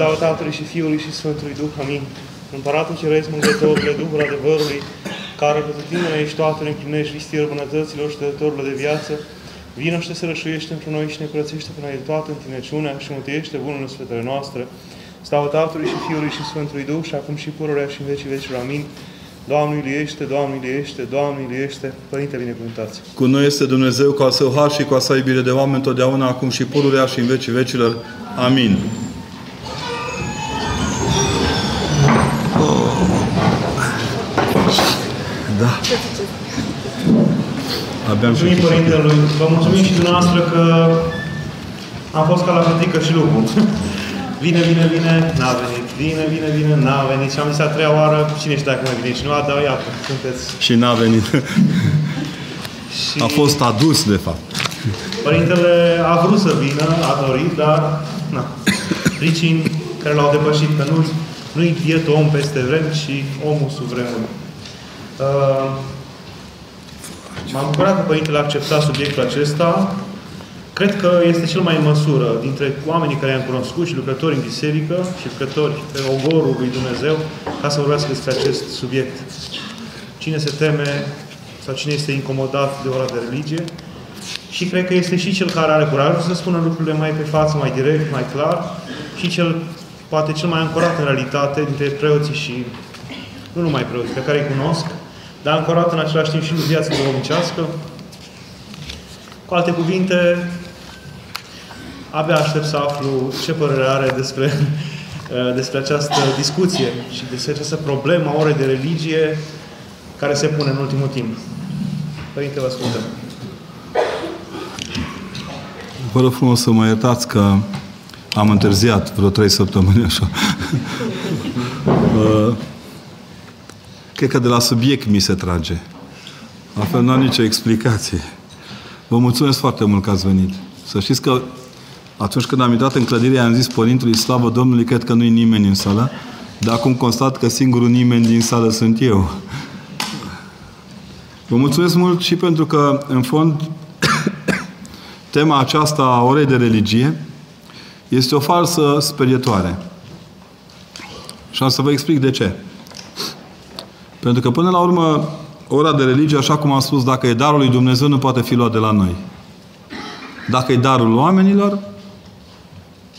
Slavă Tatălui și Fiului și Sfântului Duh. Amin. Împăratul Ceresc, Mângătorule, Duhul adevărului, care cu tine ești toate, împlinești vistirul bunătăților și dătătorilor de viață, vină și te sărășuiește într noi și ne curățește până de toată întinăciunea și mântuiește bunul sfătele noastre. Slavă Tatălui și Fiului și Sfântului Duh și acum și pururea și în vecii vecilor. Amin. Doamne iliește, Doamne iliește, Doamne iliește, Părinte binecuvântați. Cu noi este Dumnezeu cu al său har și cu a sa iubire de oameni totdeauna, acum și pururea și în vecii vecilor. Amin. Da. Abia am și Mulțumim Părintelui, vă mulțumim și dumneavoastră că am fost ca la frătică și lucru. Vine, vine, vine, n-a venit. Vine, vine, vine, n-a venit. Și am zis a treia oară, cine știe dacă mai vine cineva, dar iată, sunteți. Și n-a venit. Și A fost adus, de fapt. Părintele a vrut să vină, a dorit, dar na, pricini care l-au depășit, că nu, nu-i bietul om peste vrem, ci omul sub vremuri. Uh, M-am bucurat că Părintele a acceptat subiectul acesta. Cred că este cel mai în măsură dintre oamenii care i-am cunoscut și lucrători în biserică și lucrători pe ogorul lui Dumnezeu ca să vorbească despre acest subiect. Cine se teme sau cine este incomodat de ora de religie și cred că este și cel care are curajul să spună lucrurile mai pe față, mai direct, mai clar și cel, poate cel mai ancorat în realitate dintre preoții și nu numai preoții, pe care îi cunosc, dar ancorat în același timp și în viața duhovnicească. Cu alte cuvinte, abia aștept să aflu ce părere are despre, despre această discuție și despre această problemă a orei de religie care se pune în ultimul timp. Părinte, vă ascultăm. Vă rog frumos să mă iertați că am întârziat vreo trei săptămâni așa. Uh, Cred că de la subiect mi se trage. Altfel nu am nicio explicație. Vă mulțumesc foarte mult că ați venit. Să știți că atunci când am intrat în clădire, am zis Părintului Slavă Domnului, cred că nu-i nimeni în sală, dar acum constat că singurul nimeni din sală sunt eu. Vă mulțumesc mult și pentru că, în fond, tema aceasta a orei de religie este o falsă sperietoare. Și am să vă explic de ce. Pentru că, până la urmă, ora de religie, așa cum am spus, dacă e darul lui Dumnezeu, nu poate fi luat de la noi. Dacă e darul oamenilor,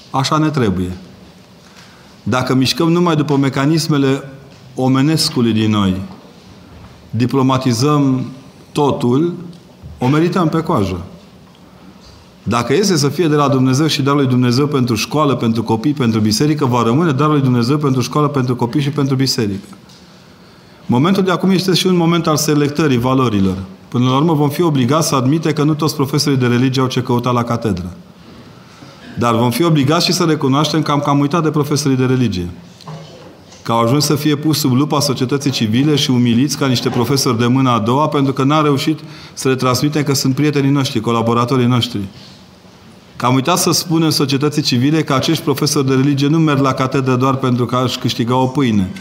așa ne trebuie. Dacă mișcăm numai după mecanismele omenescului din noi, diplomatizăm totul, o merităm pe coajă. Dacă este să fie de la Dumnezeu și darul lui Dumnezeu pentru școală, pentru copii, pentru biserică, va rămâne darul lui Dumnezeu pentru școală, pentru copii și pentru biserică. Momentul de acum este și un moment al selectării valorilor. Până la urmă vom fi obligați să admite că nu toți profesorii de religie au ce căuta la catedră. Dar vom fi obligați și să recunoaștem că am cam uitat de profesorii de religie. Că au ajuns să fie pus sub lupa societății civile și umiliți ca niște profesori de mâna a doua pentru că n-au reușit să le transmitem că sunt prietenii noștri, colaboratorii noștri. Că am uitat să spunem societății civile că acești profesori de religie nu merg la catedră doar pentru că își câștiga o pâine,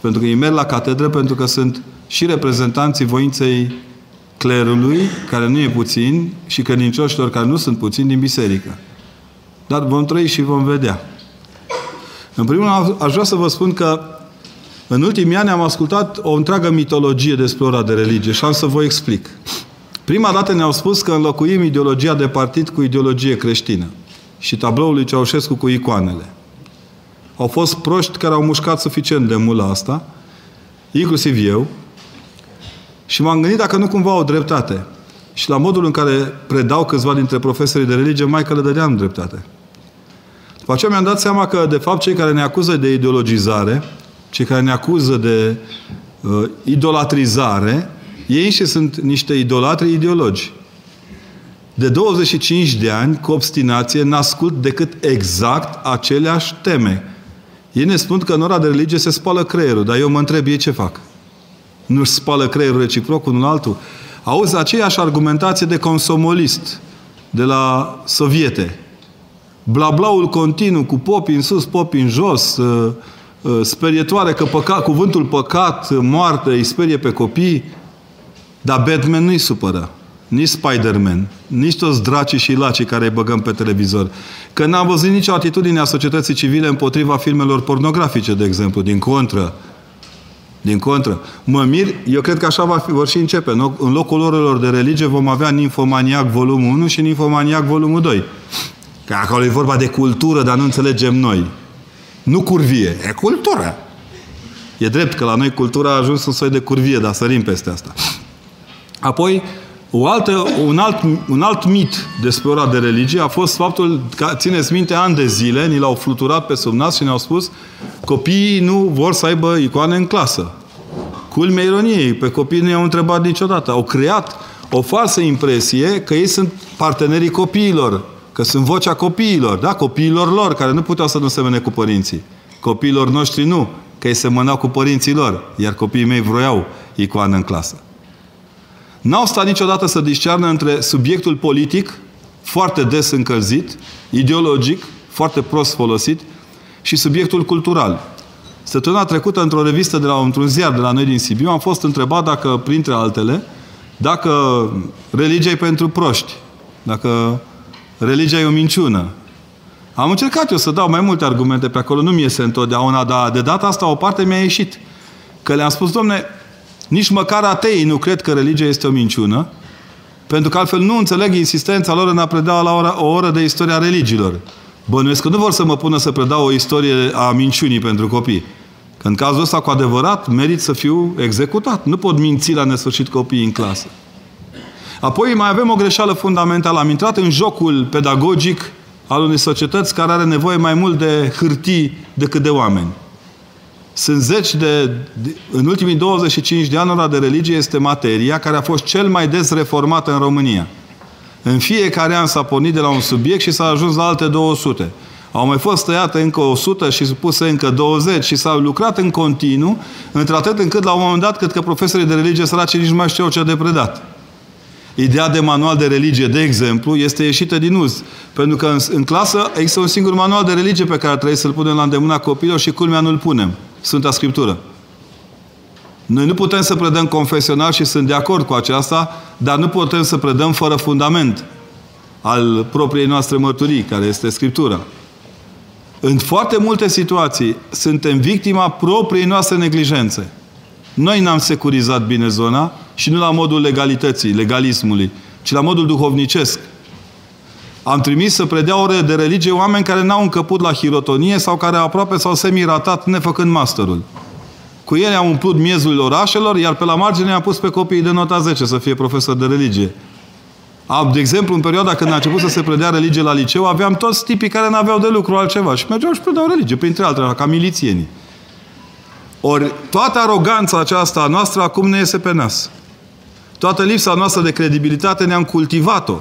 pentru că ei merg la catedră pentru că sunt și reprezentanții voinței clerului, care nu e puțin, și credincioșilor care nu sunt puțini din biserică. Dar vom trăi și vom vedea. În primul rând, aș vrea să vă spun că în ultimii ani am ascultat o întreagă mitologie despre ora de religie și am să vă explic. Prima dată ne-au spus că înlocuim ideologia de partid cu ideologie creștină și tabloul lui Ceaușescu cu icoanele. Au fost proști care au mușcat suficient de mult la asta, inclusiv eu, și m-am gândit dacă nu cumva o dreptate. Și la modul în care predau câțiva dintre profesorii de religie, mai că le dădeam dreptate. După aceea mi-am dat seama că, de fapt, cei care ne acuză de ideologizare, cei care ne acuză de uh, idolatrizare, ei și sunt niște idolatri ideologi. De 25 de ani, cu obstinație, n-ascult decât exact aceleași teme. Ei ne spun că în ora de religie se spală creierul, dar eu mă întreb ei ce fac. Nu-și spală creierul reciproc unul altul? Auzi aceeași argumentație de consomolist de la soviete. Blablaul continuu cu popi în sus, popi în jos, uh, uh, sperietoare că păcat, cuvântul păcat, moarte, îi sperie pe copii, dar Batman nu-i supără. Nici Spider-Man, nici toți dracii și lacii care îi băgăm pe televizor. Că n-am văzut nicio atitudine a societății civile împotriva filmelor pornografice, de exemplu, din contră. Din contră. Mă mir, eu cred că așa va fi, vor și începe. În locul orelor de religie vom avea Ninfomaniac volumul 1 și Ninfomaniac volumul 2. Că acolo e vorba de cultură, dar nu înțelegem noi. Nu curvie, e cultură. E drept că la noi cultura a ajuns un soi de curvie, dar sărim peste asta. Apoi, o altă, un, alt, un alt mit despre ora de religie a fost faptul că, țineți minte, ani de zile, ni l-au fluturat pe sub nas și ne-au spus copiii nu vor să aibă icoane în clasă. Culmea ironiei, pe copii nu i-au întrebat niciodată. Au creat o falsă impresie că ei sunt partenerii copiilor, că sunt vocea copiilor, da? Copiilor lor, care nu puteau să nu semene cu părinții. Copiilor noștri nu, că ei semănau cu părinții lor, iar copiii mei vroiau icoană în clasă. N-au stat niciodată să discearnă între subiectul politic, foarte des încălzit, ideologic, foarte prost folosit, și subiectul cultural. Săptămâna trecută, într-o revistă de la într-un ziar de la noi din Sibiu, am fost întrebat dacă, printre altele, dacă religia e pentru proști, dacă religia e o minciună. Am încercat eu să dau mai multe argumente pe acolo, nu mi iese întotdeauna, dar de data asta o parte mi-a ieșit. Că le-am spus, domne, nici măcar ateii nu cred că religia este o minciună, pentru că altfel nu înțeleg insistența lor în a preda la ora, o oră de istoria religiilor. Bănuiesc că nu vor să mă pună să predau o istorie a minciunii pentru copii. Că în cazul ăsta, cu adevărat, merit să fiu executat. Nu pot minți la nesfârșit copiii în clasă. Apoi mai avem o greșeală fundamentală. Am intrat în jocul pedagogic al unei societăți care are nevoie mai mult de hârtii decât de oameni. Sunt zeci de... În ultimii 25 de ani, ora de religie este materia care a fost cel mai des reformată în România. În fiecare an s-a pornit de la un subiect și s-a ajuns la alte 200. Au mai fost tăiate încă 100 și puse încă 20 și s-au lucrat în continuu, într-atât încât la un moment dat, cred că profesorii de religie săraci nici nu mai știau ce de predat. Ideea de manual de religie, de exemplu, este ieșită din uz. Pentru că în, în clasă există un singur manual de religie pe care trebuie să-l punem la îndemâna copiilor și culmea nu-l punem. Sfânta Scriptură. Noi nu putem să predăm confesional și sunt de acord cu aceasta, dar nu putem să predăm fără fundament al propriei noastre mărturii, care este Scriptura. În foarte multe situații suntem victima propriei noastre neglijențe. Noi n-am securizat bine zona și nu la modul legalității, legalismului, ci la modul duhovnicesc. Am trimis să predea ore de religie oameni care n-au încăput la hirotonie sau care aproape s-au semi-ratat nefăcând masterul. Cu ele am umplut miezul orașelor, iar pe la margine am pus pe copiii de nota 10 să fie profesor de religie. Am, de exemplu, în perioada când a început să se predea religie la liceu, aveam toți tipii care n-aveau de lucru altceva și mergeau și predeau religie, printre altele, ca milițienii. Ori toată aroganța aceasta a noastră acum ne iese pe nas. Toată lipsa noastră de credibilitate ne-am cultivat-o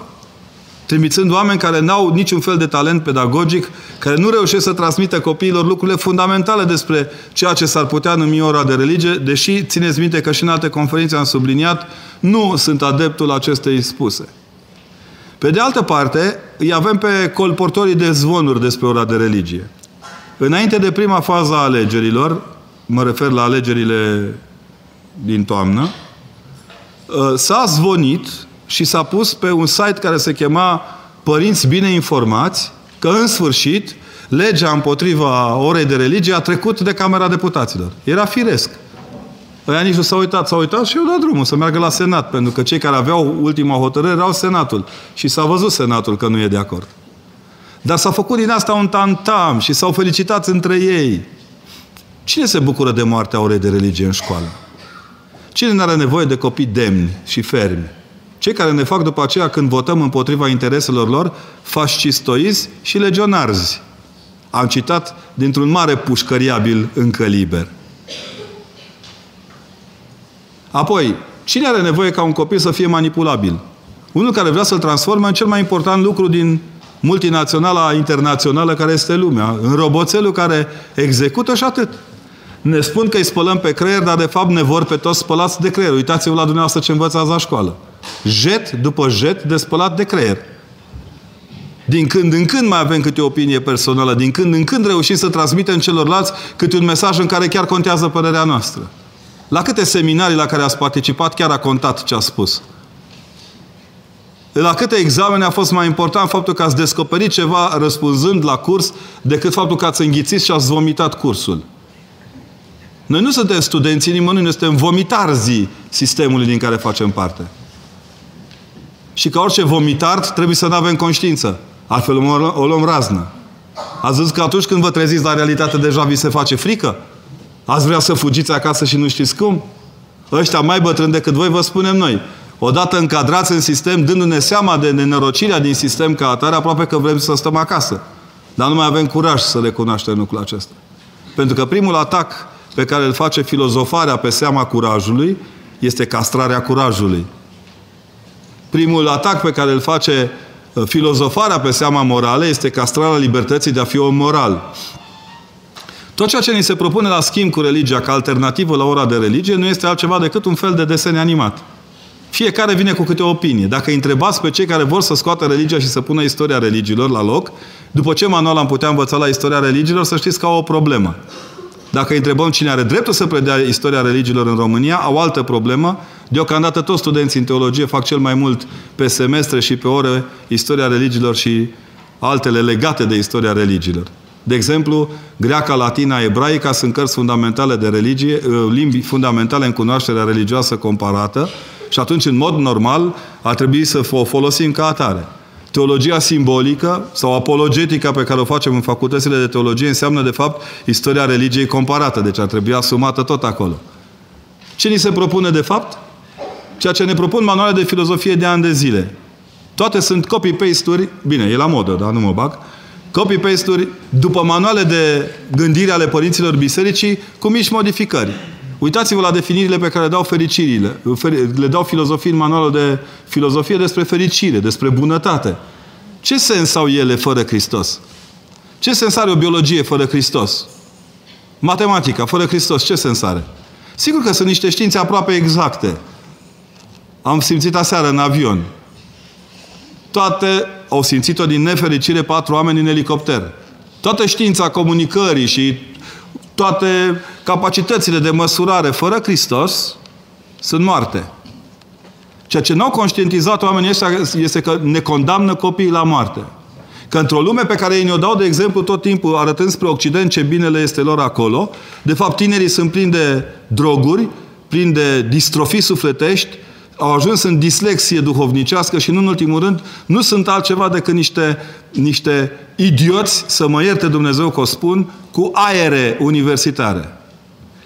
trimițând oameni care n-au niciun fel de talent pedagogic, care nu reușesc să transmită copiilor lucrurile fundamentale despre ceea ce s-ar putea numi ora de religie, deși, țineți minte că și în alte conferințe am subliniat, nu sunt adeptul acestei spuse. Pe de altă parte, îi avem pe colportorii de zvonuri despre ora de religie. Înainte de prima fază a alegerilor, mă refer la alegerile din toamnă, s-a zvonit și s-a pus pe un site care se chema Părinți Bine Informați, că în sfârșit legea împotriva orei de religie a trecut de Camera Deputaților. Era firesc. Ăia nici nu s-au uitat. S-au uitat și eu dat drumul să meargă la Senat, pentru că cei care aveau ultima hotărâre erau Senatul. Și s-a văzut Senatul că nu e de acord. Dar s-a făcut din asta un tantam și s-au felicitat între ei. Cine se bucură de moartea orei de religie în școală? Cine nu are nevoie de copii demni și fermi? Cei care ne fac după aceea când votăm împotriva intereselor lor, fascistoizi și legionarzi. Am citat dintr-un mare pușcăriabil încă liber. Apoi, cine are nevoie ca un copil să fie manipulabil? Unul care vrea să-l transforme în cel mai important lucru din multinaționala internațională care este lumea. În roboțelul care execută și atât. Ne spun că îi spălăm pe creier, dar de fapt ne vor pe toți spălați de creier. Uitați-vă la dumneavoastră ce învățați la școală. Jet după jet de spălat de creier. Din când în când mai avem câte o opinie personală, din când în când reușim să transmitem celorlalți câte un mesaj în care chiar contează părerea noastră. La câte seminarii la care ați participat chiar a contat ce a spus? la câte examene a fost mai important faptul că ați descoperit ceva răspunzând la curs decât faptul că ați înghițit și ați vomitat cursul. Noi nu suntem studenții nimănui, noi suntem vomitarzii sistemului din care facem parte. Și ca orice vomitard trebuie să nu avem conștiință. Altfel o luăm raznă. Ați văzut că atunci când vă treziți la realitate deja vi se face frică? Ați vrea să fugiți acasă și nu știți cum? Ăștia mai bătrâni decât voi vă spunem noi. Odată încadrați în sistem, dându-ne seama de nenorocirea din sistem ca atare, aproape că vrem să stăm acasă. Dar nu mai avem curaj să recunoaștem lucrul acesta. Pentru că primul atac pe care îl face filozofarea pe seama curajului este castrarea curajului. Primul atac pe care îl face uh, filozofarea pe seama morală este castrarea libertății de a fi om moral. Tot ceea ce ni se propune la schimb cu religia ca alternativă la ora de religie nu este altceva decât un fel de desen animat. Fiecare vine cu câte o opinie. Dacă întrebați pe cei care vor să scoată religia și să pună istoria religiilor la loc, după ce manual am putea învăța la istoria religiilor, să știți că au o problemă. Dacă întrebăm cine are dreptul să predea istoria religiilor în România, au altă problemă. Deocamdată toți studenții în teologie fac cel mai mult pe semestre și pe ore istoria religiilor și altele legate de istoria religiilor. De exemplu, greaca, latina, ebraica sunt cărți fundamentale de religie, ă, limbi fundamentale în cunoașterea religioasă comparată și atunci, în mod normal, ar trebui să o folosim ca atare. Teologia simbolică sau apologetica pe care o facem în facultățile de teologie înseamnă, de fapt, istoria religiei comparată. Deci ar trebui asumată tot acolo. Ce ni se propune, de fapt? Ceea ce ne propun manuale de filozofie de ani de zile. Toate sunt copy-paste-uri, bine, e la modă, dar nu mă bag, copy-paste-uri după manuale de gândire ale părinților bisericii cu mici modificări. Uitați-vă la definirile pe care le dau fericirile. Le dau filozofii în manualul de filozofie despre fericire, despre bunătate. Ce sens au ele fără Hristos? Ce sens are o biologie fără Hristos? Matematica fără Hristos, ce sens are? Sigur că sunt niște științe aproape exacte. Am simțit aseară în avion. Toate au simțit-o din nefericire patru oameni în elicopter. Toată știința comunicării și toate capacitățile de măsurare fără Hristos sunt moarte. Ceea ce nu au conștientizat oamenii ăștia este că ne condamnă copiii la moarte. Că într-o lume pe care ei ne-o dau de exemplu tot timpul, arătând spre Occident ce binele este lor acolo, de fapt tinerii sunt plini de droguri, plini de distrofii sufletești, au ajuns în dislexie duhovnicească și, nu în ultimul rând, nu sunt altceva decât niște, niște idioți, să mă ierte Dumnezeu că o spun, cu aere universitare.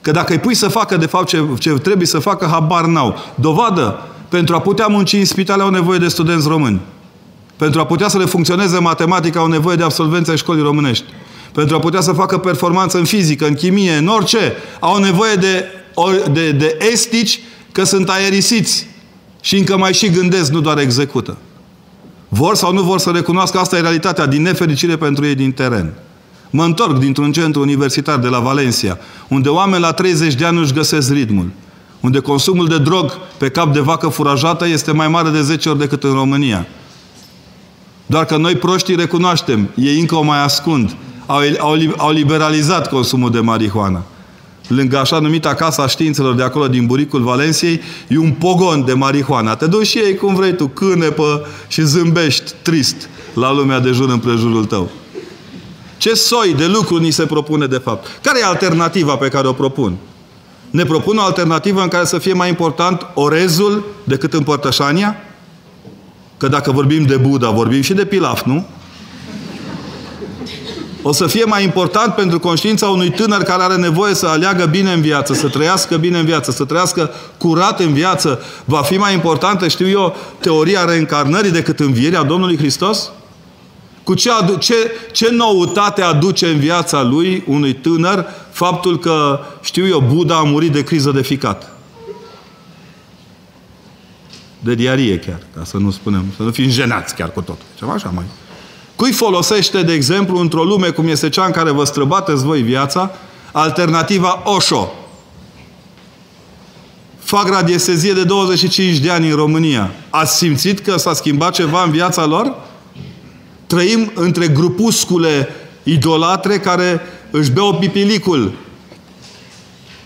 Că dacă îi pui să facă, de fapt, ce, ce trebuie să facă, habar n-au. Dovadă, pentru a putea munci în spitale au nevoie de studenți români. Pentru a putea să le funcționeze matematica au nevoie de absolvenți ai școlii românești. Pentru a putea să facă performanță în fizică, în chimie, în orice, au nevoie de, de, de estici că sunt aerisiți și încă mai și gândesc, nu doar execută. Vor sau nu vor să recunoască, asta e realitatea, din nefericire pentru ei din teren. Mă întorc dintr-un centru universitar de la Valencia, unde oameni la 30 de ani nu-și găsesc ritmul. Unde consumul de drog pe cap de vacă furajată este mai mare de 10 ori decât în România. Doar că noi proștii recunoaștem, ei încă o mai ascund. Au, au, au liberalizat consumul de marihuana lângă așa numita Casa Științelor de acolo din buricul Valenției, e un pogon de marihuana. Te duci și ei cum vrei tu, cânepă și zâmbești trist la lumea de jur împrejurul tău. Ce soi de lucru ni se propune de fapt? Care e alternativa pe care o propun? Ne propun o alternativă în care să fie mai important orezul decât împărtășania? Că dacă vorbim de Buddha, vorbim și de pilaf, nu? O să fie mai important pentru conștiința unui tânăr care are nevoie să aleagă bine în viață, să trăiască bine în viață, să trăiască curat în viață, va fi mai importantă, știu eu, teoria reîncarnării decât învierea Domnului Hristos? Cu ce, adu- ce, ce noutate aduce în viața lui, unui tânăr, faptul că, știu eu, Buddha a murit de criză de ficat? De diarie chiar, ca să nu spunem, să nu fim jenați chiar cu tot. Ceva așa mai Cui folosește, de exemplu, într-o lume cum este cea în care vă străbateți voi viața, alternativa Osho? Fac radiestezie de 25 de ani în România. Ați simțit că s-a schimbat ceva în viața lor? Trăim între grupuscule idolatre care își beau pipilicul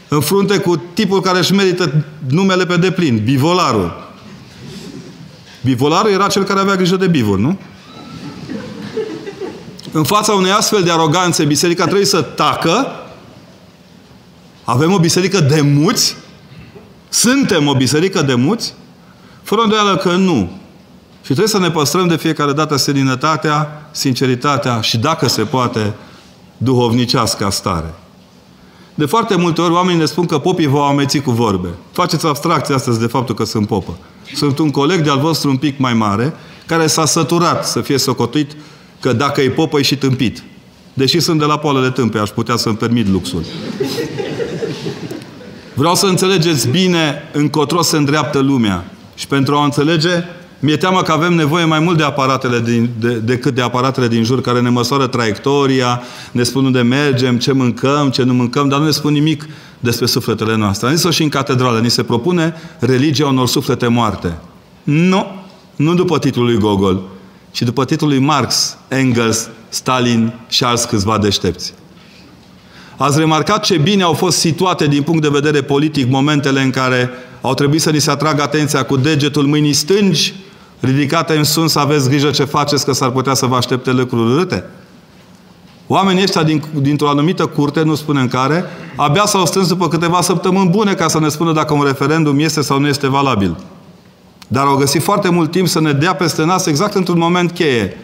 în frunte cu tipul care își merită numele pe deplin, bivolarul. Bivolarul era cel care avea grijă de bivol, nu? În fața unei astfel de aroganțe, biserica trebuie să tacă. Avem o biserică de muți? Suntem o biserică de muți? Fără îndoială că nu. Și trebuie să ne păstrăm de fiecare dată seninătatea, sinceritatea și, dacă se poate, duhovnicească stare. De foarte multe ori oamenii ne spun că popii vă ameți cu vorbe. Faceți abstracție astăzi de faptul că sunt popă. Sunt un coleg de-al vostru un pic mai mare, care s-a săturat să fie socotit că dacă e popă, e și tâmpit. Deși sunt de la poalele tâmpe, aș putea să-mi permit luxul. Vreau să înțelegeți bine încotro se îndreaptă lumea. Și pentru a o înțelege, mi-e teamă că avem nevoie mai mult de aparatele din, de, decât de aparatele din jur care ne măsoară traiectoria, ne spun unde mergem, ce mâncăm, ce nu mâncăm, dar nu ne spun nimic despre sufletele noastre. Am zis-o și în catedrală. Ni se propune religia unor suflete moarte. Nu. Nu după titlul lui Gogol, ci după titlul lui Marx, Engels, Stalin și alți câțiva deștepți. Ați remarcat ce bine au fost situate din punct de vedere politic momentele în care au trebuit să ni se atragă atenția cu degetul mâinii stângi, ridicate în sus, să aveți grijă ce faceți, că s-ar putea să vă aștepte lucruri urâte? Oamenii ăștia din, dintr-o anumită curte, nu spunem care, abia s-au strâns după câteva săptămâni bune ca să ne spună dacă un referendum este sau nu este valabil. Dar au găsit foarte mult timp să ne dea peste nas exact într-un moment cheie.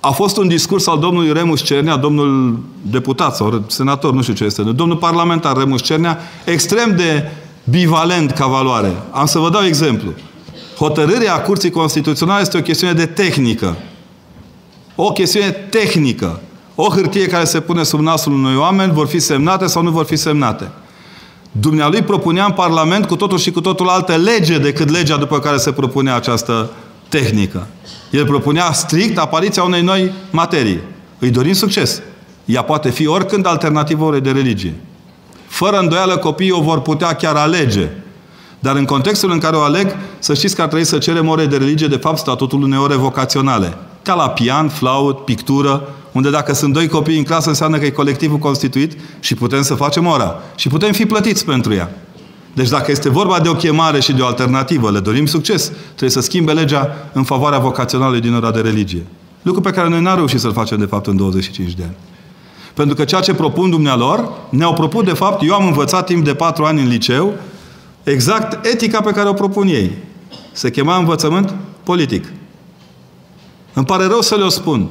A fost un discurs al domnului Remus Cernea, domnul deputat sau senator, nu știu ce este, domnul parlamentar Remus Cernea, extrem de bivalent ca valoare. Am să vă dau exemplu. Hotărârea Curții Constituționale este o chestiune de tehnică. O chestiune tehnică. O hârtie care se pune sub nasul unui oameni vor fi semnate sau nu vor fi semnate. Dumnealui propunea în Parlament cu totul și cu totul altă lege decât legea după care se propunea această tehnică. El propunea strict apariția unei noi materii. Îi dorim succes. Ea poate fi oricând alternativă orei de religie. Fără îndoială, copiii o vor putea chiar alege. Dar în contextul în care o aleg, să știți că ar trebui să cerem ore de religie, de fapt, statutul unei ore vocaționale. Ca la pian, flaut, pictură, unde dacă sunt doi copii în clasă, înseamnă că e colectivul constituit și putem să facem ora. Și putem fi plătiți pentru ea. Deci dacă este vorba de o chemare și de o alternativă, le dorim succes, trebuie să schimbe legea în favoarea vocaționalului din ora de religie. Lucru pe care noi n-am reușit să-l facem, de fapt, în 25 de ani. Pentru că ceea ce propun dumnealor, ne-au propus, de fapt, eu am învățat timp de patru ani în liceu, exact etica pe care o propun ei. Se chema învățământ politic. Îmi pare rău să le-o spun.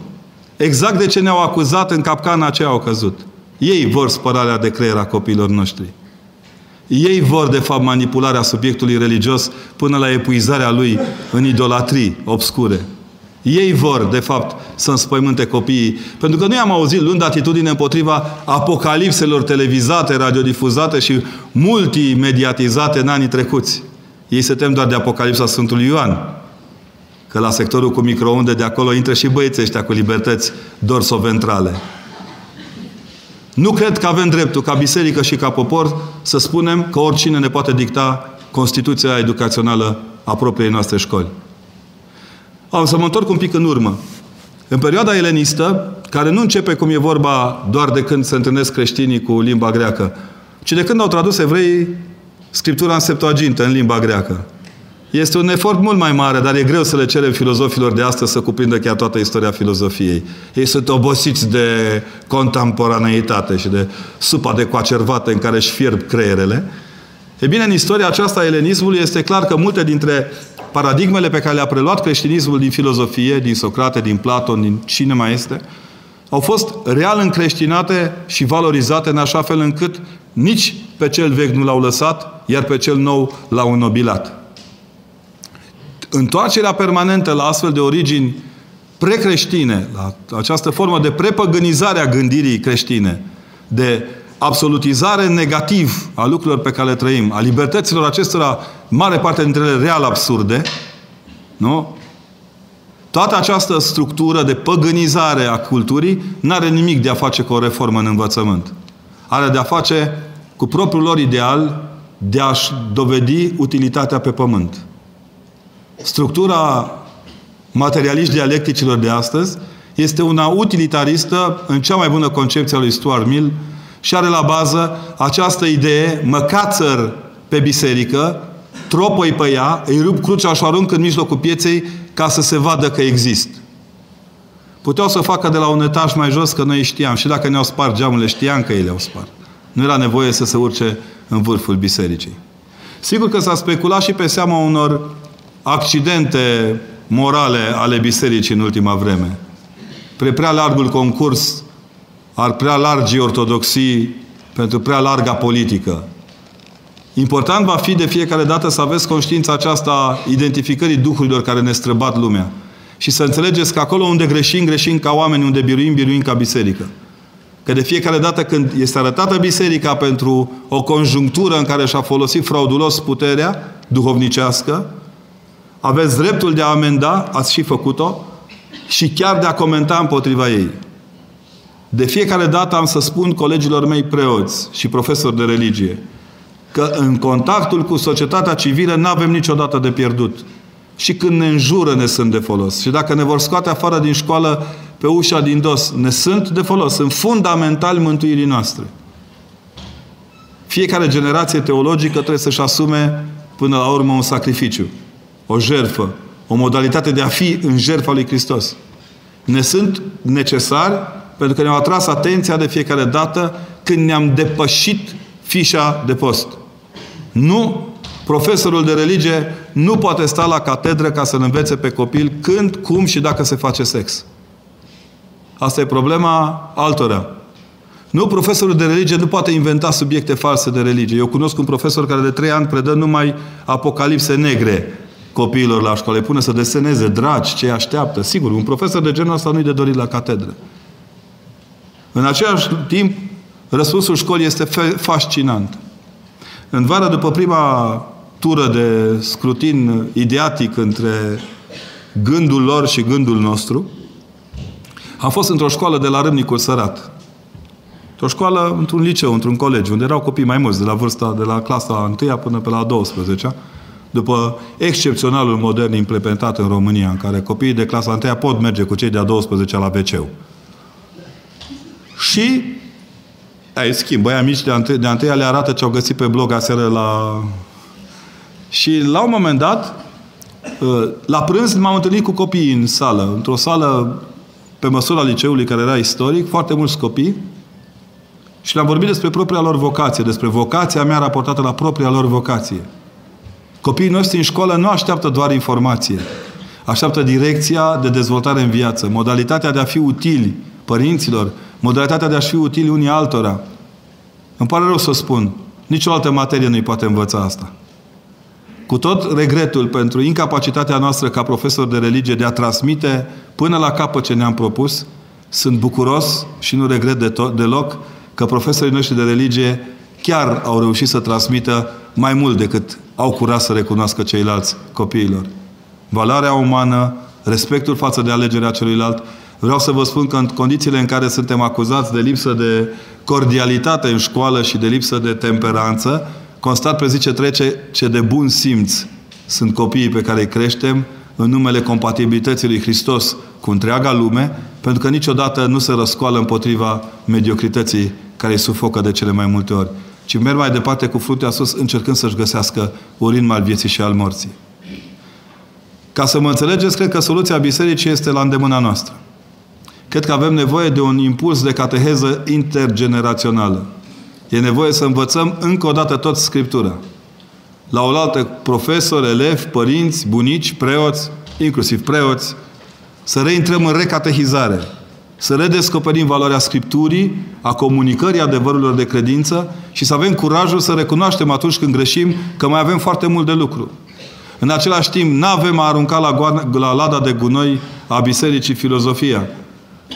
Exact de ce ne-au acuzat în capcana aceea au căzut. Ei vor spărarea de creier a copiilor noștri. Ei vor, de fapt, manipularea subiectului religios până la epuizarea lui în idolatrii obscure. Ei vor, de fapt, să înspăimânte copiii. Pentru că noi am auzit luând atitudine împotriva apocalipselor televizate, radiodifuzate și multimediatizate în anii trecuți. Ei se tem doar de apocalipsa Sfântului Ioan. Că la sectorul cu microunde de acolo intră și băieții ăștia cu libertăți dorsoventrale. Nu cred că avem dreptul, ca biserică și ca popor, să spunem că oricine ne poate dicta Constituția educațională a propriei noastre școli. Am să mă întorc un pic în urmă. În perioada elenistă, care nu începe cum e vorba doar de când se întâlnesc creștinii cu limba greacă, ci de când au tradus evreii Scriptura în Septuagintă, în limba greacă. Este un efort mult mai mare, dar e greu să le cerem filozofilor de astăzi să cuprindă chiar toată istoria filozofiei. Ei sunt obosiți de contemporaneitate și de supa de coacervată în care își fierb creierele. E bine, în istoria aceasta a elenismului este clar că multe dintre paradigmele pe care le-a preluat creștinismul din filozofie, din Socrate, din Platon, din cine mai este, au fost real încreștinate și valorizate în așa fel încât nici pe cel vechi nu l-au lăsat, iar pe cel nou l-au înnobilat. Întoarcerea permanentă la astfel de origini precreștine, la această formă de prepăgânizare a gândirii creștine, de absolutizare negativ a lucrurilor pe care le trăim, a libertăților acestora, mare parte dintre ele real absurde, nu? Toată această structură de păgânizare a culturii nu are nimic de a face cu o reformă în învățământ. Are de a face cu propriul lor ideal de a-și dovedi utilitatea pe pământ. Structura materialiști dialecticilor de astăzi este una utilitaristă în cea mai bună concepție a lui Stuart Mill și are la bază această idee, măcațăr pe biserică, tropăi pe ea, îi rup crucea și o arunc în mijlocul pieței ca să se vadă că exist. Puteau să facă de la un etaj mai jos, că noi știam. Și dacă ne-au spart geamurile, știam că ei le-au spart. Nu era nevoie să se urce în vârful bisericii. Sigur că s-a speculat și pe seama unor accidente morale ale bisericii în ultima vreme. Pre prea largul concurs ar prea largi ortodoxii pentru prea larga politică. Important va fi de fiecare dată să aveți conștiința aceasta identificării duhurilor care ne străbat lumea. Și să înțelegeți că acolo unde greșim, greșim ca oameni, unde biruim, biruim ca biserică. Că de fiecare dată când este arătată biserica pentru o conjunctură în care și-a folosit fraudulos puterea duhovnicească, aveți dreptul de a amenda, ați și făcut-o, și chiar de a comenta împotriva ei. De fiecare dată am să spun colegilor mei preoți și profesori de religie că în contactul cu societatea civilă nu avem niciodată de pierdut. Și când ne înjură, ne sunt de folos. Și dacă ne vor scoate afară din școală pe ușa din dos, ne sunt de folos. Sunt fundamentali mântuirii noastre. Fiecare generație teologică trebuie să-și asume până la urmă un sacrificiu, o jerfă, o modalitate de a fi în jertfa lui Hristos. Ne sunt necesari pentru că ne-au atras atenția de fiecare dată când ne-am depășit fișa de post. Nu, profesorul de religie nu poate sta la catedră ca să-l învețe pe copil când, cum și dacă se face sex. Asta e problema altora. Nu, profesorul de religie nu poate inventa subiecte false de religie. Eu cunosc un profesor care de trei ani predă numai apocalipse negre copiilor la școală. Îi pune să deseneze dragi, ce așteaptă. Sigur, un profesor de genul ăsta nu-i de dorit la catedră. În același timp, răspunsul școlii este fascinant. În vară, după prima tură de scrutin ideatic între gândul lor și gândul nostru, am fost într-o școală de la Râmnicul Sărat. O școală într-un liceu, într-un colegiu, unde erau copii mai mulți, de la vârsta, de la clasa 1 până pe la 12 după excepționalul modern implementat în România, în care copiii de clasa 1 pot merge cu cei de-a 12 la wc Și ai schimb, băia mici de, ante, de întâia le arată ce au găsit pe blog aseară la... Și la un moment dat, ă, la prânz m-am întâlnit cu copiii în sală, într-o sală pe măsura liceului care era istoric, foarte mulți copii, și le-am vorbit despre propria lor vocație, despre vocația mea raportată la propria lor vocație. Copiii noștri în școală nu așteaptă doar informație. Așteaptă direcția de dezvoltare în viață, modalitatea de a fi utili părinților, modalitatea de a fi utili unii altora. Îmi pare rău să spun, nicio altă materie nu-i poate învăța asta. Cu tot regretul pentru incapacitatea noastră ca profesor de religie de a transmite până la capăt ce ne-am propus, sunt bucuros și nu regret de tot, deloc că profesorii noștri de religie chiar au reușit să transmită mai mult decât au curaj să recunoască ceilalți copiilor. Valoarea umană, respectul față de alegerea celuilalt. Vreau să vă spun că în condițiile în care suntem acuzați de lipsă de cordialitate în școală și de lipsă de temperanță, constat pe zi ce trece ce de bun simț sunt copiii pe care îi creștem în numele compatibilității lui Hristos cu întreaga lume, pentru că niciodată nu se răscoală împotriva mediocrității care îi sufocă de cele mai multe ori ci merg mai departe cu fruntea sus, încercând să-și găsească urin al vieții și al morții. Ca să mă înțelegeți, cred că soluția bisericii este la îndemâna noastră. Cred că avem nevoie de un impuls de cateheză intergenerațională. E nevoie să învățăm încă o dată tot Scriptura. La oaltă profesori, elevi, părinți, bunici, preoți, inclusiv preoți, să reintrăm în recatehizare să redescoperim valoarea Scripturii, a comunicării adevărurilor de credință și să avem curajul să recunoaștem atunci când greșim că mai avem foarte mult de lucru. În același timp, nu avem a arunca la, goana, la lada de gunoi a bisericii filozofia.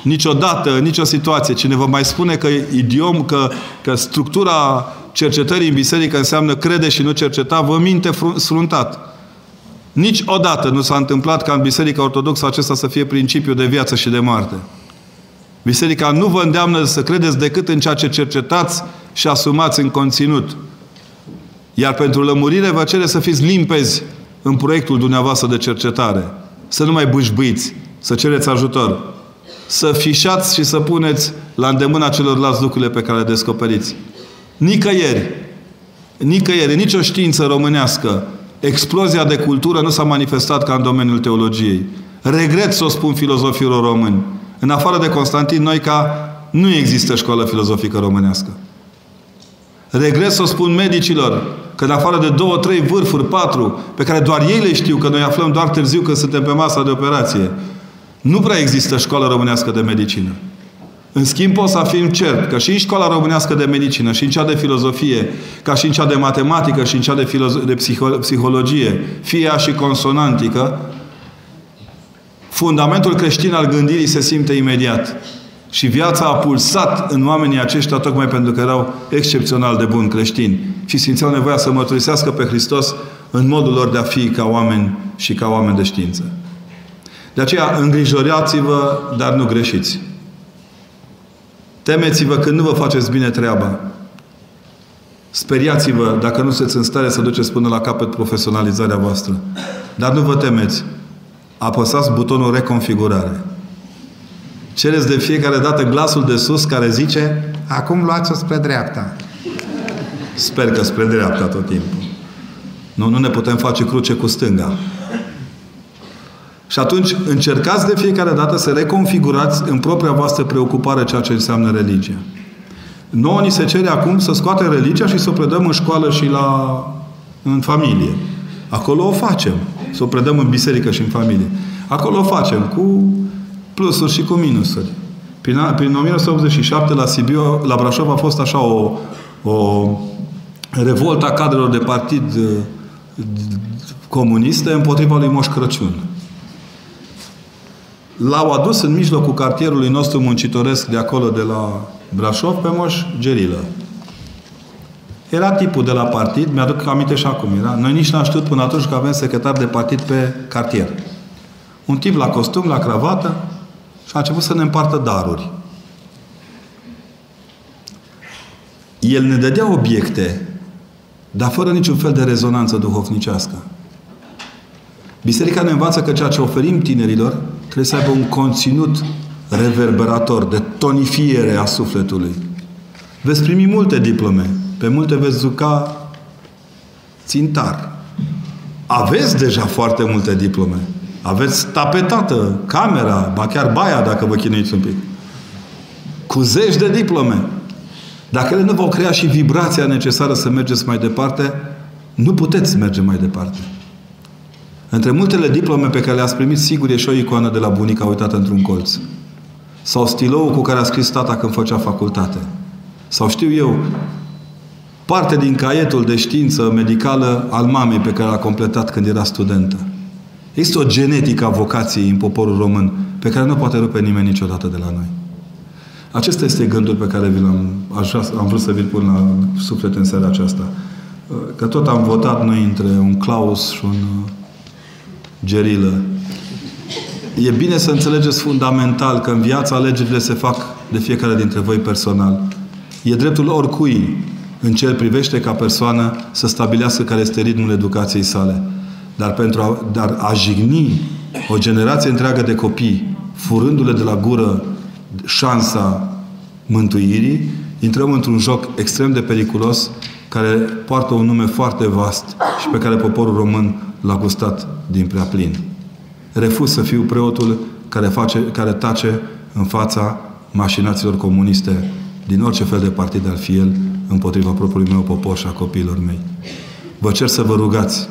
Niciodată, nicio situație. Cine vă mai spune că idiom, că, că structura cercetării în biserică înseamnă crede și nu cerceta, vă minte sfruntat. Niciodată nu s-a întâmplat ca în Biserica Ortodoxă acesta să fie principiul de viață și de moarte. Biserica nu vă îndeamnă să credeți decât în ceea ce cercetați și asumați în conținut. Iar pentru lămurire vă cere să fiți limpezi în proiectul dumneavoastră de cercetare. Să nu mai bușbuiți, să cereți ajutor. Să fișați și să puneți la îndemâna celorlalți lucrurile pe care le descoperiți. Nicăieri, nicăieri, nicio știință românească explozia de cultură nu s-a manifestat ca în domeniul teologiei. Regret să o spun filozofilor români. În afară de Constantin Noica, nu există școală filozofică românească. Regret să o spun medicilor că în afară de două, trei vârfuri, patru, pe care doar ei le știu, că noi aflăm doar târziu când suntem pe masa de operație, nu prea există școală românească de medicină. În schimb, pot să afirm cert că și în școala românească de medicină, și în cea de filozofie, ca și în cea de matematică, și în cea de, filozo- de psiho- psihologie, fie și consonantică, fundamentul creștin al gândirii se simte imediat. Și viața a pulsat în oamenii aceștia tocmai pentru că erau excepțional de buni creștini și simțeau nevoia să mărturisească pe Hristos în modul lor de a fi ca oameni și ca oameni de știință. De aceea, îngrijorați-vă, dar nu greșiți. Temeți-vă când nu vă faceți bine treaba. Speriați-vă dacă nu sunteți în stare să duceți până la capăt profesionalizarea voastră. Dar nu vă temeți. Apăsați butonul reconfigurare. Cereți de fiecare dată glasul de sus care zice Acum luați-o spre dreapta. Sper că spre dreapta tot timpul. Nu, nu ne putem face cruce cu stânga. Și atunci încercați de fiecare dată să reconfigurați în propria voastră preocupare ceea ce înseamnă religia. Nouă ni se cere acum să scoatem religia și să o predăm în școală și la, în familie. Acolo o facem. Să o predăm în biserică și în familie. Acolo o facem cu plusuri și cu minusuri. Prin, prin 1987 la Sibiu, la Brașov a fost așa o, o revolta cadrelor de partid uh, comuniste împotriva lui Moș Crăciun. L-au adus în mijlocul cartierului nostru muncitoresc de acolo, de la Brașov, pe Moș Gerilă. Era tipul de la partid, mi-aduc aminte și acum era. Noi nici n-am știut până atunci că avem secretar de partid pe cartier. Un tip la costum, la cravată și a început să ne împartă daruri. El ne dădea obiecte, dar fără niciun fel de rezonanță duhovnicească. Biserica ne învață că ceea ce oferim tinerilor trebuie să aibă un conținut reverberator, de tonifiere a sufletului. Veți primi multe diplome. Pe multe veți juca țintar. Aveți deja foarte multe diplome. Aveți tapetată, camera, ba chiar baia, dacă vă chinuiți un pic. Cu zeci de diplome. Dacă ele nu vor crea și vibrația necesară să mergeți mai departe, nu puteți merge mai departe. Între multele diplome pe care le-ați primit, sigur e și o icoană de la bunica uitată într-un colț. Sau stilou cu care a scris tata când făcea facultate. Sau știu eu, parte din caietul de știință medicală al mamei pe care l-a completat când era studentă. Există o genetică a vocației în poporul român pe care nu poate rupe nimeni niciodată de la noi. Acesta este gândul pe care vi l-am am vrut să vi-l pun la suflet în seara aceasta. Că tot am votat noi între un Claus și un gerilă. E bine să înțelegeți fundamental că în viața alegerile se fac de fiecare dintre voi personal. E dreptul oricui în ce îl privește ca persoană să stabilească care este ritmul educației sale. Dar pentru a, dar a jigni o generație întreagă de copii, furându-le de la gură șansa mântuirii, intrăm într-un joc extrem de periculos care poartă un nume foarte vast și pe care poporul român l-a gustat din prea plin. Refuz să fiu preotul care, face, care tace în fața mașinaților comuniste din orice fel de partid ar fi el împotriva propriului meu popor și a copiilor mei. Vă cer să vă rugați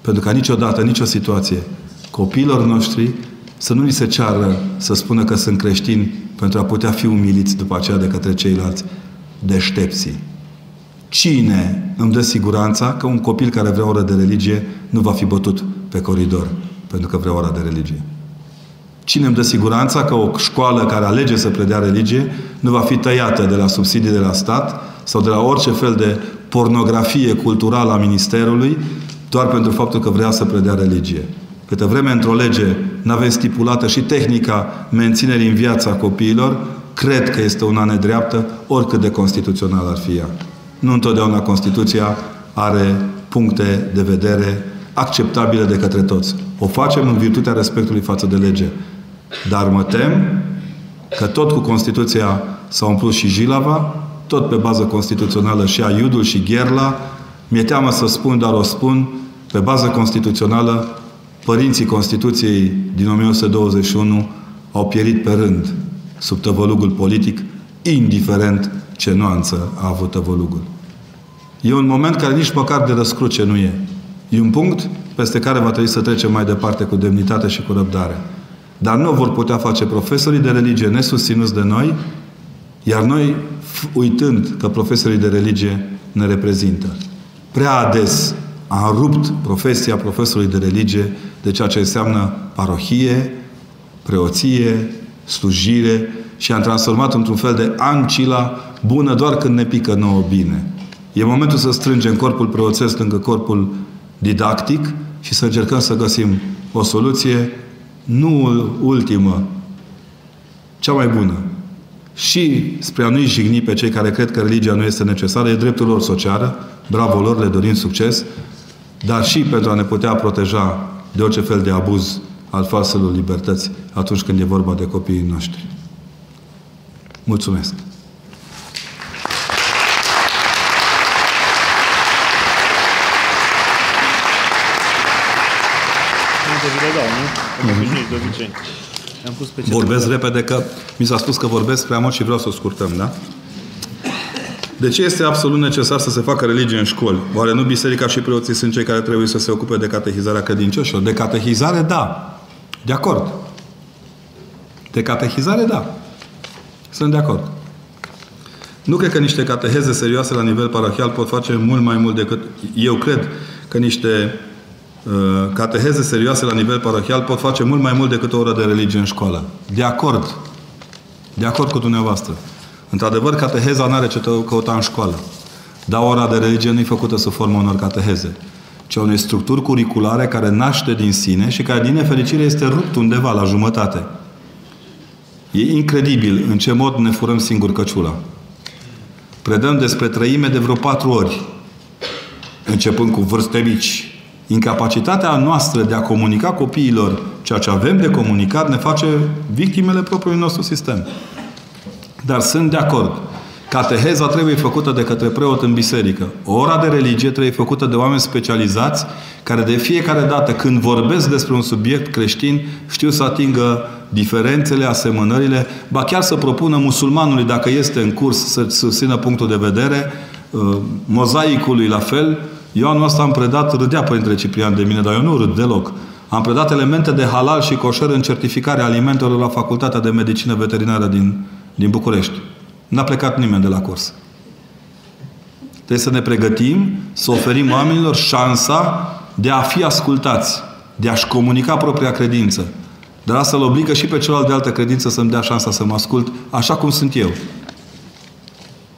pentru ca niciodată, nicio situație, copiilor noștri să nu li se ceară să spună că sunt creștini pentru a putea fi umiliți după aceea de către ceilalți deștepții. Cine îmi dă siguranța că un copil care vrea o oră de religie nu va fi bătut pe coridor pentru că vrea ora de religie? Cine îmi dă siguranța că o școală care alege să predea religie nu va fi tăiată de la subsidii de la stat sau de la orice fel de pornografie culturală a Ministerului doar pentru faptul că vrea să predea religie? Câte vreme într-o lege nu aveți stipulată și tehnica menținerii în viața copiilor, cred că este una nedreaptă, oricât de constituțional ar fi ea. Nu întotdeauna Constituția are puncte de vedere acceptabile de către toți. O facem în virtutea respectului față de lege. Dar mă tem că tot cu Constituția s-a umplut și Jilava, tot pe bază constituțională și Aiudul și Gherla, mi-e teamă să spun, dar o spun, Pe bază constituțională, părinții Constituției din 1921 au pierit pe rând sub tăvălugul politic, indiferent ce nuanță a avut tăvălugul. E un moment care nici măcar de răscruce nu e. E un punct peste care va trebui să trecem mai departe cu demnitate și cu răbdare. Dar nu vor putea face profesorii de religie nesusținuți de noi, iar noi, uitând că profesorii de religie ne reprezintă. Prea ades am rupt profesia profesorului de religie de ceea ce înseamnă parohie, preoție, slujire și am transformat într-un fel de ancila bună doar când ne pică nouă bine. E momentul să strângem corpul preoțesc lângă corpul didactic și să încercăm să găsim o soluție, nu ultimă, cea mai bună. Și spre a nu-i jigni pe cei care cred că religia nu este necesară, e dreptul lor socială, bravo lor, le dorim succes, dar și pentru a ne putea proteja de orice fel de abuz al falselor libertăți atunci când e vorba de copiii noștri. Mulțumesc! Am pus pe vorbesc repede că mi s-a spus că vorbesc prea mult și vreau să o scurtăm, da? De ce este absolut necesar să se facă religie în școli? Oare nu biserica și preoții sunt cei care trebuie să se ocupe de catehizarea credincioșilor? De catehizare, da. De acord. De catehizare, da. Sunt de acord. Nu cred că niște cateheze serioase la nivel parahial pot face mult mai mult decât... Eu cred că niște uh, cateheze serioase la nivel parahial pot face mult mai mult decât o oră de religie în școală. De acord. De acord cu dumneavoastră. Într-adevăr, cateheza nu are ce căuta în școală. Dar ora de religie nu e făcută să formă unor cateheze, ci unei structuri curriculare care naște din sine și care, din nefericire, este rupt undeva la jumătate. E incredibil în ce mod ne furăm singur căciula. Predăm despre trăime de vreo patru ori, începând cu vârste mici. Incapacitatea noastră de a comunica copiilor ceea ce avem de comunicat ne face victimele propriului nostru sistem. Dar sunt de acord. Cateheza trebuie făcută de către preot în biserică. Ora de religie trebuie făcută de oameni specializați care de fiecare dată când vorbesc despre un subiect creștin știu să atingă diferențele, asemănările, ba chiar să propună musulmanului, dacă este în curs, să susțină punctul de vedere, uh, mozaicului la fel. Eu anul ăsta am predat, râdea Părintele Ciprian de mine, dar eu nu râd deloc. Am predat elemente de halal și coșer în certificarea alimentelor la Facultatea de Medicină Veterinară din din București. N-a plecat nimeni de la curs. Trebuie să ne pregătim, să oferim oamenilor șansa de a fi ascultați, de a-și comunica propria credință. Dar asta îl obligă și pe celălalt de altă credință să-mi dea șansa să mă ascult așa cum sunt eu.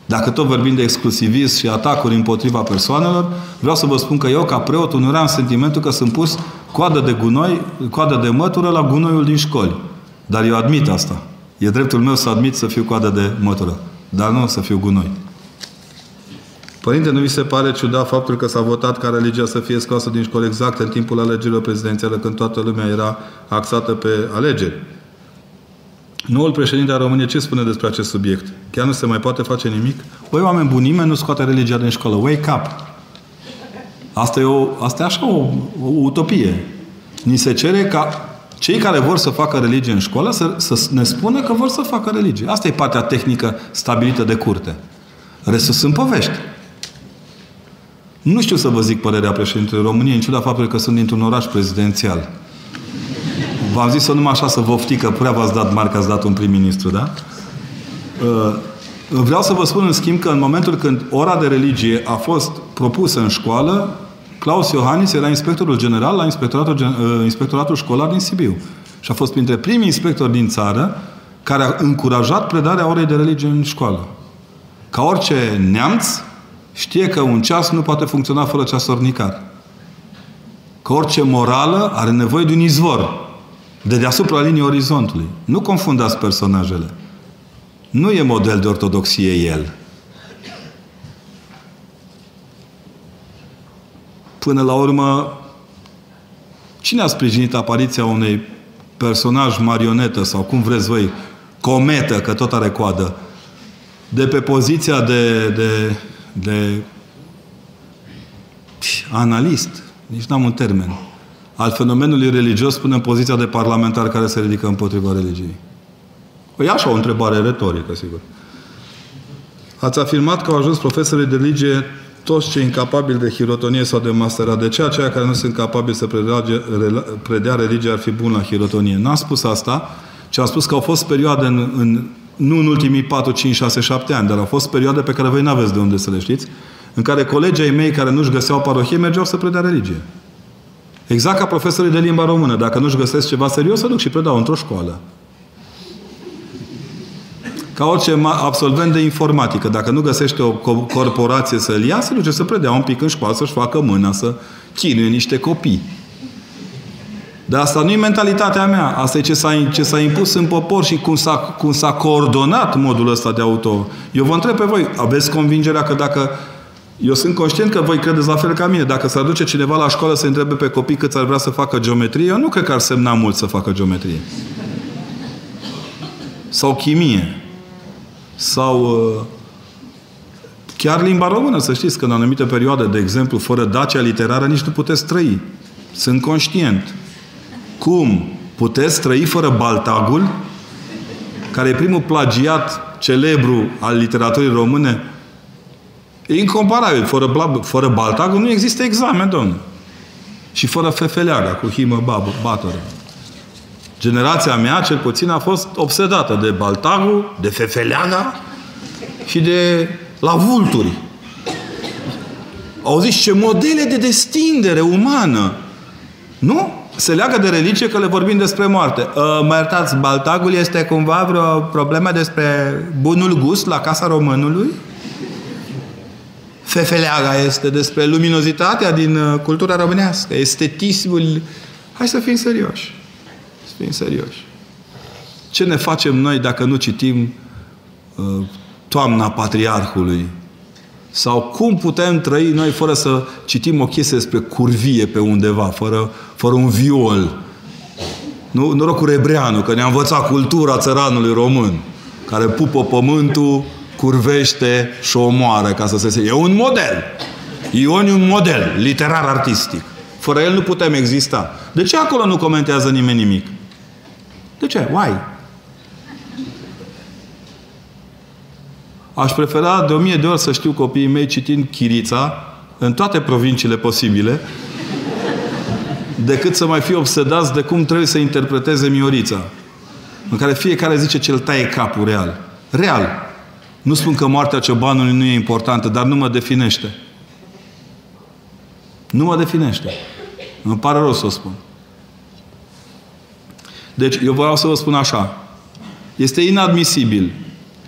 Dacă tot vorbim de exclusivism și atacuri împotriva persoanelor, vreau să vă spun că eu, ca preot, uneori am sentimentul că sunt pus coadă de gunoi, coadă de mătură la gunoiul din școli. Dar eu admit asta. E dreptul meu să admit să fiu coadă de mătură, dar nu să fiu gunoi. Părinte, nu vi se pare ciudat faptul că s-a votat ca religia să fie scoasă din școală exact în timpul alegerilor prezidențiale, când toată lumea era axată pe alegeri? Noul președinte al României ce spune despre acest subiect? Chiar nu se mai poate face nimic? Băi, oameni buni, nimeni nu scoate religia din școală. Wake up! Asta e, o, asta e așa o, o utopie. Ni se cere ca cei care vor să facă religie în școală să, să ne spună că vor să facă religie. Asta e partea tehnică stabilită de curte. Restul sunt povești. Nu știu să vă zic părerea președintelui României, în ciuda faptului că sunt dintr-un oraș prezidențial. V-am zis-o numai așa să vă ofti că prea v-ați dat mari că ați dat un prim-ministru, da? Uh, vreau să vă spun în schimb că în momentul când ora de religie a fost propusă în școală, Claus Iohannis era inspectorul general la inspectoratul, uh, inspectoratul școlar din Sibiu. Și a fost printre primii inspectori din țară care a încurajat predarea orei de religie în școală. Ca orice neamț, știe că un ceas nu poate funcționa fără ceasornicar. Că orice morală are nevoie de un izvor de deasupra liniei orizontului. Nu confundați personajele. Nu e model de ortodoxie el. Până la urmă, cine a sprijinit apariția unei personaj marionetă sau cum vreți voi, cometă, că tot are coadă, de pe poziția de, de, de analist, Nici n-am un termen. Al fenomenului religios până în poziția de parlamentar care se ridică împotriva religiei. Păi așa o întrebare retorică, sigur. Ați afirmat că au ajuns profesorii de religie toți cei incapabili de hirotonie sau de masterat. De ce aceia care nu sunt capabili să predea, predea religia ar fi bun la hirotonie? N-am spus asta, ci am spus că au fost perioade în, în nu în ultimii 4, 5, 6, 7 ani, dar au fost perioade pe care voi nu aveți de unde să le știți, în care colegii ai mei care nu-și găseau parohie mergeau să predea religie. Exact ca profesorii de limba română. Dacă nu-și găsesc ceva serios, să duc și predau într-o școală. Ca orice absolvent de informatică. Dacă nu găsește o corporație să-l ia, se duce să predea un pic în școală, să-și facă mâna, să chinuie niște copii. Dar asta nu e mentalitatea mea. Asta e ce s-a, ce s-a impus în popor și cum s-a, cum s-a coordonat modul ăsta de auto. Eu vă întreb pe voi, aveți convingerea că dacă... Eu sunt conștient că voi credeți la fel ca mine. Dacă s-ar duce cineva la școală să întrebe pe copii cât ar vrea să facă geometrie, eu nu cred că ar semna mult să facă geometrie. Sau chimie. Sau uh, chiar limba română, să știți că în anumite perioade, de exemplu, fără Dacia literară, nici nu puteți trăi. Sunt conștient. Cum? Puteți trăi fără Baltagul, care e primul plagiat celebru al literaturii române? E incomparabil. Fără, fără Baltagul nu există examen, domnule. Și fără Fefeleaga, cu himă babă, batoră. Generația mea, cel puțin, a fost obsedată de Baltagul, de Fefeleaga și de la vulturi. Au zis ce modele de destindere umană. Nu? se leagă de religie că le vorbim despre moarte. Uh, mă iertați, Baltagul este cumva vreo problemă despre bunul gust la Casa Românului? Fefeleaga este despre luminozitatea din uh, cultura românească, estetismul. Hai să fim serioși. Să fim serioși. Ce ne facem noi dacă nu citim uh, Toamna Patriarhului sau cum putem trăi noi fără să citim o chestie despre curvie pe undeva, fără, fără un viol? Nu, norocul Rebreanu, că ne-a învățat cultura țăranului român, care pupă pământul, curvește și omoară ca să se... E un model. Ion e un model literar-artistic. Fără el nu putem exista. De ce acolo nu comentează nimeni nimic? De ce? Why? Aș prefera de o mie de ori să știu copiii mei citind Chirița în toate provinciile posibile decât să mai fie obsedați de cum trebuie să interpreteze Miorița. În care fiecare zice ce îl taie capul real. Real. Nu spun că moartea ciobanului nu e importantă, dar nu mă definește. Nu mă definește. Îmi pare rău să o spun. Deci, eu vreau să vă spun așa. Este inadmisibil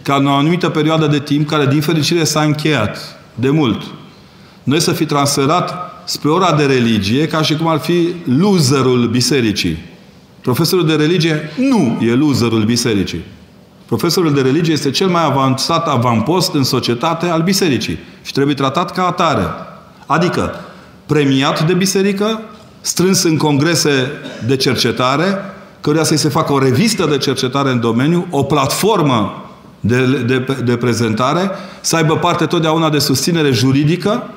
ca în o anumită perioadă de timp, care din fericire s-a încheiat de mult, noi să fi transferat spre ora de religie ca și cum ar fi loserul bisericii. Profesorul de religie nu e loserul bisericii. Profesorul de religie este cel mai avansat avampost în societate al bisericii și trebuie tratat ca atare. Adică premiat de biserică, strâns în congrese de cercetare, căruia să-i se facă o revistă de cercetare în domeniu, o platformă de, de, de prezentare, să aibă parte totdeauna de susținere juridică,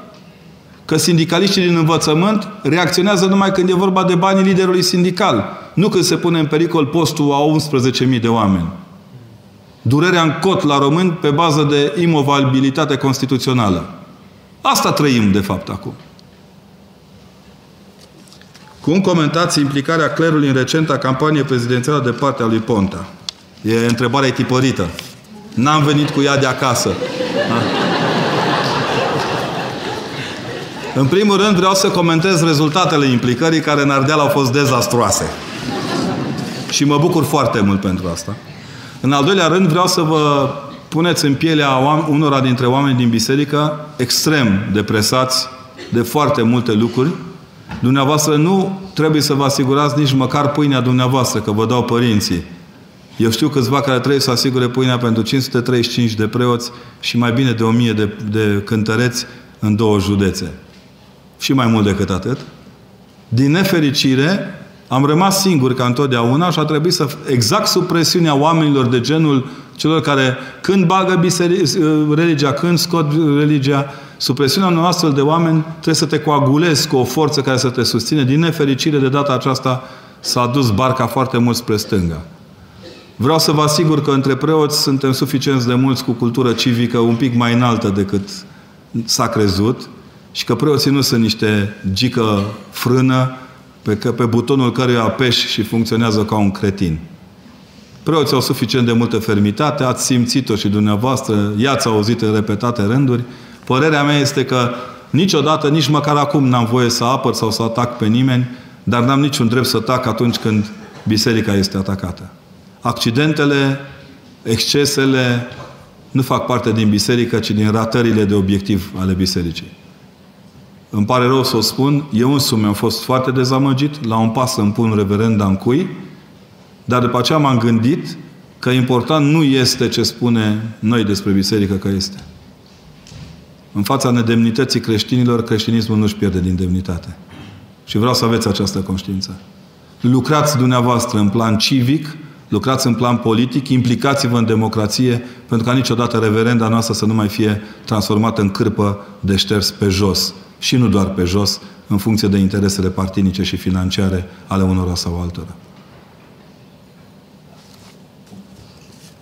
că sindicaliștii din învățământ reacționează numai când e vorba de banii liderului sindical, nu când se pune în pericol postul a 11.000 de oameni. Durerea în cot la români pe bază de imobilitate constituțională. Asta trăim, de fapt, acum. Cum comentați implicarea clerului în recenta campanie prezidențială de partea lui Ponta? E întrebarea tipărită. N-am venit cu ea de acasă. Da? În primul rând vreau să comentez rezultatele implicării care în Ardeal au fost dezastruoase. Și mă bucur foarte mult pentru asta. În al doilea rând vreau să vă puneți în pielea unora dintre oameni din biserică extrem depresați de foarte multe lucruri. Dumneavoastră nu trebuie să vă asigurați nici măcar pâinea dumneavoastră, că vă dau părinții. Eu știu câțiva care trebuie să asigure pâinea pentru 535 de preoți și mai bine de 1000 de, de cântăreți în două județe. Și mai mult decât atât. Din nefericire, am rămas singuri ca întotdeauna și a trebuit să, exact sub presiunea oamenilor de genul celor care când bagă biseri, religia, când scot religia, Sub presiunea unor astfel de oameni trebuie să te coagulezi cu o forță care să te susține. Din nefericire, de data aceasta s-a dus barca foarte mult spre stânga. Vreau să vă asigur că între preoți suntem suficienți de mulți cu cultură civică un pic mai înaltă decât s-a crezut și că preoții nu sunt niște gică frână pe, pe butonul căruia apeși și funcționează ca un cretin. Preoții au suficient de multă fermitate, ați simțit-o și dumneavoastră, i-ați auzit în repetate rânduri. Părerea mea este că niciodată, nici măcar acum n-am voie să apăr sau să atac pe nimeni, dar n-am niciun drept să atac atunci când biserica este atacată. Accidentele, excesele nu fac parte din biserică, ci din ratările de obiectiv ale bisericii. Îmi pare rău să o spun, eu însumi am fost foarte dezamăgit, la un pas să-mi pun reverenda în cui, dar după aceea m-am gândit că important nu este ce spune noi despre biserică că este. În fața nedemnității creștinilor, creștinismul nu-și pierde din demnitate. Și vreau să aveți această conștiință. Lucrați dumneavoastră în plan civic, lucrați în plan politic, implicați-vă în democrație, pentru ca niciodată reverenda noastră să nu mai fie transformată în cârpă de șters pe jos. Și nu doar pe jos, în funcție de interesele partinice și financiare ale unora sau altora.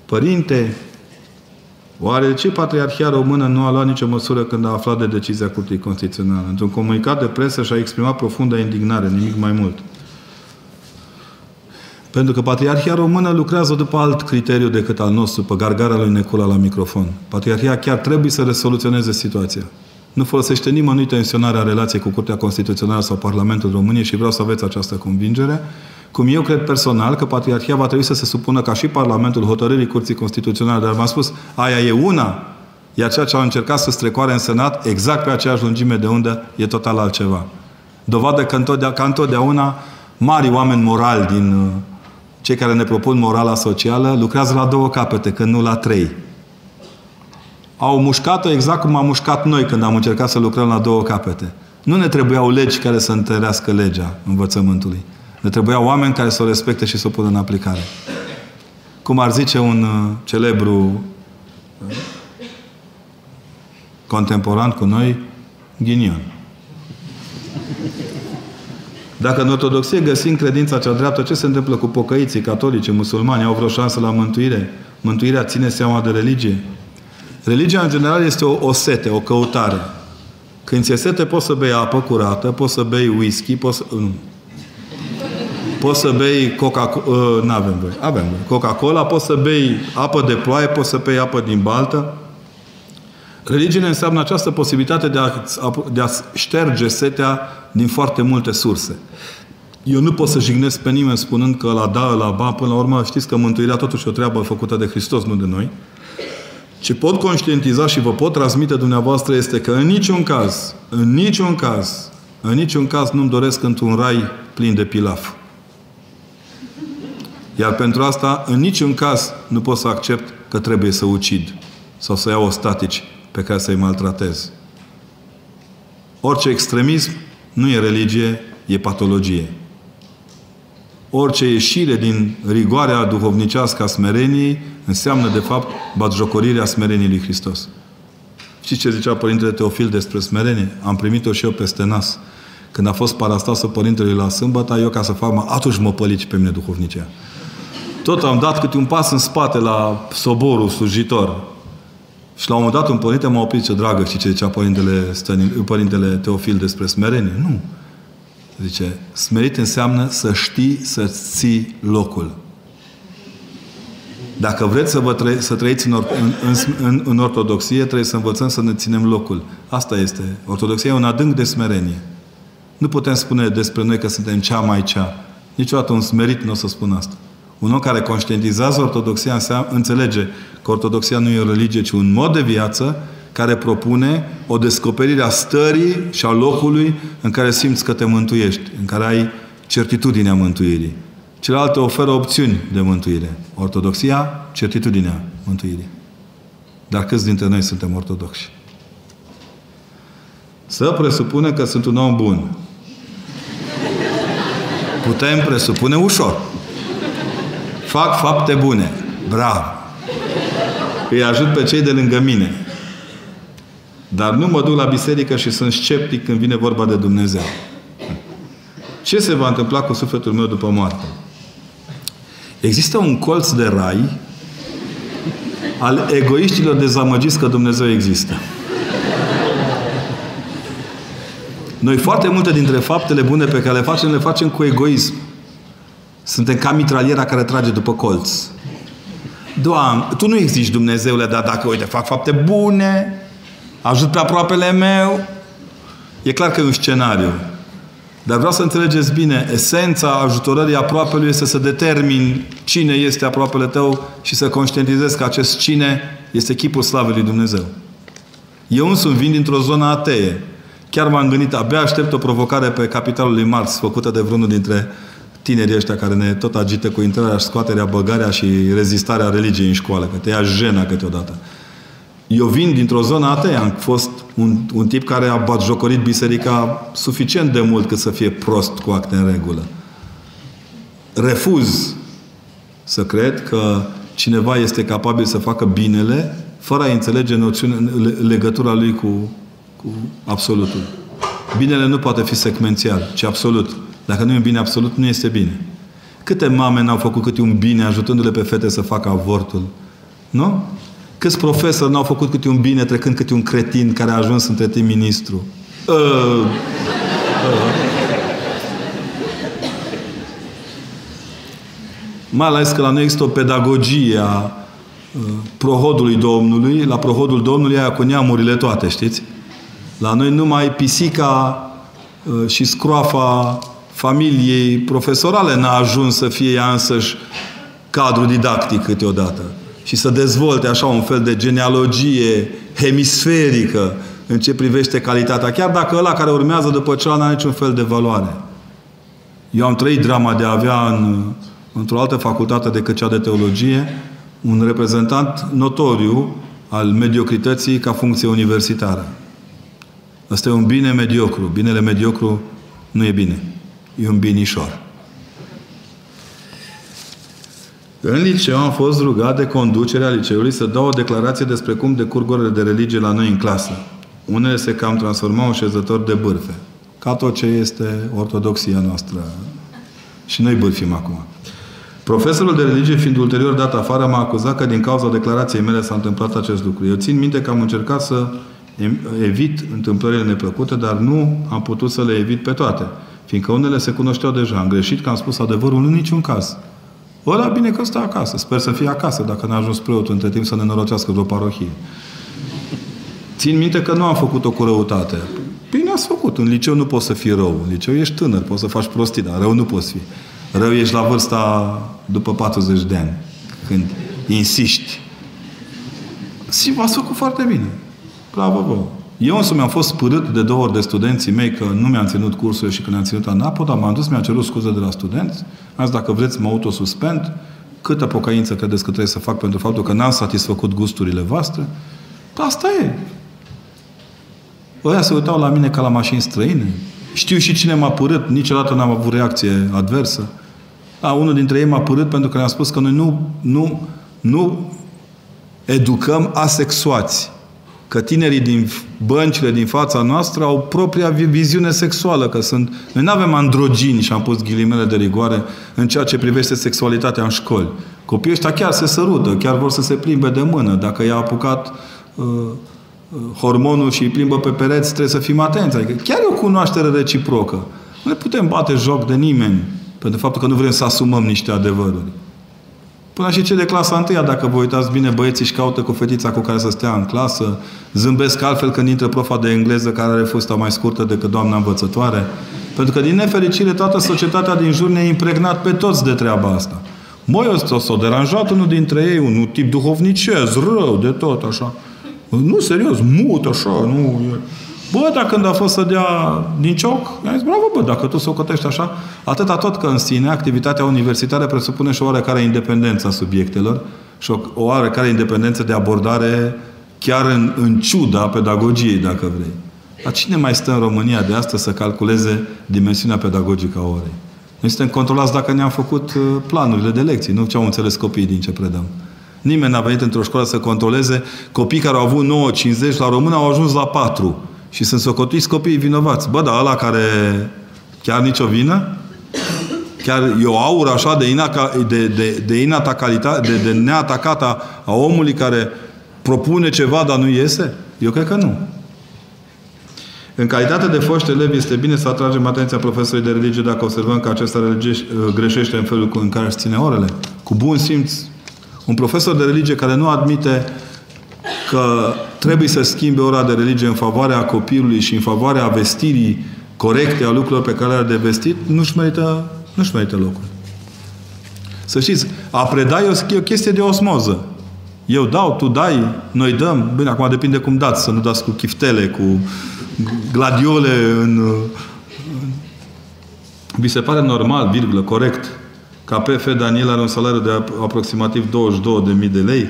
Părinte, oare de ce Patriarhia Română nu a luat nicio măsură când a aflat de decizia Curții Constituționale? Într-un comunicat de presă și-a exprimat profundă indignare, nimic mai mult. Pentru că Patriarhia Română lucrează după alt criteriu decât al nostru, pe gargara lui Necula la microfon. Patriarhia chiar trebuie să resoluționeze situația. Nu folosește nimănui tensionarea relației cu Curtea Constituțională sau Parlamentul României și vreau să aveți această convingere. Cum eu cred personal că Patriarhia va trebui să se supună ca și Parlamentul hotărârii Curții Constituționale, dar v-am spus, aia e una, iar ceea ce au încercat să strecoare în Senat, exact pe aceeași lungime de undă, e total altceva. Dovadă că întotdeauna, ca întotdeauna mari oameni morali din uh, cei care ne propun morala socială lucrează la două capete, când nu la trei. Au mușcat-o exact cum am mușcat noi când am încercat să lucrăm la două capete. Nu ne trebuiau legi care să întărească legea învățământului. Ne trebuiau oameni care să o respecte și să o pună în aplicare. Cum ar zice un uh, celebru uh, contemporan cu noi, ghinion. Dacă în Ortodoxie găsim credința cea dreaptă, ce se întâmplă cu pocăiții, catolici, musulmani? Au vreo șansă la mântuire? Mântuirea ține seama de religie? Religia, în general, este o, o sete, o căutare. Când ți-e sete, poți să bei apă curată, poți să bei whisky, poți să... Nu. Poți să bei Coca-Cola... Uh, nu avem voie. Avem voie. Coca-Cola, poți să bei apă de ploaie, poți să bei apă din baltă. Religiile înseamnă această posibilitate de a, de a șterge setea din foarte multe surse. Eu nu pot să jignesc pe nimeni spunând că la da, la ba, până la urmă știți că mântuirea totuși o treabă făcută de Hristos, nu de noi. Ce pot conștientiza și vă pot transmite dumneavoastră este că în niciun caz, în niciun caz, în niciun caz nu-mi doresc într-un rai plin de pilaf. Iar pentru asta, în niciun caz, nu pot să accept că trebuie să ucid sau să iau ostatici pe care să-i maltratez. Orice extremism nu e religie, e patologie. Orice ieșire din rigoarea duhovnicească a smereniei înseamnă, de fapt, batjocorirea smereniei lui Hristos. Știți ce zicea Părintele Teofil despre smerenie? Am primit-o și eu peste nas. Când a fost parastasul Părintelui la sâmbătă, eu ca să fac, mă, atunci mă pălici pe mine duhovnicea. Tot am dat câte un pas în spate la soborul slujitor. Și la un moment dat un părinte m-a oprit, ce dragă, știi ce zicea Părintele, Stănin, Părintele Teofil despre smerenie? Nu. Zice, smerit înseamnă să știi să ții locul. Dacă vreți să, vă trăi, să trăiți în, în, în, în ortodoxie, trebuie să învățăm să ne ținem locul. Asta este. Ortodoxia e un adânc de smerenie. Nu putem spune despre noi că suntem cea mai cea. Niciodată un smerit nu o să spun asta. Un om care conștientizează ortodoxia înseamnă, înțelege că ortodoxia nu e o religie, ci un mod de viață care propune o descoperire a stării și a locului în care simți că te mântuiești, în care ai certitudinea mântuirii. Celelalte oferă opțiuni de mântuire. Ortodoxia, certitudinea mântuirii. Dar câți dintre noi suntem ortodoxi? Să presupune că sunt un om bun. Putem presupune ușor. Fac fapte bune. Bravo! Îi ajut pe cei de lângă mine. Dar nu mă duc la biserică și sunt sceptic când vine vorba de Dumnezeu. Ce se va întâmpla cu sufletul meu după moarte? Există un colț de rai al egoiștilor dezamăgiți că Dumnezeu există. Noi foarte multe dintre faptele bune pe care le facem, le facem cu egoism. Suntem ca mitraliera care trage după colț. Doamne, Tu nu existi Dumnezeule, dar dacă, uite, fac fapte bune, ajut pe aproapele meu, e clar că e un scenariu. Dar vreau să înțelegeți bine, esența ajutorării aproapelui este să determin cine este aproapele tău și să conștientizezi că acest cine este chipul slavei lui Dumnezeu. Eu însumi vin dintr-o zonă atee. Chiar m-am gândit, abia aștept o provocare pe capitalul lui Marx, făcută de vreunul dintre tinerii ăștia care ne tot agită cu intrarea, scoaterea, băgarea și rezistarea religiei în școală, că te ia jena câteodată. Eu vin dintr-o zonă atei, am fost un, un tip care a batjocorit biserica suficient de mult cât să fie prost cu acte în regulă. Refuz să cred că cineva este capabil să facă binele fără a înțelege noțiune, legătura lui cu, cu absolutul. Binele nu poate fi secvențial, ci absolut. Dacă nu e un bine absolut, nu este bine. Câte mame n-au făcut câte un bine ajutându-le pe fete să facă avortul? Nu? Câți profesori n-au făcut câte un bine trecând câte un cretin care a ajuns între timp ministru? Uh, uh. Mai ales că la noi există o pedagogie a uh, prohodului Domnului. La prohodul Domnului aia cu neamurile toate, știți? La noi numai pisica uh, și scroafa familiei profesorale n-a ajuns să fie ea însăși cadru didactic câteodată și să dezvolte așa un fel de genealogie hemisferică în ce privește calitatea, chiar dacă ăla care urmează după cel n-are niciun fel de valoare. Eu am trăit drama de a avea în, într-o altă facultate decât cea de teologie un reprezentant notoriu al mediocrității ca funcție universitară. Asta e un bine mediocru. Binele mediocru nu e bine. E un binișor. În liceu am fost rugat de conducerea liceului să dau o declarație despre cum decurg orele de religie la noi în clasă. Unele se cam transformau în șezători de bârfe. Ca tot ce este ortodoxia noastră. Și noi bârfim acum. Profesorul de religie, fiind ulterior dat afară, m-a acuzat că din cauza declarației mele s-a întâmplat acest lucru. Eu țin minte că am încercat să evit întâmplările neplăcute, dar nu am putut să le evit pe toate. Fiindcă unele se cunoșteau deja. Am greșit că am spus adevărul în niciun caz. Ăla bine că stă acasă. Sper să fie acasă, dacă n-a ajuns preotul între timp să ne norocească vreo parohie. Țin minte că nu am făcut-o cu răutate. Bine ați făcut. În liceu nu poți să fii rău. În liceu ești tânăr, poți să faci prostii, dar rău nu poți fi. Rău ești la vârsta după 40 de ani. Când insiști. Și v-ați făcut foarte bine. Bravo vouă. Eu însumi am fost spărât de două ori de studenții mei că nu mi-am ținut cursul și că ne-am ținut ANAPO, dar m-am dus, mi-am cerut scuze de la studenți. Am zis, dacă vreți, mă autosuspend. Câtă pocăință credeți că trebuie să fac pentru faptul că n-am satisfăcut gusturile voastre? Asta e. Ăia se uitau la mine ca la mașini străine. Știu și cine m-a părât, niciodată n-am avut reacție adversă. Da, unul dintre ei m-a părât pentru că le-am spus că noi nu, nu, nu educăm asexuați că tinerii din băncile din fața noastră au propria viziune sexuală, că sunt... Noi nu avem androgini, și am pus ghilimele de rigoare, în ceea ce privește sexualitatea în școli. Copiii ăștia chiar se sărută, chiar vor să se plimbe de mână. Dacă i-a apucat uh, uh, hormonul și îi plimbă pe pereți, trebuie să fim atenți. Adică chiar e o cunoaștere reciprocă. Nu ne putem bate joc de nimeni pentru faptul că nu vrem să asumăm niște adevăruri. Până și cei de clasa întâia, dacă vă uitați bine, băieții își caută cu fetița cu care să stea în clasă, zâmbesc altfel când intră profa de engleză care are fusta mai scurtă decât doamna învățătoare. Pentru că, din nefericire, toată societatea din jur ne-a impregnat pe toți de treaba asta. Măi, ăsta s-a deranjat unul dintre ei, un tip duhovnicesc, rău de tot, așa. Nu, serios, mut, așa, nu... Bă, dar când a fost să dea din cioc, i-am zis, bravo, bă, dacă tu să o cotești așa, atâta tot că în sine activitatea universitară presupune și o oarecare independență a subiectelor și o, o oarecare independență de abordare chiar în, în ciuda pedagogiei, dacă vrei. Dar cine mai stă în România de astăzi să calculeze dimensiunea pedagogică a orei? Noi suntem controlați dacă ne-am făcut uh, planurile de lecții, nu ce au înțeles copiii din ce predăm. Nimeni n-a venit într-o școală să controleze copii care au avut 9,50 la română au ajuns la 4. Și sunt socotiți copiii vinovați. Bă, dar ăla care chiar nicio vină? Chiar e o aură așa de, inaca, de, de, de, inatacalitate, de, de neatacată a omului care propune ceva, dar nu iese? Eu cred că nu. În calitate de foști elevi, este bine să atragem atenția profesorului de religie dacă observăm că acesta religie, greșește în felul în care își ține orele. Cu bun simț. Un profesor de religie care nu admite că trebuie să schimbe ora de religie în favoarea copilului și în favoarea vestirii corecte a lucrurilor pe care le-a de vestit, nu-și merită, nu-și merită locul. Să știți, a preda e o, o chestie de osmoză. Eu dau, tu dai, noi dăm. Bine, acum depinde cum dați, să nu dați cu chiftele, cu gladiole în... Vi se pare normal, virgulă, corect, ca PF Daniel are un salariu de aproximativ 22.000 de lei?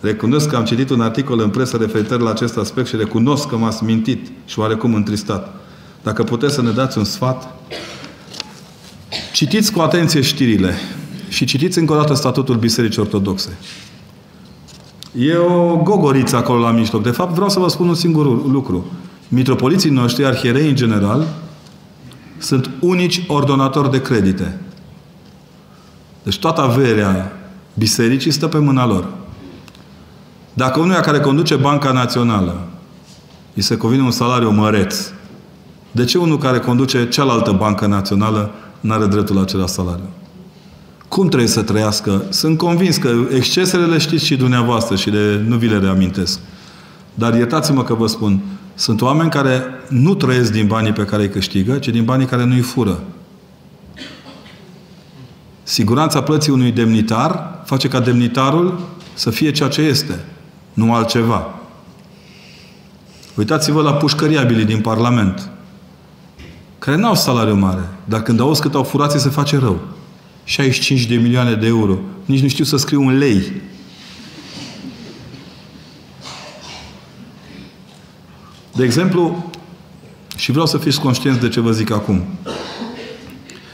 Recunosc că am citit un articol în presă referitor la acest aspect și recunosc că m-ați mintit și oarecum întristat. Dacă puteți să ne dați un sfat, citiți cu atenție știrile și citiți încă o dată statutul Bisericii Ortodoxe. E o gogoriță acolo la mijloc. De fapt, vreau să vă spun un singur lucru. Mitropoliții noștri, arhierei în general, sunt unici ordonatori de credite. Deci toată averea bisericii stă pe mâna lor. Dacă unuia care conduce Banca Națională îi se convine un salariu măreț, de ce unul care conduce cealaltă bancă națională nu are dreptul la același salariu? Cum trebuie să trăiască? Sunt convins că excesele le știți și dumneavoastră și le, nu vi le reamintesc. Dar iertați-mă că vă spun, sunt oameni care nu trăiesc din banii pe care îi câștigă, ci din banii care nu îi fură. Siguranța plății unui demnitar face ca demnitarul să fie ceea ce este, nu altceva. Uitați-vă la pușcăriabilii din Parlament, care nu au salariu mare, dar când auzi cât au furat, se face rău. 65 de milioane de euro. Nici nu știu să scriu un lei. De exemplu, și vreau să fiți conștienți de ce vă zic acum.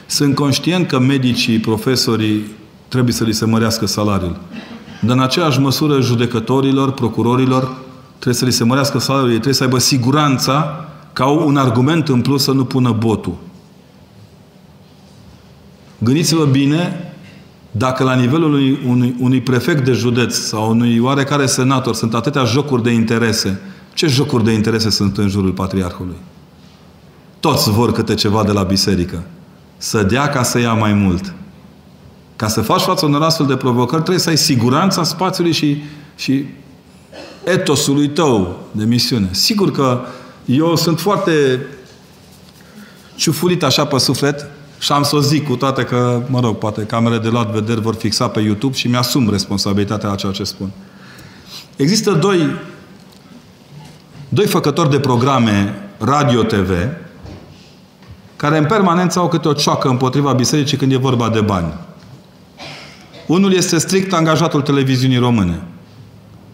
Sunt conștient că medicii, profesorii trebuie să li se mărească salariul. Dar în aceeași măsură judecătorilor, procurorilor, trebuie să li se mărească salariul. Ei trebuie să aibă siguranța că au un argument în plus să nu pună botul. Gândiți-vă bine dacă la nivelul unui, unui, unui prefect de județ sau unui oarecare senator sunt atâtea jocuri de interese, ce jocuri de interese sunt în jurul patriarhului? Toți vor câte ceva de la biserică. Să dea ca să ia mai mult. Ca să faci față unor astfel de provocări, trebuie să ai siguranța spațiului și, și etosului tău de misiune. Sigur că eu sunt foarte ciufulit așa pe suflet și am să o zic cu toate că, mă rog, poate camerele de luat vederi vor fixa pe YouTube și mi-asum responsabilitatea la ceea ce spun. Există doi, doi făcători de programe radio-TV care în permanență au câte o cioacă împotriva bisericii când e vorba de bani. Unul este strict angajatul televiziunii române.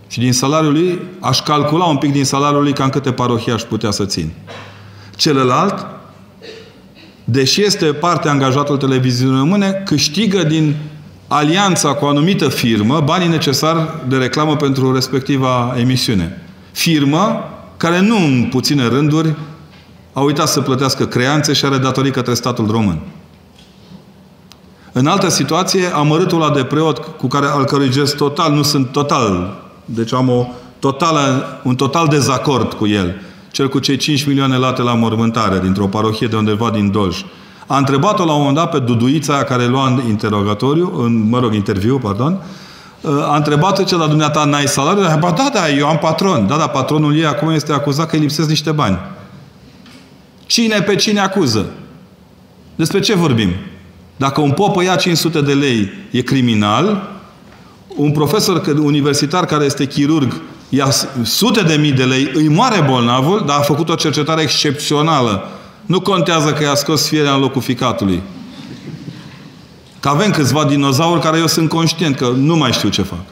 Și din salariul lui, aș calcula un pic din salariul lui cam câte parohii aș putea să țin. Celălalt deși este parte angajatul televiziunii române, câștigă din alianța cu o anumită firmă banii necesari de reclamă pentru respectiva emisiune. Firmă care nu în puține rânduri a uitat să plătească creanțe și are datorii către statul român. În altă situație, amărâtul ăla de preot cu care, al cărui gest total nu sunt total, deci am o totală, un total dezacord cu el cel cu cei 5 milioane late la mormântare, dintr-o parohie de undeva din Dolj. A întrebat-o la un moment dat pe Duduița, care lua în interogatoriu, în, mă rog, interviu, pardon, a întrebat-o ce la dumneata n-ai salariu? A da, da, eu am patron. Da, da, patronul ei acum este acuzat că îi lipsesc niște bani. Cine pe cine acuză? Despre ce vorbim? Dacă un pop ia 500 de lei, e criminal, un profesor universitar care este chirurg ia sute de mii de lei, îi moare bolnavul, dar a făcut o cercetare excepțională. Nu contează că i-a scos fierea în locul ficatului. Că avem câțiva dinozauri care eu sunt conștient că nu mai știu ce fac.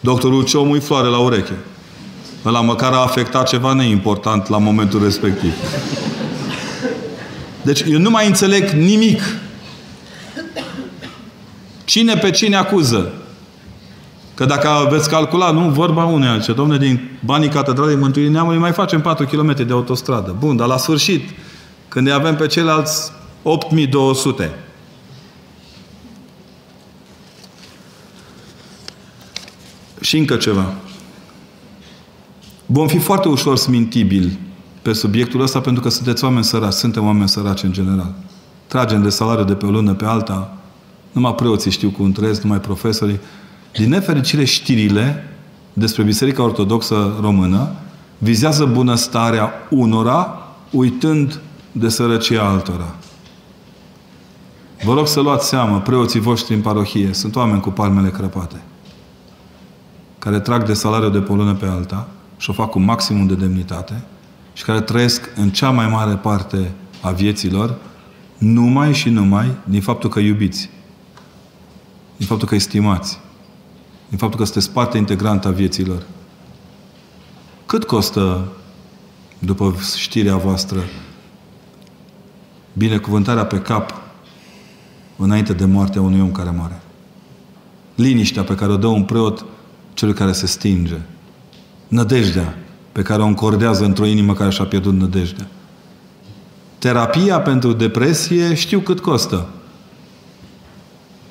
Doctorul Ciomui floare la ureche. Ăla măcar a afectat ceva neimportant la momentul respectiv. Deci eu nu mai înțeleg nimic. Cine pe cine acuză? Că dacă veți calcula, nu, vorba unei ce domne, din banii Catedralei Mântuirii Neamului mai facem 4 km de autostradă. Bun, dar la sfârșit, când ne avem pe ceilalți 8200, Și încă ceva. Vom fi foarte ușor smintibili pe subiectul ăsta pentru că sunteți oameni săraci, suntem oameni săraci în general. Tragem de salariu de pe o lună pe alta, numai preoții știu cum trăiesc, numai profesorii. Din nefericire, știrile despre Biserica Ortodoxă Română vizează bunăstarea unora, uitând de sărăcia altora. Vă rog să luați seama, preoții voștri în parohie sunt oameni cu palmele crăpate, care trag de salariu de pe o lună pe alta și o fac cu maximum de demnitate și care trăiesc în cea mai mare parte a vieților numai și numai din faptul că iubiți, din faptul că estimați, din faptul că sunteți parte integrantă a vieților. Cât costă, după știrea voastră, binecuvântarea pe cap înainte de moartea unui om care moare? Liniștea pe care o dă un preot celui care se stinge. Nădejdea pe care o încordează într-o inimă care și-a pierdut nădejdea. Terapia pentru depresie știu cât costă.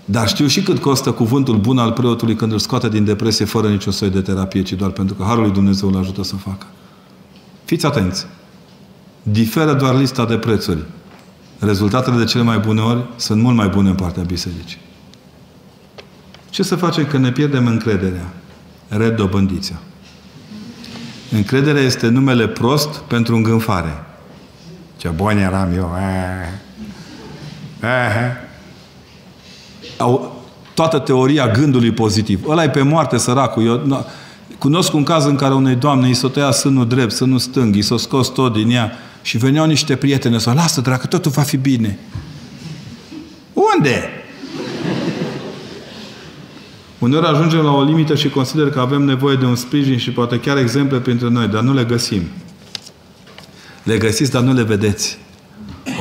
Dar știu și cât costă cuvântul bun al preotului când îl scoate din depresie fără niciun soi de terapie, ci doar pentru că Harul lui Dumnezeu îl ajută să facă. Fiți atenți! Diferă doar lista de prețuri. Rezultatele de cele mai bune ori sunt mult mai bune în partea bisericii. Ce să facem când ne pierdem încrederea? Redobândiți-o. Încrederea este numele prost pentru îngânfare. Ce bun eram eu. Eh. Eh. Au, toată teoria gândului pozitiv. Ăla e pe moarte, săracul. Eu, na, cunosc un caz în care unei doamne îi s-o tăia sânul drept, sânul stâng, i s-o scos tot din ea și veneau niște prietene să lasă, dragă, totul va fi bine. Unde? Uneori ajungem la o limită și consider că avem nevoie de un sprijin și poate chiar exemple printre noi, dar nu le găsim. Le găsiți, dar nu le vedeți.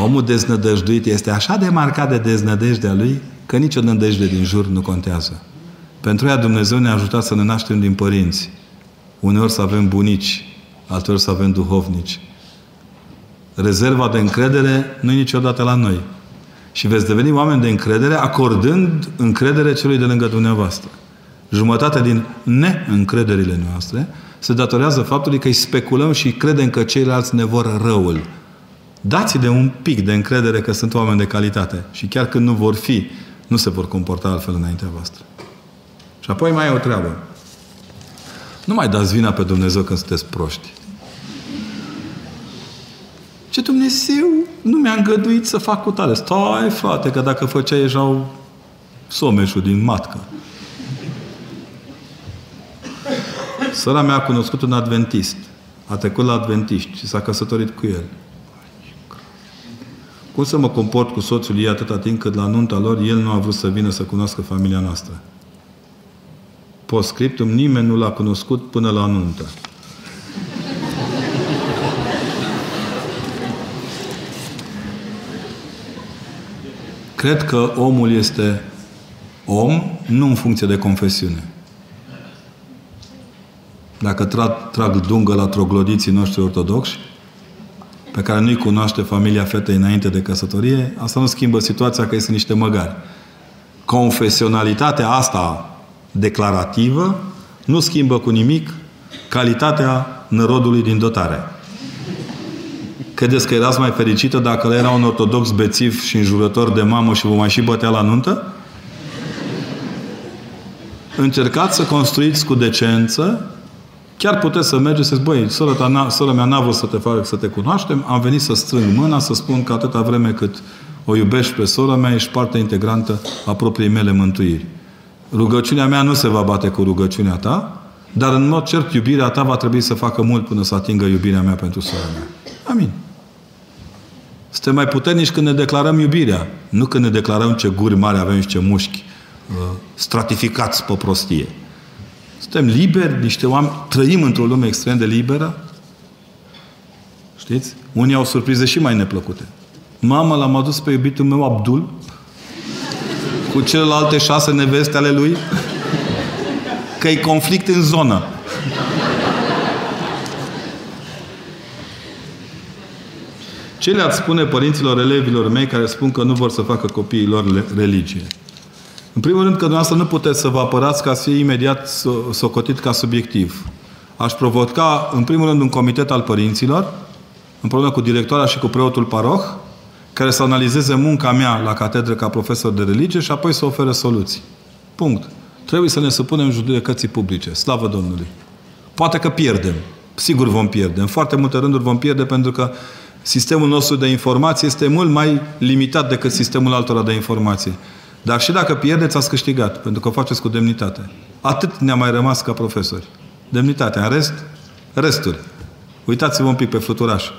Omul deznădăjduit este așa de marcat de deznădejdea lui că nicio nădejde din jur nu contează. Pentru ea Dumnezeu ne-a ajutat să ne naștem din părinți. Uneori să avem bunici, alteori să avem duhovnici. Rezerva de încredere nu e niciodată la noi. Și veți deveni oameni de încredere acordând încredere celui de lângă dumneavoastră. Jumătate din neîncrederile noastre se datorează faptului că îi speculăm și credem că ceilalți ne vor răul. dați de un pic de încredere că sunt oameni de calitate. Și chiar când nu vor fi, nu se vor comporta altfel înaintea voastră. Și apoi mai e o treabă. Nu mai dați vina pe Dumnezeu când sunteți proști. Ce Dumnezeu nu mi-a îngăduit să fac cu tale. Stai, frate, că dacă făceai ieșau someșul din matcă. Sora mea a cunoscut un adventist. A trecut la adventiști și s-a căsătorit cu el. Cum să mă comport cu soțul ei atâta timp cât la nunta lor el nu a vrut să vină să cunoască familia noastră? Postscriptum, nimeni nu l-a cunoscut până la nuntă. Cred că omul este om nu în funcție de confesiune. Dacă trag, trag dungă la troglodiții noștri ortodoxi, pe care nu-i cunoaște familia fetei înainte de căsătorie, asta nu schimbă situația că sunt niște măgari. Confesionalitatea asta declarativă nu schimbă cu nimic calitatea nărodului din dotare. Credeți că erați mai fericită dacă era un ortodox bețiv și înjurător de mamă și vă mai și bătea la nuntă? Încercați să construiți cu decență Chiar puteți să mergeți să ziți, băi, sora, mea n-a vrut să te fac să te cunoaștem, am venit să strâng mâna, să spun că atâta vreme cât o iubești pe sora mea, ești parte integrantă a propriei mele mântuiri. Rugăciunea mea nu se va bate cu rugăciunea ta, dar în mod cert iubirea ta va trebui să facă mult până să atingă iubirea mea pentru sora mea. Amin. Suntem mai puternici când ne declarăm iubirea, nu când ne declarăm ce guri mari avem și ce mușchi uh, stratificați pe prostie. Suntem liberi, niște oameni, trăim într-o lume extrem de liberă. Știți? Unii au surprize și mai neplăcute. Mama l-am adus pe iubitul meu Abdul cu celelalte șase neveste ale lui că e conflict în zonă. Ce le-ați spune părinților elevilor mei care spun că nu vor să facă copiii lor religie? În primul rând că dumneavoastră nu puteți să vă apărați ca să fie imediat socotit ca subiectiv. Aș provoca, în primul rând, un comitet al părinților, împreună cu directoarea și cu preotul paroh, care să analizeze munca mea la catedră ca profesor de religie și apoi să ofere soluții. Punct. Trebuie să ne supunem judecății publice. Slavă Domnului! Poate că pierdem. Sigur vom pierde. În foarte multe rânduri vom pierde pentru că sistemul nostru de informație este mult mai limitat decât sistemul altora de informație. Dar și dacă pierdeți, ați câștigat, pentru că o faceți cu demnitate. Atât ne-a mai rămas ca profesori. Demnitatea. În rest, resturi. Uitați-vă un pic pe fluturaș.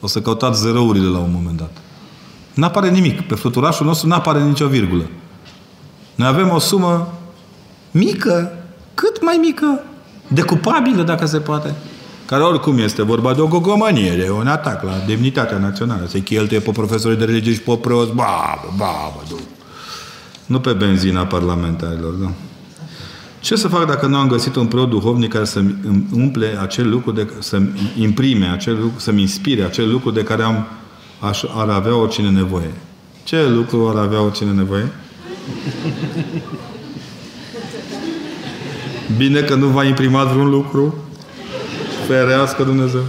O să căutați zerourile la un moment dat. Nu apare nimic. Pe fluturașul nostru nu apare nicio virgulă. Noi avem o sumă mică, cât mai mică, decupabilă, dacă se poate, care oricum este vorba de o gogomanie, de un atac la demnitatea națională. Se cheltuie pe profesorii de religie și pe preoți, babă, babă, du. Nu pe benzina parlamentarilor, da. Ce să fac dacă nu am găsit un preot duhovnic care să umple acel lucru, de, să imprime acel lucru, să-mi inspire acel lucru de care am, aș, ar avea oricine nevoie? Ce lucru ar avea oricine nevoie? Bine că nu v-a imprimat vreun lucru. Ferească Dumnezeu.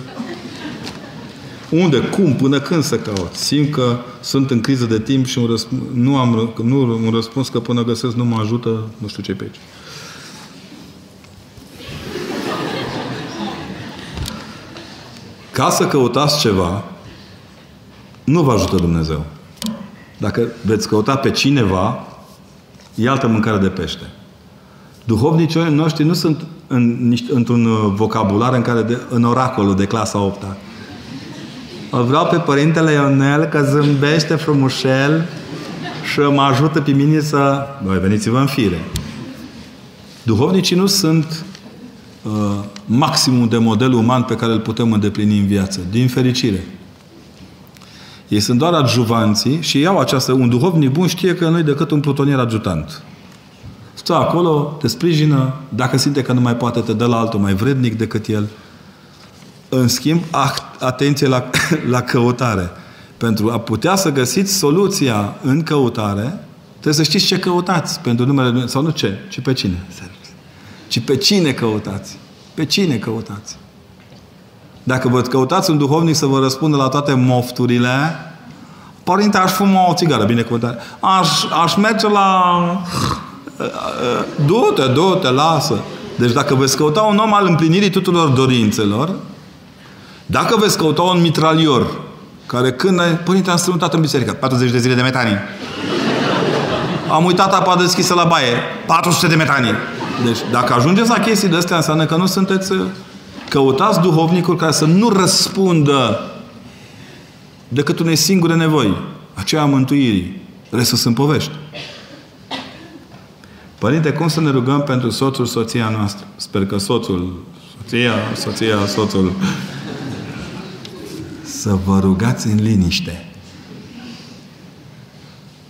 Unde? Cum? Până când să caut? Simt că sunt în criză de timp și un răsp- nu am nu, un răspuns că până găsesc nu mă ajută nu știu ce pe aici. Ca să căutați ceva, nu vă ajută Dumnezeu. Dacă veți căuta pe cineva, e altă mâncare de pește. Duhovnicii noștri nu sunt în, într-un uh, vocabular în care de, în oracolul de clasa 8 -a. Îl vreau pe Părintele Ionel că zâmbește frumușel și mă ajută pe mine să... Voi veniți-vă în fire. Duhovnicii nu sunt uh, maximul de model uman pe care îl putem îndeplini în viață. Din fericire. Ei sunt doar adjuvanții și iau această... Un duhovnic bun știe că nu e decât un plutonier adjutant. Stă acolo, te sprijină, dacă simte că nu mai poate, te dă la altul mai vrednic decât el. În schimb, atenție la, la căutare. Pentru a putea să găsiți soluția în căutare, trebuie să știți ce căutați pentru numele sau nu ce, ci pe cine. Ci pe cine căutați. Pe cine căutați. Dacă vă căutați un duhovnic să vă răspundă la toate mofturile, Părinte, aș fuma o țigară, bine cuvântare. Aș, aș merge la Du-te, du-te, lasă. Deci dacă veți căuta un om al împlinirii tuturor dorințelor, dacă veți căuta un mitralior care când Părinte, am strămutat în biserică, 40 de zile de metanii. Am uitat apa deschisă la baie, 400 de metanii. Deci, dacă ajungeți la chestii de astea, înseamnă că nu sunteți... Căutați duhovnicul care să nu răspundă decât unei singure nevoi, aceea a mântuirii. Restul sunt povești. Părinte, cum să ne rugăm pentru soțul, soția noastră? Sper că soțul, soția, soția, soțul... Să vă rugați în liniște.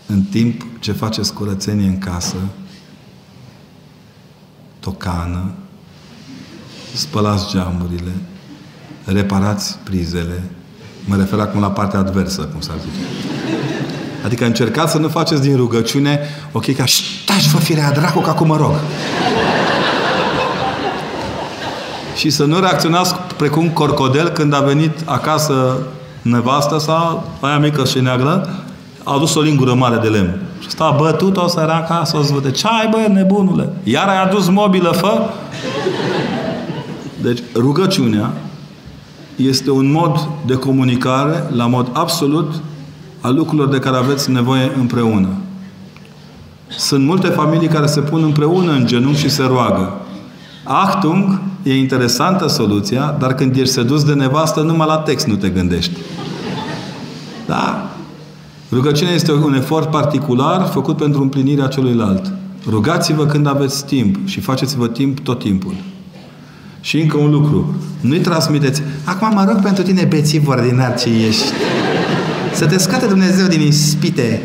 În timp ce faceți curățenie în casă, tocană, spălați geamurile, reparați prizele, mă refer acum la partea adversă, cum s-ar zice. Adică încercați să nu faceți din rugăciune ok, ca stai vă firea dracu, că acum mă rog. și să nu reacționați precum corcodel când a venit acasă nevastă sau aia mică și neagră, a adus o lingură mare de lemn. Și ăsta a bătut-o săraca să o zvăde. Ce ai, bă, nebunule? Iar ai adus mobilă, fă? Deci, rugăciunea este un mod de comunicare la mod absolut a lucrurilor de care aveți nevoie împreună. Sunt multe familii care se pun împreună în genunchi și se roagă. Achtung, e interesantă soluția, dar când ești sedus de nevastă, numai la text nu te gândești. Da? Rugăciunea este un efort particular făcut pentru împlinirea celuilalt. Rugați-vă când aveți timp și faceți-vă timp tot timpul. Și încă un lucru. Nu-i transmiteți. Acum mă rog pentru tine, bețiv ordinar ce ești. Să te scoate Dumnezeu din ispite.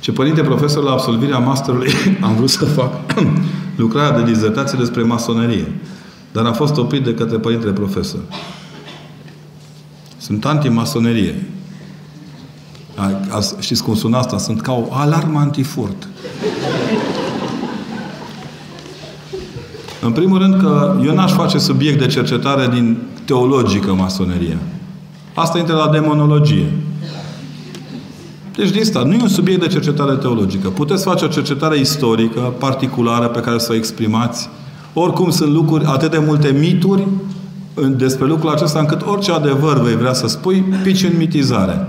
Ce părinte profesor la absolvirea masterului am vrut să fac lucrarea de dizertație despre masonerie. Dar am fost oprit de către părintele profesor. Sunt anti-masonerie. Știți cum sună asta? Sunt ca o alarmă antifurt. În primul rând că eu n-aș face subiect de cercetare din teologică masoneria. Asta intră la demonologie. Deci din asta, nu e un subiect de cercetare teologică. Puteți face o cercetare istorică, particulară, pe care să o exprimați. Oricum sunt lucruri, atât de multe mituri despre lucrul acesta, încât orice adevăr vei vrea să spui, pici în mitizare.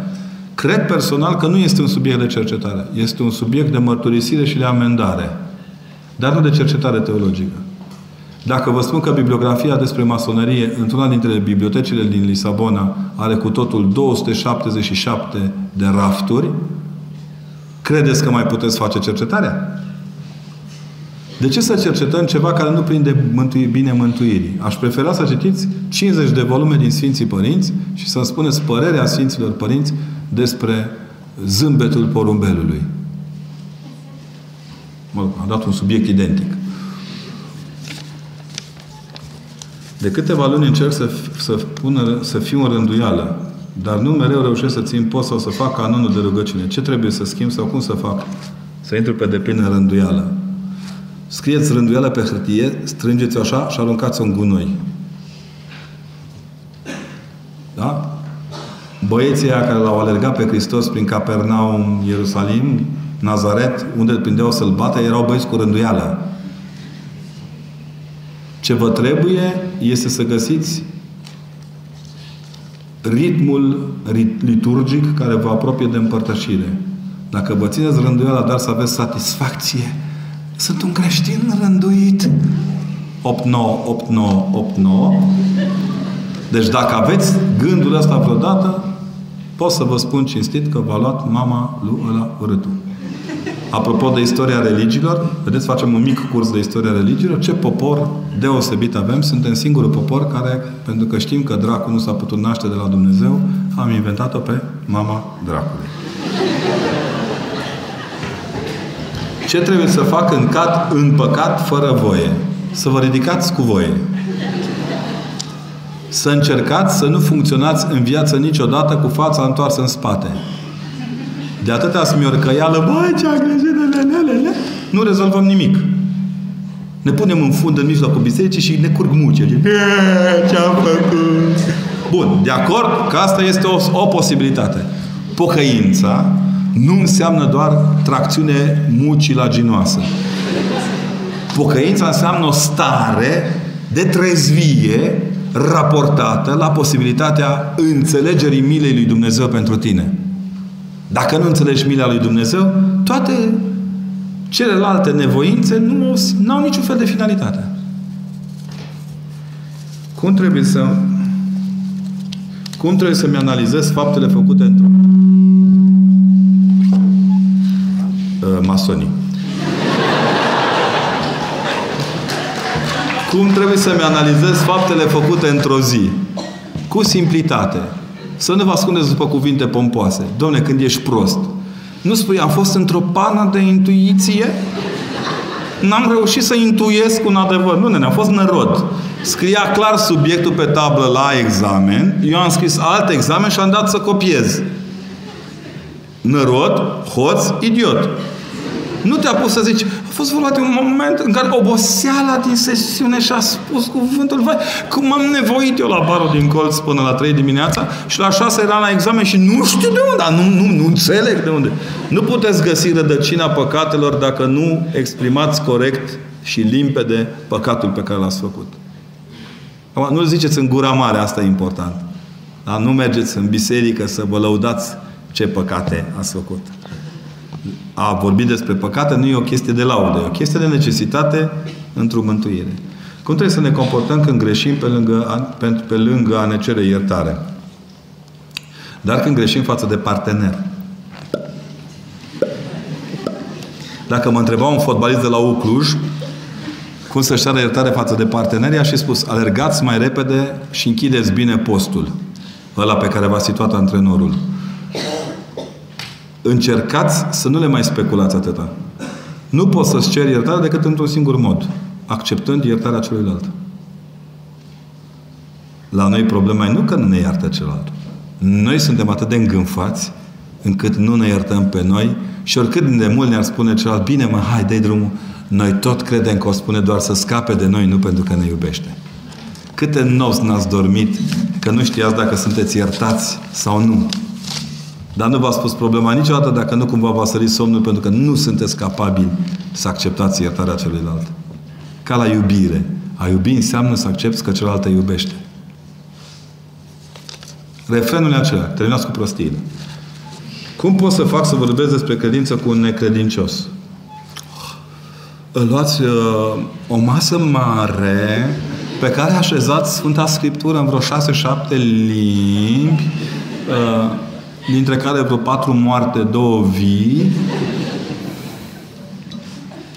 Cred personal că nu este un subiect de cercetare. Este un subiect de mărturisire și de amendare. Dar nu de cercetare teologică. Dacă vă spun că bibliografia despre masonerie într-una dintre bibliotecile din Lisabona are cu totul 277 de rafturi, credeți că mai puteți face cercetarea? De ce să cercetăm ceva care nu prinde mântui, bine mântuirii? Aș prefera să citiți 50 de volume din Sfinții Părinți și să-mi spuneți părerea Sfinților Părinți despre zâmbetul porumbelului. Mă, am dat un subiect identic. De câteva luni încerc să, să, pună, să fiu în rânduială, dar nu mereu reușesc să țin post sau să fac canonul de rugăciune. Ce trebuie să schimb sau cum să fac? Să intru pe deplin în rânduială. Scrieți rânduială pe hârtie, strângeți-o așa și aruncați-o în gunoi. Da? Băieții aia care l-au alergat pe Hristos prin Capernaum, Ierusalim, Nazaret, unde îl prindeau să-l bată, erau băieți cu rânduială. Ce vă trebuie este să găsiți ritmul liturgic care vă apropie de împărtășire. Dacă vă țineți rânduiala, dar să aveți satisfacție, sunt un creștin rânduit. 8, 9, 8, 9, 8, 9. Deci dacă aveți gândul ăsta vreodată, pot să vă spun cinstit că v-a luat mama lui ăla urâtul. Apropo de istoria religiilor, vedeți, facem un mic curs de istoria religiilor. Ce popor deosebit avem? Suntem singurul popor care, pentru că știm că dracul nu s-a putut naște de la Dumnezeu, am inventat-o pe mama dracului. Ce trebuie să fac în, cat, în păcat fără voie? Să vă ridicați cu voie. Să încercați să nu funcționați în viață niciodată cu fața întoarsă în spate. De atâta smiorcăială, băi, ce-a greșit, nu rezolvăm nimic. Ne punem în fund în mijlocul bisericii și ne curg muce. Ce-am făcut? Bun, de acord că asta este o, o posibilitate. Pocăința nu înseamnă doar tracțiune mucilaginoasă. Pocăința înseamnă o stare de trezvie raportată la posibilitatea înțelegerii milei lui Dumnezeu pentru tine. Dacă nu înțelegi mila lui Dumnezeu, toate celelalte nevoințe nu au niciun fel de finalitate. Cum trebuie să cum trebuie să-mi analizez faptele făcute într-o uh, masonii. Cum trebuie să-mi analizez faptele făcute într-o zi? Cu simplitate. Să nu vă ascundeți după cuvinte pompoase. Domne, când ești prost. Nu spui, am fost într-o pană de intuiție? N-am reușit să intuiesc un adevăr. Nu, ne am fost nărod. Scria clar subiectul pe tablă la examen. Eu am scris alt examen și am dat să copiez. Nărod, hoț, idiot. Nu te-a pus să zici, a fost vorba de un moment în care oboseala din sesiune și-a spus cuvântul, vai, cum am nevoit eu la barul din colț până la 3 dimineața și la 6 era la examen și nu știu de unde, nu, nu, nu înțeleg de unde. Nu puteți găsi rădăcina păcatelor dacă nu exprimați corect și limpede păcatul pe care l-ați făcut. nu ziceți în gura mare, asta e important. Dar nu mergeți în biserică să vă lăudați ce păcate ați făcut a vorbi despre păcate nu e o chestie de laudă, e o chestie de necesitate într-o mântuire. Cum trebuie să ne comportăm când greșim pe lângă, pe, pe lângă a ne cere iertare? Dar când greșim față de partener. Dacă mă întreba un fotbalist de la Ucluj cum să-și ceară iertare față de parteneri, aș fi spus, alergați mai repede și închideți bine postul ăla pe care v-a situat antrenorul. Încercați să nu le mai speculați atâta. Nu poți să-ți ceri iertare decât într-un singur mod. Acceptând iertarea celuilalt. La noi problema e nu că nu ne iartă celălalt. Noi suntem atât de îngânfați încât nu ne iertăm pe noi și oricât de mult ne-ar spune celălalt, bine mă, hai, dai drumul, noi tot credem că o spune doar să scape de noi, nu pentru că ne iubește. Câte nopți n-ați dormit că nu știați dacă sunteți iertați sau nu. Dar nu v-a spus problema niciodată dacă nu cumva v-a sărit somnul pentru că nu sunteți capabili să acceptați iertarea celuilalt. Ca la iubire. A iubi înseamnă să accepti că celălalt te iubește. Refrenul e acela. Terminați cu prostiile. Cum pot să fac să vorbesc despre credință cu un necredincios? Luați uh, o masă mare pe care așezați Sfânta Scriptură în vreo șase-șapte limbi, uh, dintre care vreo patru moarte, două vii.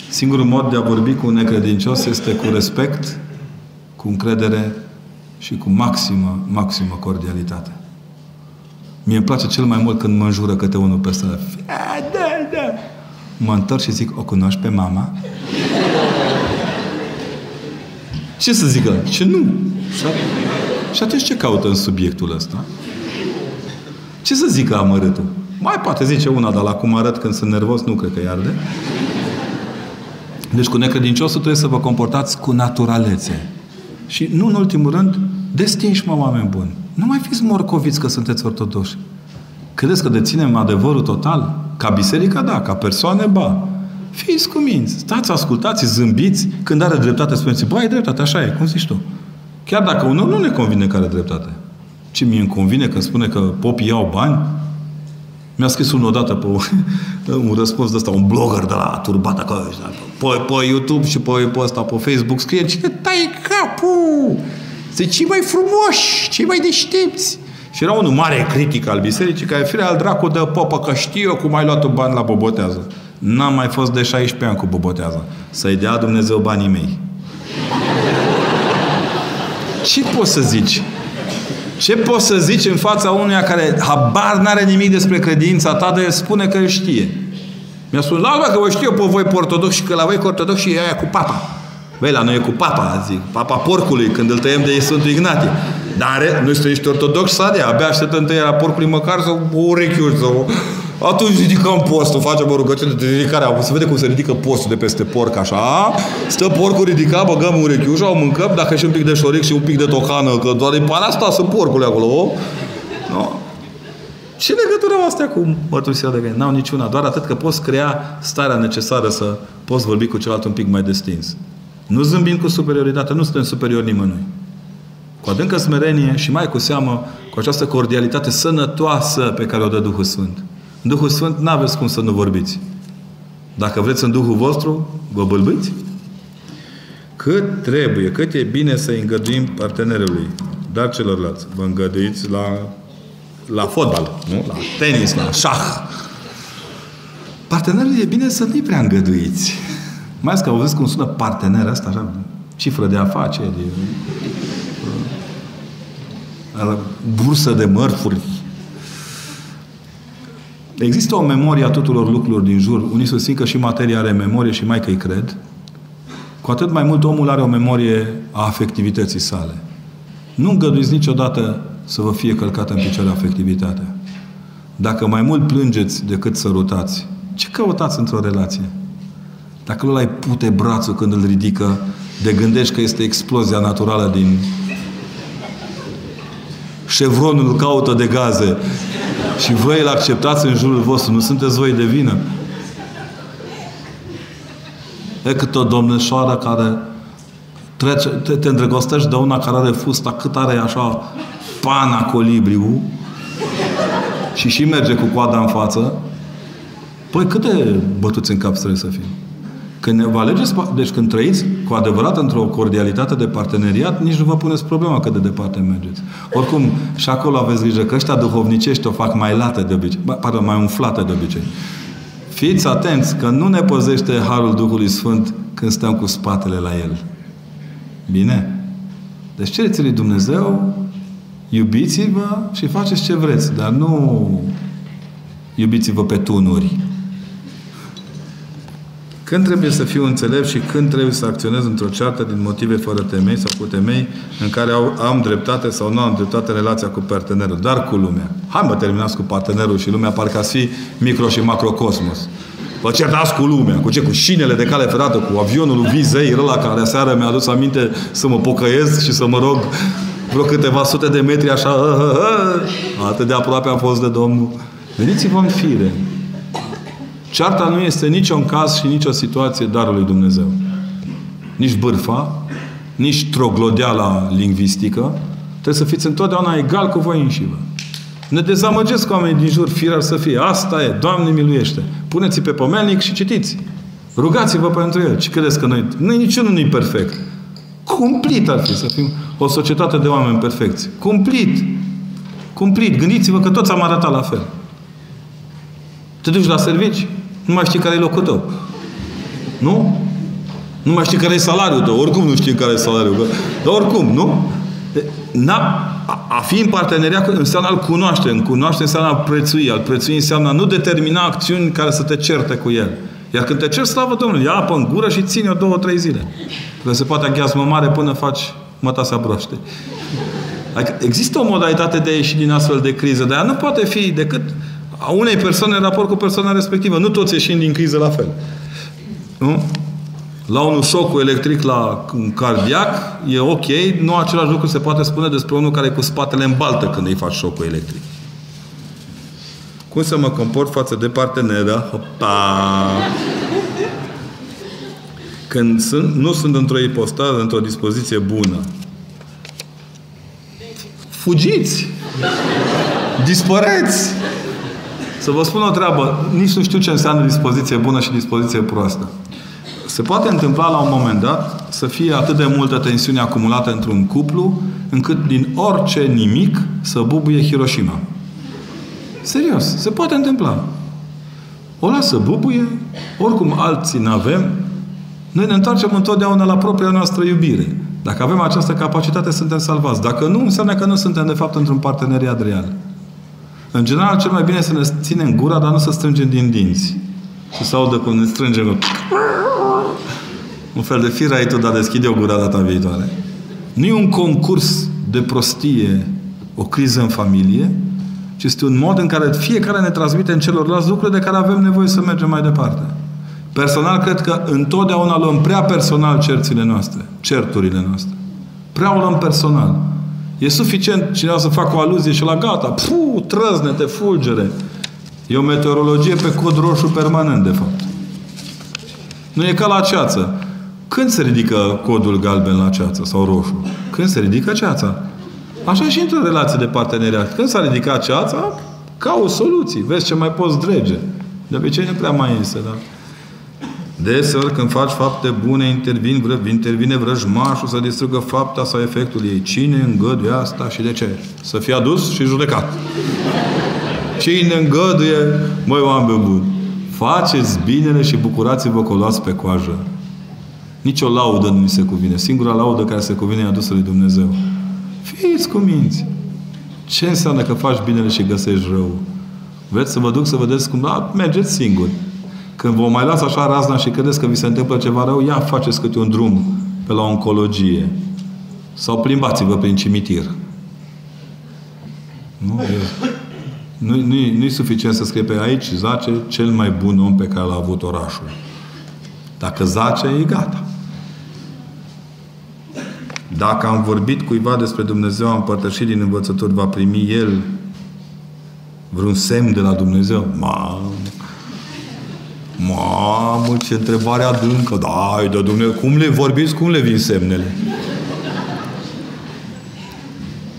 Singurul mod de a vorbi cu un necredincios este cu respect, cu încredere și cu maximă, maximă cordialitate. Mie îmi place cel mai mult când mă înjură câte unul pe stradă. Da, da. Mă întorc și zic, o cunoști pe mama? Ce să zică? Ce nu? Și atunci ce caută în subiectul ăsta? Ce să zică amărâtul? Mai poate zice una, dar la cum arăt când sunt nervos, nu cred că iarde. Deci cu necredinciosul trebuie să vă comportați cu naturalețe. Și nu în ultimul rând, destinși mă oameni buni. Nu mai fiți morcoviți că sunteți ortodoși. Credeți că deținem adevărul total? Ca biserică, da. Ca persoane, ba. Fiți cuminți. Stați, ascultați, zâmbiți. Când are dreptate, spuneți, bă, ai dreptate, așa e, cum zici tu. Chiar dacă unul nu ne convine că are dreptate. Ce mi-e convine când spune că popii iau bani? Mi-a scris unul odată pe un răspuns de ăsta, un blogger de la turbat acolo, pe, pe YouTube și pe, pe ăsta, pe Facebook, scrie, cine tai capul? Zice, cei mai frumoși, cei mai deștepți. Și era unul mare critic al bisericii, care fire al dracu de popă, că știu eu cum ai luat bani la bobotează. N-am mai fost de 16 ani cu bobotează. Să-i dea Dumnezeu banii mei. Ce poți să zici? Ce poți să zici în fața unuia care habar n-are nimic despre credința ta, de spune că știe? Mi-a spus, lasă că vă știu eu pe voi ortodox și că la voi ortodox și aia cu papa. Băi, la noi e cu papa, zic. Papa porcului, când îl tăiem de Sfântul Ignatie. Dar nu știu, ești ortodox, sadea. Abia așteptăm tăierea porcului măcar să o urechiuri, să o... Atunci ridicăm postul, facem o rugăciune de ridicare. Se vede cum se ridică postul de peste porc, așa. Stă porcul ridicat, băgăm urechiușa, o mâncăm, dacă și un pic de șoric și un pic de tocană, că doar e pana asta sunt porcule acolo. No? Ce legătură au astea cu mărturisirea de gând? N-au niciuna, doar atât că poți crea starea necesară să poți vorbi cu celălalt un pic mai destins. Nu zâmbim cu superioritate, nu suntem superiori nimănui. Cu adâncă smerenie și mai cu seamă cu această cordialitate sănătoasă pe care o dă Duhul Sfânt. În Duhul Sfânt nu aveți cum să nu vorbiți. Dacă vreți în Duhul vostru, vă bâlbâiți. Cât trebuie, cât e bine să îngăduim partenerului, dar celorlalți. Vă îngăduiți la, la fotbal, nu? la tenis, la șah. Partenerul e bine să nu-i prea îngăduiți. Mai ales că auziți cum sună partener asta, așa, cifră de afaceri, bursă de mărfuri. Există o memorie a tuturor lucrurilor din jur. Unii susțin că și materia are memorie și mai că îi cred. Cu atât mai mult omul are o memorie a afectivității sale. Nu îngăduiți niciodată să vă fie călcată în picioare afectivitatea. Dacă mai mult plângeți decât sărutați, ce căutați într-o relație? Dacă nu ai pute brațul când îl ridică, de gândești că este explozia naturală din Chevronul caută de gaze și voi îl acceptați în jurul vostru, nu sunteți voi de vină. E cât o domnișoară care trece, te, te îndrăgostești de una care are fusta cât are așa pana colibriu și și merge cu coada în față, păi câte bătuți în cap trebuie să fie? Când vă alegeți, deci când trăiți cu adevărat într-o cordialitate de parteneriat, nici nu vă puneți problema cât de departe mergeți. Oricum, și acolo aveți grijă că ăștia duhovnicești o fac mai late de obicei, pardon, mai umflate de obicei. Fiți atenți că nu ne păzește Harul Duhului Sfânt când stăm cu spatele la El. Bine? Deci cereți lui Dumnezeu, iubiți-vă și faceți ce vreți, dar nu Iubiți-vă pe tunuri. Când trebuie să fiu înțelept și când trebuie să acționez într-o ceartă din motive fără temei sau cu temei în care au, am dreptate sau nu am dreptate în relația cu partenerul, dar cu lumea. Hai mă terminați cu partenerul și lumea, parcă ați fi micro și macrocosmos. Vă certați cu lumea. Cu ce? Cu șinele de cale ferată, cu avionul lui Vizei, ăla care seară mi-a adus aminte să mă pocăiesc și să mă rog vreo câteva sute de metri așa. Atât de aproape am fost de Domnul. Veniți-vă în fire. Cearta nu este niciun caz și nicio situație darul lui Dumnezeu. Nici bârfa, nici troglodeala lingvistică. Trebuie să fiți întotdeauna egal cu voi înșivă. Ne dezamăgesc oamenii din jur, firar să fie. Asta e. Doamne miluiește. Puneți pe pomelnic și citiți. Rugați-vă pentru el. Ce credeți că noi... Noi niciunul nu e perfect. Cumplit ar fi să fim o societate de oameni perfecți. Cumplit. Cumplit. Gândiți-vă că toți am arătat la fel. Te duci la servici, nu mai știi care e locul tău. Nu? Nu mai știi care e salariul tău. Oricum nu știi care e salariul tău. Dar oricum, nu? N-a, a fi în parteneriat înseamnă al cunoaște. În cunoaște înseamnă al prețui. Al prețui înseamnă a nu determina acțiuni care să te certe cu el. Iar când te cer, slavă Domnului, ia apă în gură și ține-o două, trei zile. Că se poate aghiazmă mare până faci mătasa broaște. Adică există o modalitate de a ieși din astfel de criză, dar ea nu poate fi decât a unei persoane în raport cu persoana respectivă. Nu toți ieșim din criză la fel. Nu? La unul șocul electric la un cardiac e ok, nu același lucru se poate spune despre unul care e cu spatele în baltă când îi faci șocul electric. Cum să mă comport față de parteneră? Hopa! Când sunt, nu sunt într-o ipostază, într-o dispoziție bună. Fugiți! Dispăreți! Să vă spun o treabă. Nici nu știu ce înseamnă dispoziție bună și dispoziție proastă. Se poate întâmpla la un moment dat să fie atât de multă tensiune acumulată într-un cuplu, încât din orice nimic să bubuie Hiroshima. Serios, se poate întâmpla. O lasă bubuie, oricum alții n-avem, noi ne întoarcem întotdeauna la propria noastră iubire. Dacă avem această capacitate, suntem salvați. Dacă nu, înseamnă că nu suntem, de fapt, într-un parteneriat real. În general, cel mai bine să ne ținem gura, dar nu să strângem din dinți. Și să audă cum ne strângem. Un fel de fir ai tu, dar deschide o gura data viitoare. Nu e un concurs de prostie, o criză în familie, ci este un mod în care fiecare ne transmite în celorlalți lucruri de care avem nevoie să mergem mai departe. Personal, cred că întotdeauna luăm prea personal cerțile noastre, certurile noastre. Prea o luăm personal. E suficient cineva să facă o aluzie și la gata, pu, trăznete, fulgere. E o meteorologie pe cod roșu permanent, de fapt. Nu e ca la ceață. Când se ridică codul galben la ceață sau roșu? Când se ridică ceața. Așa și într-o relație de parteneriat. Când s-a ridicat ceața, cauți soluții. Vezi ce mai poți drege. De obicei nu prea mai este, da? Deseori când faci fapte bune, intervin, vră, intervine vrăjmașul să distrugă fapta sau efectul ei. Cine îngăduie asta și de ce? Să fie adus și judecat. Cine îngăduie, măi oameni buni, faceți binele și bucurați-vă că o luați pe coajă. Nici o laudă nu mi se cuvine. Singura laudă care se cuvine e adusă lui Dumnezeu. Fiți cu minți. Ce înseamnă că faci binele și găsești rău? Vreți să vă duc să vedeți cum... Da, mergeți singuri. Când vă mai las așa razna și credeți că vi se întâmplă ceva rău, ia faceți câte un drum pe la oncologie. Sau plimbați-vă prin cimitir. Nu? Nu, nu, nu e suficient să scrie pe aici, zace cel mai bun om pe care l-a avut orașul. Dacă zace, e gata. Dacă am vorbit cuiva despre Dumnezeu, am împărtășit din învățături, va primi el vreun semn de la Dumnezeu? Mamă! Mamă, ce întrebare adâncă! Da, de Dumnezeu, cum le vorbiți, cum le vin semnele?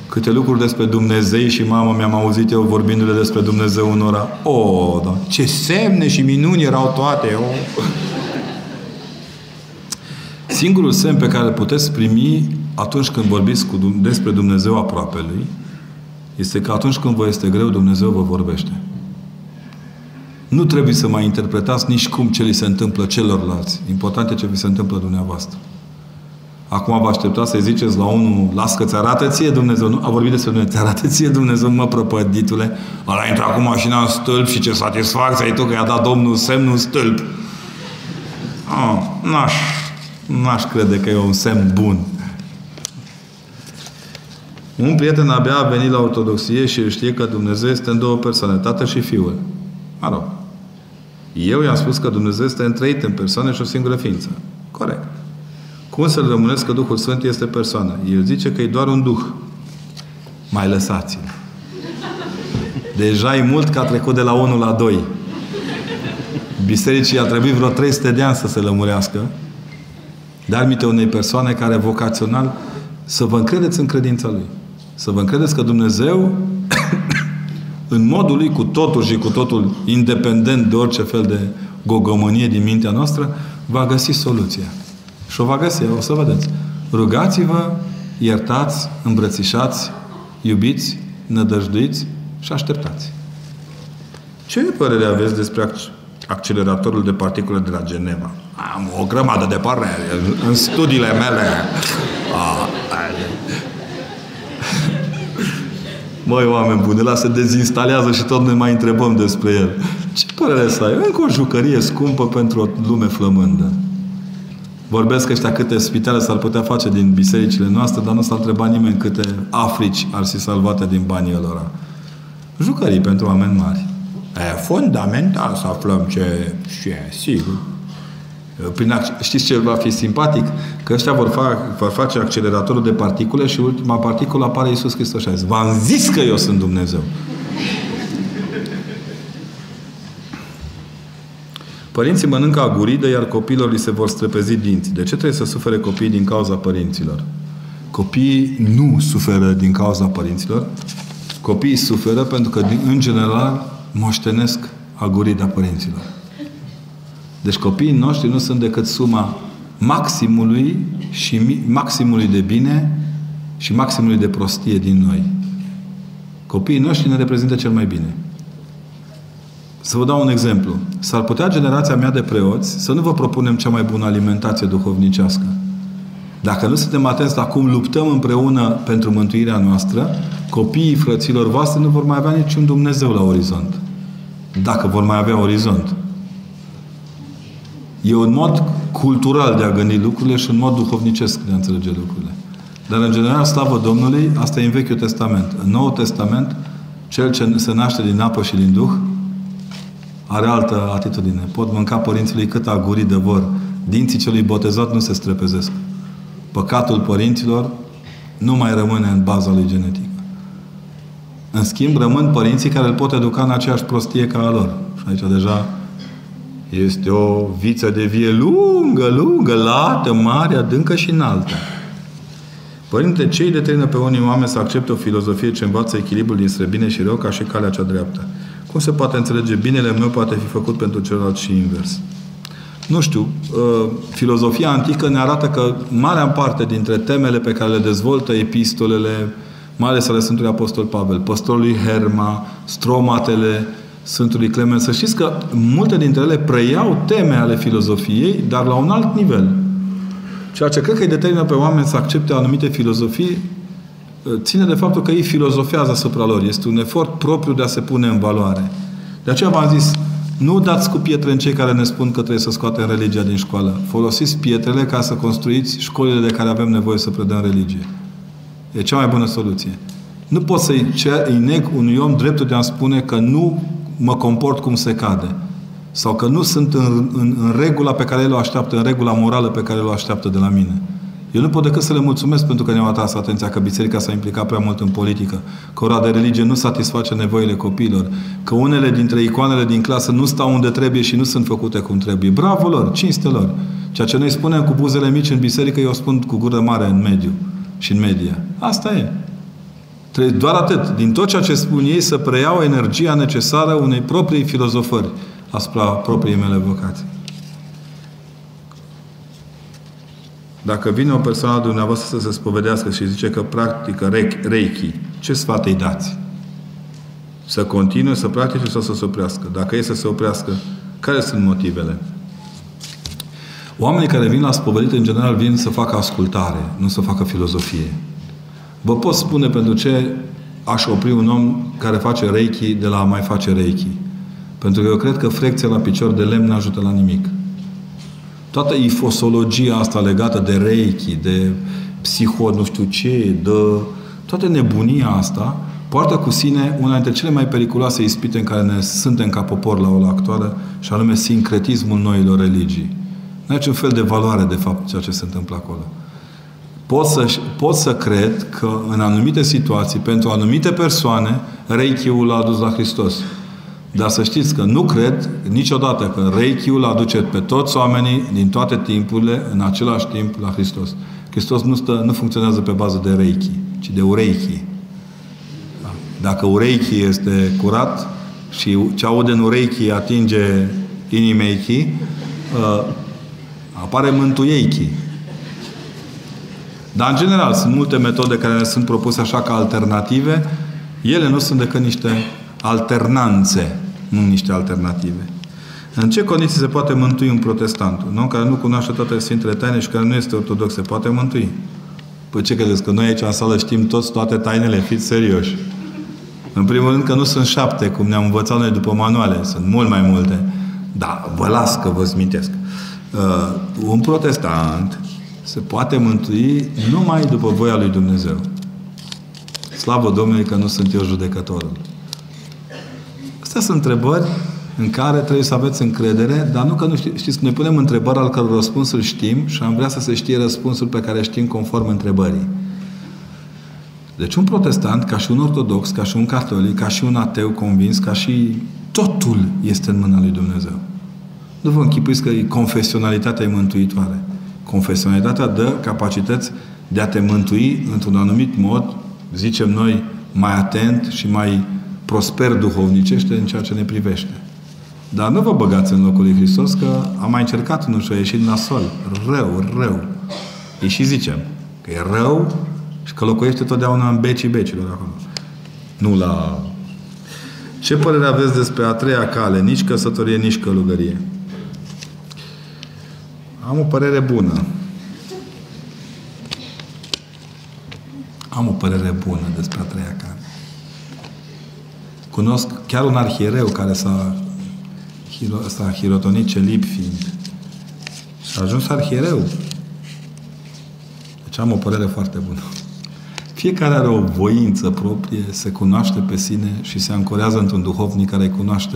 Câte lucruri despre Dumnezeu și mamă mi-am auzit eu vorbindu-le despre Dumnezeu unora. O, oh, da. Ce semne și minuni erau toate. Oh. Singurul semn pe care îl puteți primi atunci când vorbiți cu, despre Dumnezeu aproape lui este că atunci când vă este greu, Dumnezeu vă vorbește. Nu trebuie să mai interpretați nici cum ce li se întâmplă celorlalți. Important e ce vi se întâmplă dumneavoastră. Acum vă aștepta să-i ziceți la unul, las că ți-arată ție Dumnezeu. Nu, a vorbit despre Dumnezeu. Ți-arată ție Dumnezeu, mă prăpăditule. Ăla intră cu mașina în stâlp și ce satisfacție ai tu că i-a dat Domnul semnul stâlp. Oh, n-aș, n-aș crede că e un semn bun. Un prieten abia a venit la ortodoxie și știe că Dumnezeu este în două persoane, Tatăl și Fiul. Mă rog. Eu i-am spus că Dumnezeu este întreit în persoane și o singură ființă. Corect. Cum să-L rămânesc că Duhul Sfânt este persoană? El zice că e doar un Duh. Mai lăsați-l. Deja e mult că a trecut de la 1 la 2. Bisericii a trebuit vreo 300 de ani să se lămurească. Dar mite unei persoane care vocațional să vă încredeți în credința Lui. Să vă încredeți că Dumnezeu în modul lui cu totul și cu totul independent de orice fel de gogomănie din mintea noastră, va găsi soluția. Și o va găsi, o să vedeți. Rugați-vă, iertați, îmbrățișați, iubiți, nădăjduiți și așteptați. Ce părere aveți despre acceleratorul de particule de la Geneva? Am o grămadă de părere în studiile mele. Măi, oameni buni, la se dezinstalează și tot ne mai întrebăm despre el. Ce părere să ai? Încă o jucărie scumpă pentru o lume flămândă. Vorbesc ăștia câte spitale s-ar putea face din bisericile noastre, dar nu s-a întrebat nimeni câte Africi ar fi salvate din banii lor. Jucării pentru oameni mari. E fundamental să aflăm ce, ce sigur. Prin, știți ce va fi simpatic? Că ăștia vor, fa, vor face acceleratorul de particule și ultima particulă apare Iisus Hristos și a zis, v-am zis că eu sunt Dumnezeu. Părinții mănâncă aguridă, iar copiilor li se vor străpezi dinții. De ce trebuie să sufere copiii din cauza părinților? Copiii nu suferă din cauza părinților. Copiii suferă pentru că, în general, moștenesc agurida părinților. Deci copiii noștri nu sunt decât suma maximului și maximului de bine și maximului de prostie din noi. Copiii noștri ne reprezintă cel mai bine. Să vă dau un exemplu. S-ar putea generația mea de preoți să nu vă propunem cea mai bună alimentație duhovnicească. Dacă nu suntem atenți la cum luptăm împreună pentru mântuirea noastră, copiii frăților voastre nu vor mai avea niciun Dumnezeu la orizont. Dacă vor mai avea orizont. E un mod cultural de a gândi lucrurile și un mod duhovnicesc de a înțelege lucrurile. Dar, în general, slavă Domnului, asta e în Vechiul Testament. În Noul Testament, cel ce se naște din apă și din Duh, are altă atitudine. Pot mânca părinții cât a gurit de vor. Dinții celui botezat nu se strepezesc. Păcatul părinților nu mai rămâne în baza lui genetică. În schimb, rămân părinții care îl pot educa în aceeași prostie ca a lor. Și aici deja este o viță de vie lungă, lungă, lată, mare, adâncă și înaltă. Părinte, ce îi determină pe unii oameni să accepte o filozofie ce învață echilibrul dintre bine și rău ca și calea cea dreaptă? Cum se poate înțelege binele meu poate fi făcut pentru celălalt și invers? Nu știu, uh, filozofia antică ne arată că marea parte dintre temele pe care le dezvoltă epistolele, mai ales ale Sfântului Apostol Pavel, păstorului Herma, stromatele Sfântului Clement, să știți că multe dintre ele preiau teme ale filozofiei, dar la un alt nivel. Ceea ce cred că îi determină pe oameni să accepte anumite filozofii ține de faptul că ei filozofează asupra lor. Este un efort propriu de a se pune în valoare. De aceea v-am zis, nu dați cu pietre în cei care ne spun că trebuie să scoatem religia din școală. Folosiți pietrele ca să construiți școlile de care avem nevoie să predăm religie. E cea mai bună soluție. Nu pot să-i îi neg unui om dreptul de a spune că nu mă comport cum se cade. Sau că nu sunt în, în, în regula pe care el o așteaptă, în regula morală pe care el o așteaptă de la mine. Eu nu pot decât să le mulțumesc pentru că ne-au atras atenția că biserica s-a implicat prea mult în politică, că ora de religie nu satisface nevoile copiilor, că unele dintre icoanele din clasă nu stau unde trebuie și nu sunt făcute cum trebuie. Bravo lor, cinste lor. Ceea ce noi spunem cu buzele mici în biserică, eu spun cu gură mare în mediu și în media. Asta e. Trebuie doar atât. Din tot ceea ce spun ei să preiau energia necesară unei proprii filozofări asupra propriei mele vocații. Dacă vine o persoană dumneavoastră să se spovedească și zice că practică Reiki, ce sfat îi dați? Să continue să practice sau să se oprească? Dacă e să se oprească, care sunt motivele? Oamenii care vin la spovedit, în general, vin să facă ascultare, nu să facă filozofie. Vă pot spune pentru ce aș opri un om care face reiki de la a mai face reiki. Pentru că eu cred că frecția la picior de lemn nu ajută la nimic. Toată ifosologia asta legată de reiki, de psiho, nu știu ce, de toată nebunia asta, poartă cu sine una dintre cele mai periculoase ispite în care ne suntem ca popor la o actuală, și anume sincretismul noilor religii. Nu are niciun fel de valoare, de fapt, ceea ce se întâmplă acolo. Pot să, pot să cred că în anumite situații, pentru anumite persoane, Reiki-ul l-a adus la Hristos. Dar să știți că nu cred niciodată că Reiki-ul aduce pe toți oamenii din toate timpurile, în același timp, la Hristos. Hristos nu, stă, nu funcționează pe bază de Reiki, ci de Ureiki. Dacă Ureiki este curat și ce aude în Ureiki atinge inimeichi, uh, apare mântuieichi. Dar, în general, sunt multe metode care ne sunt propuse așa ca alternative. Ele nu sunt decât niște alternanțe, nu niște alternative. În ce condiții se poate mântui un protestant? Un om care nu cunoaște toate Sfintele Taine și care nu este ortodox, se poate mântui? Păi ce credeți? Că noi aici în sală știm toți toate tainele? Fiți serioși. În primul rând că nu sunt șapte, cum ne-am învățat noi după manuale. Sunt mult mai multe. Da, vă las că vă smintesc. Uh, un protestant se poate mântui numai după voia lui Dumnezeu. Slavă Domnului că nu sunt eu judecătorul. Astea sunt întrebări în care trebuie să aveți încredere, dar nu că nu știți. Știți, noi punem întrebări al căror răspunsuri știm și am vrea să se știe răspunsul pe care știm conform întrebării. Deci un protestant, ca și un ortodox, ca și un catolic, ca și un ateu convins, ca și totul este în mâna lui Dumnezeu. Nu vă închipuiți că confesionalitatea e mântuitoare. Confesionalitatea dă capacități de a te mântui într-un anumit mod, zicem noi, mai atent și mai prosper duhovnicește în ceea ce ne privește. Dar nu vă băgați în locul lui Hristos că a mai încercat unul și a ieșit nasol. Rău, rău. Îi și zicem că e rău și că locuiește totdeauna în becii becilor acolo. Nu la... Ce părere aveți despre a treia cale? Nici căsătorie, nici călugărie. Am o părere bună. Am o părere bună despre a treia cale. Cunosc chiar un arhiereu care s-a, s-a hirotonit celib fiind. Și a ajuns arhiereu. Deci am o părere foarte bună. Fiecare are o voință proprie, se cunoaște pe sine și se ancorează într-un duhovnic care cunoaște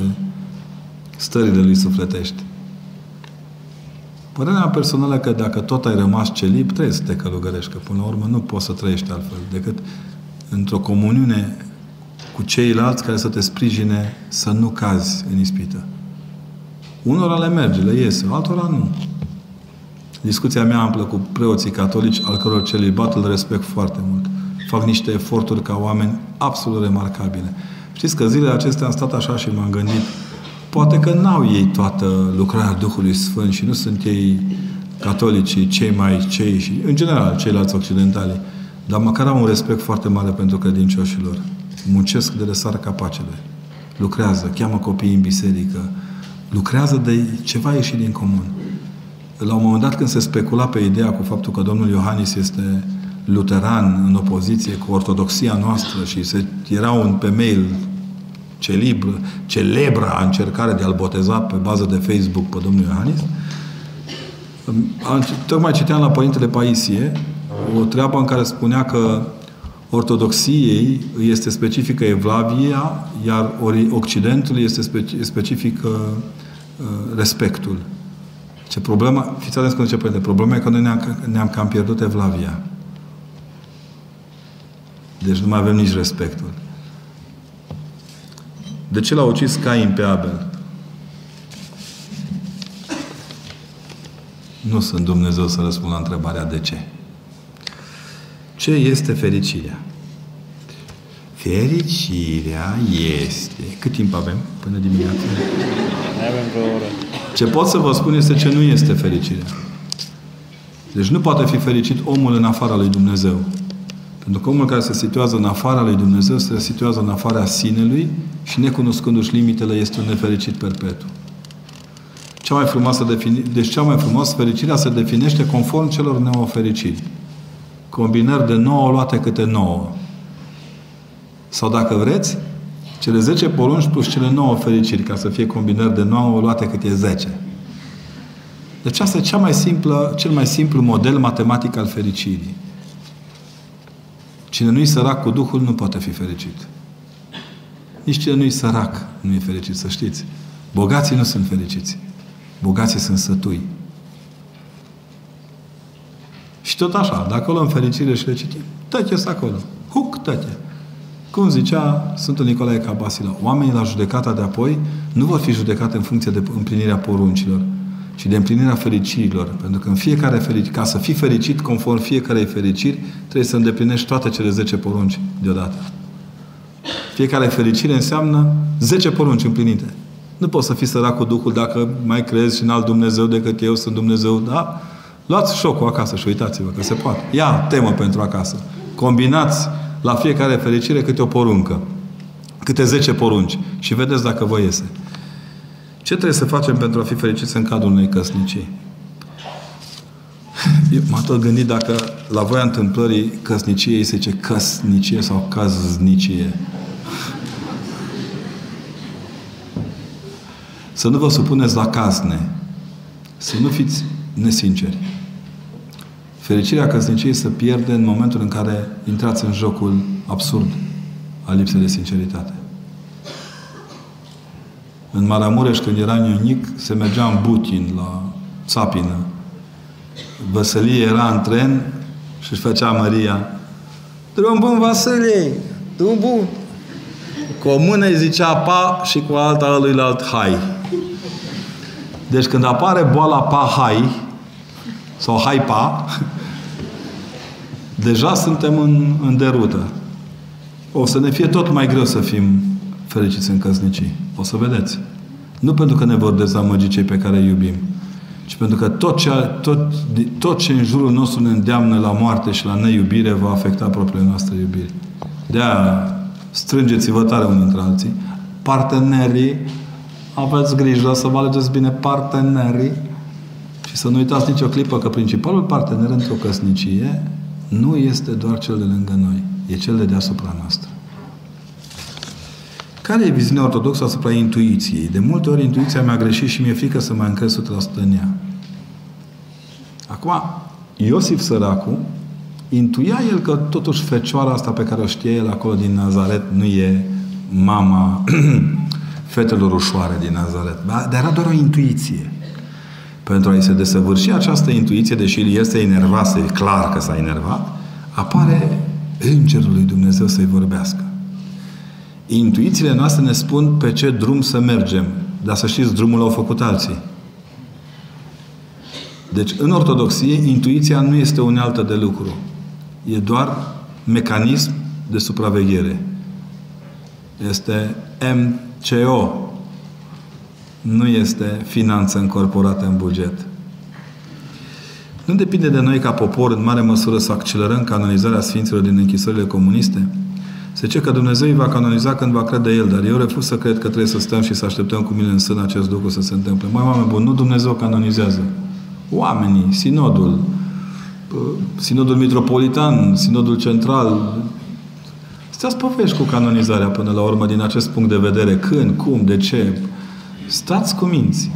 stările lui sufletești. Părerea personală că dacă tot ai rămas celib, trebuie să te călugărești, că până la urmă nu poți să trăiești altfel decât într-o comuniune cu ceilalți care să te sprijine să nu cazi în ispită. Unora le merge, le iese, altora nu. Discuția mea amplă cu preoții catolici, al căror celibat îl respect foarte mult. Fac niște eforturi ca oameni absolut remarcabile. Știți că zilele acestea am stat așa și m-am gândit Poate că n-au ei toată lucrarea Duhului Sfânt și nu sunt ei catolicii, cei mai cei și, în general, ceilalți occidentali. Dar măcar au un respect foarte mare pentru credincioșilor. Muncesc de răsar capacele. Lucrează, cheamă copiii în biserică. Lucrează de ceva ieșit din comun. La un moment dat, când se specula pe ideea cu faptul că domnul Iohannis este luteran în opoziție cu ortodoxia noastră și se, era un pe mail celebra, celebra încercare de a-l boteza pe bază de Facebook pe domnul Iohannis, tocmai citeam la Părintele Paisie o treabă în care spunea că ortodoxiei este specifică Evlavia, iar Occidentul este specifică uh, respectul. Ce problema, fiți atenți când începe, problema e că noi ne-am, ne-am cam pierdut Evlavia. Deci nu mai avem nici respectul. De ce l-a ucis Cain pe Abel? Nu sunt Dumnezeu să răspund la întrebarea de ce. Ce este fericirea? Fericirea este... Cât timp avem până dimineața? Mai avem vreo oră. Ce pot să vă spun este ce nu este fericirea. Deci nu poate fi fericit omul în afara lui Dumnezeu. Pentru că omul care se situează în afara lui Dumnezeu se situează în afara sinelui și necunoscându-și limitele este un nefericit perpetu. Cea mai frumoasă defini... Deci cea mai frumoasă fericirea se definește conform celor nouă fericiri. Combinări de nouă luate câte nouă. Sau dacă vreți, cele 10 porunci plus cele 9 fericiri, ca să fie combinări de 9 luate cât e 10. Deci asta e cea mai simplă, cel mai simplu model matematic al fericirii. Cine nu-i sărac cu Duhul nu poate fi fericit. Nici cine nu-i sărac nu e fericit, să știți. Bogații nu sunt fericiți. Bogații sunt sătui. Și tot așa, de acolo în fericire și recitim, tăche acolo. Huc, tăche. Cum zicea Sfântul Nicolae Cabasila, oamenii la judecata de apoi nu vor fi judecate în funcție de împlinirea poruncilor, ci de împlinirea fericirilor. Pentru că în fiecare fericire, ca să fii fericit conform fiecarei fericiri, trebuie să îndeplinești toate cele 10 porunci deodată. Fiecare fericire înseamnă 10 porunci împlinite. Nu poți să fii sărac cu Duhul dacă mai crezi și în alt Dumnezeu decât eu sunt Dumnezeu, da? Luați șocul acasă și uitați-vă că se poate. Ia temă pentru acasă. Combinați la fiecare fericire câte o poruncă. Câte 10 porunci. Și vedeți dacă vă iese. Ce trebuie să facem pentru a fi fericiți în cadrul unei căsnicii? Eu m-am tot gândit dacă la voia întâmplării căsniciei se zice căsnicie sau căznicie. Să nu vă supuneți la casne. Să nu fiți nesinceri. Fericirea căsniciei se pierde în momentul în care intrați în jocul absurd al lipsei de sinceritate. În Maramureș, când eram ionic, se mergea în Butin, la Țapină. Văsălie era în tren și își făcea Maria Drum bun, Vasilie! Drum bun! Cu o mână îi zicea pa și cu alta alt hai. Deci când apare boala pa-hai sau hai-pa, deja suntem în, în derută. O să ne fie tot mai greu să fim fericiți în căsnicii. O să vedeți. Nu pentru că ne vor dezamăgi cei pe care îi iubim, ci pentru că tot ce, tot, tot ce în jurul nostru ne îndeamnă la moarte și la neiubire va afecta propriile noastre iubiri. De-aia strângeți-vă tare unii între alții. Partenerii, aveți grijă să vă alegeți bine partenerii și să nu uitați nicio clipă că principalul partener într-o căsnicie nu este doar cel de lângă noi, e cel de deasupra noastră. Care e viziunea ortodoxă asupra intuiției? De multe ori intuiția mi-a greșit și mi-e frică să mai încrez 100% în ea. Acum, Iosif Săracu intuia el că totuși fecioara asta pe care o știe el acolo din Nazaret nu e mama fetelor ușoare din Nazaret. Dar era doar o intuiție. Pentru a-i se desăvârși această intuiție, deși el este enervat, e clar că s-a enervat, apare Îngerul lui Dumnezeu să-i vorbească. Intuițiile noastre ne spun pe ce drum să mergem. Dar să știți, drumul l-au făcut alții. Deci, în ortodoxie, intuiția nu este unealtă de lucru. E doar mecanism de supraveghere. Este MCO. Nu este finanță încorporată în buget. Nu depinde de noi ca popor în mare măsură să accelerăm canonizarea Sfinților din închisorile comuniste? Se zice că Dumnezeu îi va canoniza când va crede El, dar eu refuz să cred că trebuie să stăm și să așteptăm cu mine în sân acest lucru să se întâmple. Mai oameni buni, nu Dumnezeu canonizează. Oamenii, sinodul, sinodul metropolitan, sinodul central, Stați povești cu canonizarea până la urmă din acest punct de vedere. Când, cum, de ce. Stați cu minți.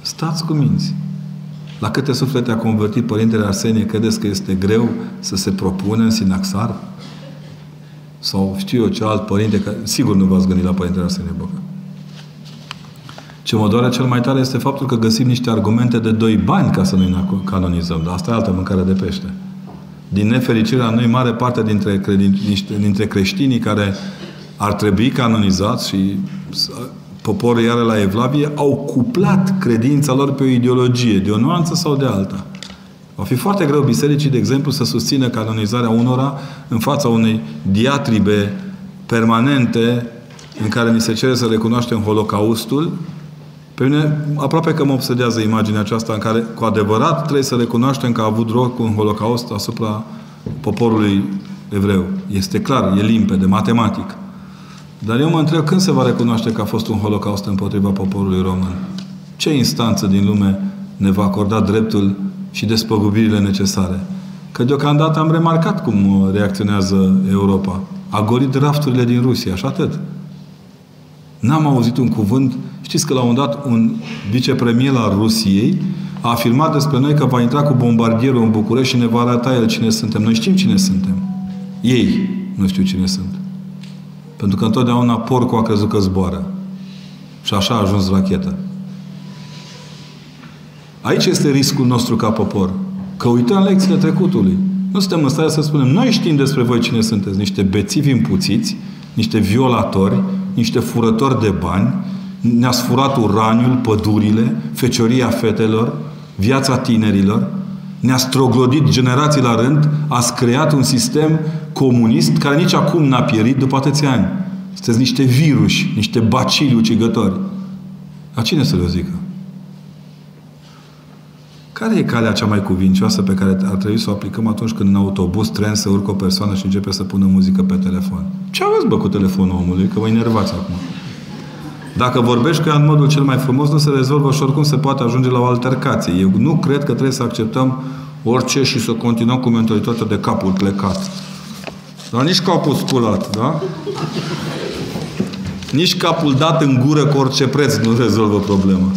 Stați cu minți. La câte suflete a convertit Părintele Arsenie, credeți că este greu să se propună în sinaxar? Sau știu eu ce alt părinte, că sigur nu v-ați gândit la Părintele Arsenie Bocă. Ce mă doare cel mai tare este faptul că găsim niște argumente de doi bani ca să nu-i canonizăm. Dar asta e altă mâncare de pește. Din nefericirea noi, mare parte dintre, credin, dintre creștinii care ar trebui canonizați și poporul iară la Evlavie, au cuplat credința lor pe o ideologie, de o nuanță sau de alta. Va fi foarte greu bisericii, de exemplu, să susțină canonizarea unora în fața unei diatribe permanente în care ni se cere să recunoaștem Holocaustul. Pe mine aproape că mă obsedează imaginea aceasta în care cu adevărat trebuie să recunoaștem că a avut loc un Holocaust asupra poporului evreu. Este clar, e limpede, matematic. Dar eu mă întreb când se va recunoaște că a fost un holocaust împotriva poporului român? Ce instanță din lume ne va acorda dreptul și despăgubirile necesare? Că deocamdată am remarcat cum reacționează Europa. A golit rafturile din Rusia și atât. N-am auzit un cuvânt. Știți că la un dat un vicepremier al Rusiei a afirmat despre noi că va intra cu bombardierul în București și ne va arăta el cine suntem. Noi știm cine suntem. Ei nu știu cine sunt. Pentru că întotdeauna porcul a crezut că zboară. Și așa a ajuns racheta. Aici este riscul nostru ca popor. Că uităm lecțiile trecutului. Nu suntem în stare să spunem, noi știm despre voi cine sunteți. Niște bețivi împuțiți, niște violatori, niște furători de bani, ne-ați furat uraniul, pădurile, fecioria fetelor, viața tinerilor, ne-a stroglodit generații la rând, ați creat un sistem comunist care nici acum n-a pierit după atâția ani. Sunteți niște viruși, niște bacili ucigători. La cine să le zică? Care e calea cea mai cuvincioasă pe care ar trebui să o aplicăm atunci când în autobuz, tren, se urcă o persoană și începe să pună muzică pe telefon? Ce aveți, bă, cu telefonul omului? Că vă enervați acum. Dacă vorbești cu ea în modul cel mai frumos, nu se rezolvă și oricum se poate ajunge la o altercație. Eu nu cred că trebuie să acceptăm orice și să continuăm cu mentalitatea de capul plecat. Dar nici capul sculat, da? Nici capul dat în gură cu orice preț nu rezolvă problema.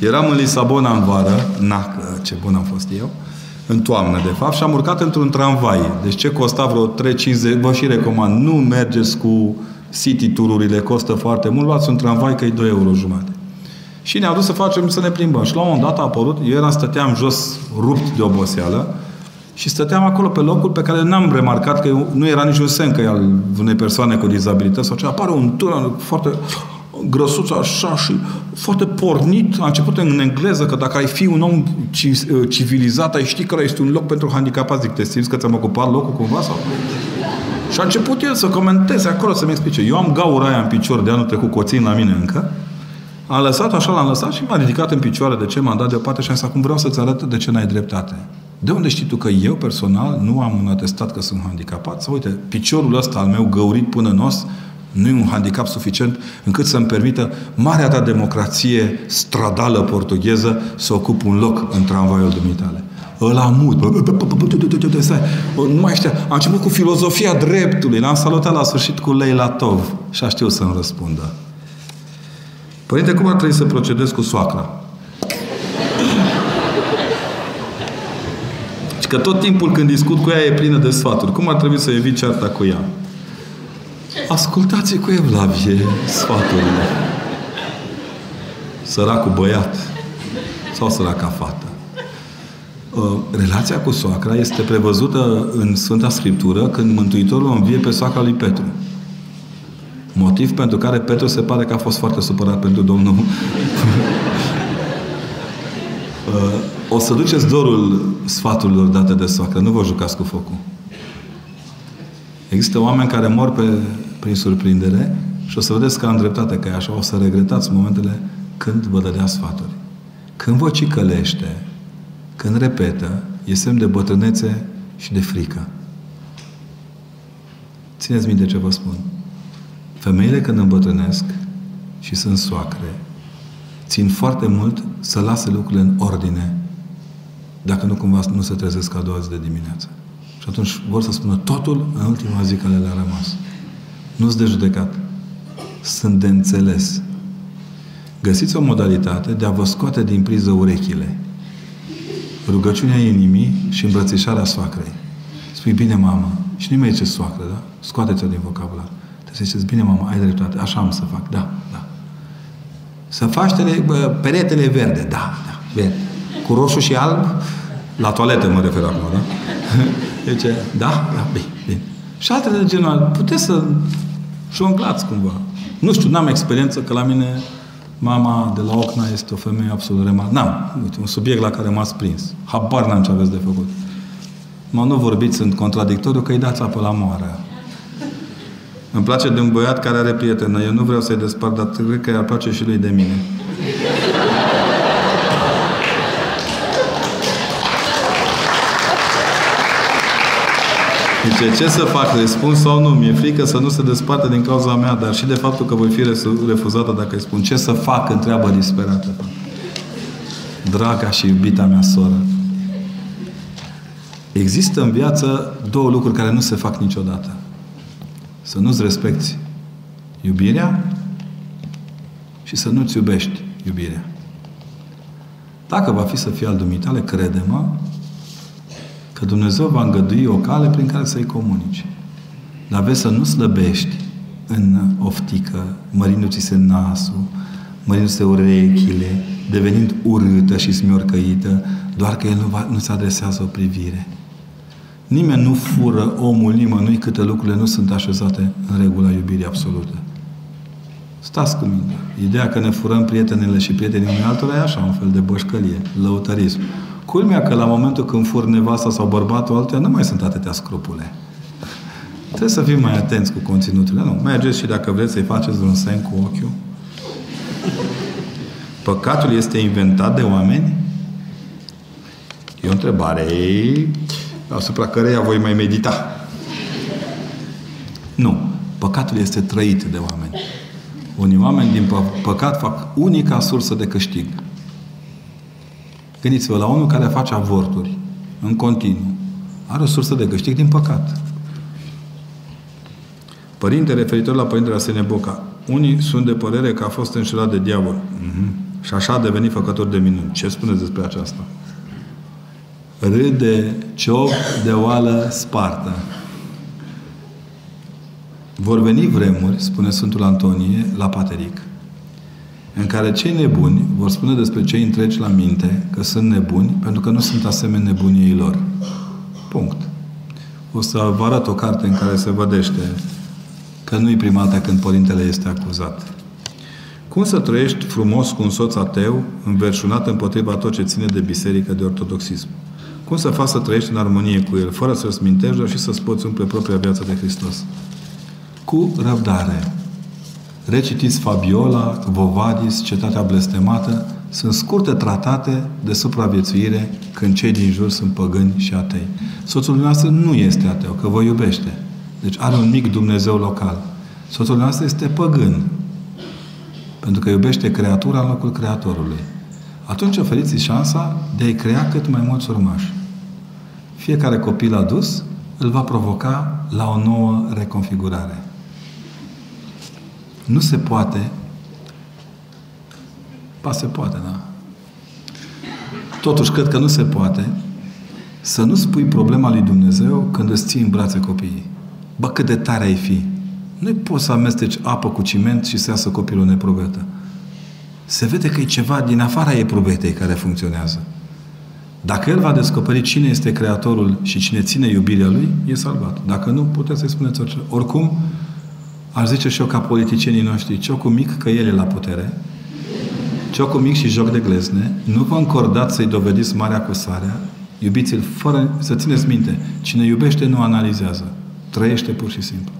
Eram în Lisabona în vară, na, ce bun am fost eu, în toamnă, de fapt, și am urcat într-un tramvai. Deci ce costa vreo 3,50, vă și recomand, nu mergeți cu city tururile, costă foarte mult, luați un tramvai că e 2 euro jumate. Și ne-au dus să facem, să ne plimbăm. Și la un moment dat a apărut, eu eram, stăteam jos, rupt de oboseală, și stăteam acolo pe locul pe care n-am remarcat că nu era niciun semn că e al unei persoane cu dizabilități sau ce. Apare un tur foarte grăsuț așa și foarte pornit. A început în engleză că dacă ai fi un om civilizat, ai ști că este un loc pentru handicapați. Zic, te simți că ți-am ocupat locul cumva? Sau? Și a început el să comenteze acolo, să-mi explice. Eu am gaura aia în picior de anul trecut, cu o țin la mine încă. Am lăsat așa, l-am lăsat și m-a ridicat în picioare de ce m-am dat deoparte și am zis, acum vreau să-ți arăt de ce n-ai dreptate. De unde știi tu că eu personal nu am un atestat că sunt handicapat? Sau uite, piciorul ăsta al meu găurit până în os nu e un handicap suficient încât să-mi permită marea ta democrație stradală portugheză să ocup un loc în tramvaiul dumitale. Ăla mut. Nu mai știa. Am început cu filozofia dreptului. L-am salutat la sfârșit cu Leila Tov. Și a știut să-mi răspundă. Părinte, cum ar trebui să procedez cu soacra? Și că tot timpul când discut cu ea e plină de sfaturi. Cum ar trebui să evit cearta cu ea? Ascultați cu evlavie sfaturile. Săracul băiat sau săraca fată. Uh, relația cu soacra este prevăzută în Sfânta Scriptură când Mântuitorul învie pe soacra lui Petru. Motiv pentru care Petru se pare că a fost foarte supărat pentru Domnul. Uh, o să duceți dorul sfaturilor date de soacră. Nu vă jucați cu focul. Există oameni care mor pe, prin surprindere și o să vedeți că am dreptate că e așa. O să regretați momentele când vă dădea sfaturi. Când vă cicălește, când repetă, e semn de bătrânețe și de frică. Țineți minte ce vă spun. Femeile când îmbătrânesc și sunt soacre, țin foarte mult să lase lucrurile în ordine dacă nu cumva nu se trezesc a doua zi de dimineață. Și atunci vor să spună totul în ultima zi care le-a rămas. Nu-s de judecat. Sunt de înțeles. Găsiți o modalitate de a vă scoate din priză urechile rugăciunea inimii și îmbrățișarea soacrei. Spui, bine, mamă, și nu mai ce soacră, da? Scoate-ți-o din vocabular. Trebuie să ziceți, bine, mamă, ai dreptate, așa am să fac, da, da. Să faci tele, bă, peretele verde, da, da, verde. Cu roșu și alb, la toaletă mă refer acum, da? Deci, da, da, bine, bine. Și altele de genul, puteți să jonglați cumva. Nu știu, n-am experiență, că la mine Mama de la Ocna este o femeie absolut remarcabilă. N-am, uite, un subiect la care m-ați prins. Habar n-am ce aveți de făcut. Mă nu vorbiți în contradictoriu că îi dați apă la moară. Îmi place de un băiat care are prietenă. Eu nu vreau să-i despart, dar cred că i-ar place și lui de mine. Zice, ce să fac? Răspund sau nu? Mi-e frică să nu se desparte din cauza mea, dar și de faptul că voi fi refuzată dacă îi spun. Ce să fac? Întreabă disperată. draga și iubita mea soră, există în viață două lucruri care nu se fac niciodată. Să nu-ți respecti iubirea și să nu-ți iubești iubirea. Dacă va fi să fie al dumitale, crede-mă că Dumnezeu va îngădui o cale prin care să-i comunici. Dar vezi să nu slăbești în oftică, mărindu-ți se nasul, mărindu-se urechile, devenind urâtă și smiorcăită, doar că el nu va, nu-ți adresează o privire. Nimeni nu fură omul nimănui câte lucrurile nu sunt așezate în regula iubirii absolute. Stați cu mine. Ideea că ne furăm prietenele și prietenii unui altora e așa, un fel de bășcălie, lăutarism. Culmea că la momentul când fur nevasta sau bărbatul altuia nu mai sunt atâtea scrupule. Trebuie să fim mai atenți cu conținuturile. Nu, mergeți și dacă vreți să-i faceți un semn cu ochiul. Păcatul este inventat de oameni? E o întrebare asupra căreia voi mai medita. Nu. Păcatul este trăit de oameni. Unii oameni din pă- păcat fac unica sursă de câștig. Gândiți-vă la unul care face avorturi în continuu. Are o sursă de câștig din păcat. Părinte, referitor la Părintele Arsene Boca, unii sunt de părere că a fost înșelat de diavol. Mm-hmm. Și așa a devenit făcător de minuni. Ce spuneți despre aceasta? Râde cioc de oală spartă. Vor veni vremuri, spune Sfântul Antonie, la Pateric, în care cei nebuni vor spune despre cei întregi la minte că sunt nebuni pentru că nu sunt asemenea nebuniei lor. Punct. O să vă arăt o carte în care se vădește că nu-i prima dată când părintele este acuzat. Cum să trăiești frumos cu un soț ateu, înverșunat împotriva tot ce ține de biserică, de ortodoxism? Cum să faci să trăiești în armonie cu el, fără să-l smintești, dar și să-ți poți umple propria viață de Hristos? Cu răbdare. Recitiți Fabiola, Vovadis, Cetatea Blestemată, sunt scurte tratate de supraviețuire când cei din jur sunt păgâni și atei. Soțul dumneavoastră nu este ateu, că vă iubește. Deci are un mic Dumnezeu local. Soțul dumneavoastră este păgân. Pentru că iubește creatura în locul creatorului. Atunci oferiți șansa de a-i crea cât mai mulți urmași. Fiecare copil adus îl va provoca la o nouă reconfigurare. Nu se poate Ba se poate, da. Totuși, cred că nu se poate să nu spui problema lui Dumnezeu când îți ții în brațe copiii. Bă, cât de tare ai fi. Nu poți să amesteci apă cu ciment și să iasă copilul neprobetă. Se vede că e ceva din afara eprobetei care funcționează. Dacă el va descoperi cine este Creatorul și cine ține iubirea lui, e salvat. Dacă nu, puteți să-i spuneți orice. Oricum, aș zice și eu ca politicienii noștri, ciocul mic că el e la putere, ciocul mic și joc de glezne, nu vă încordați să-i dovediți marea cu sarea, iubiți-l fără să țineți minte. Cine iubește nu analizează. Trăiește pur și simplu.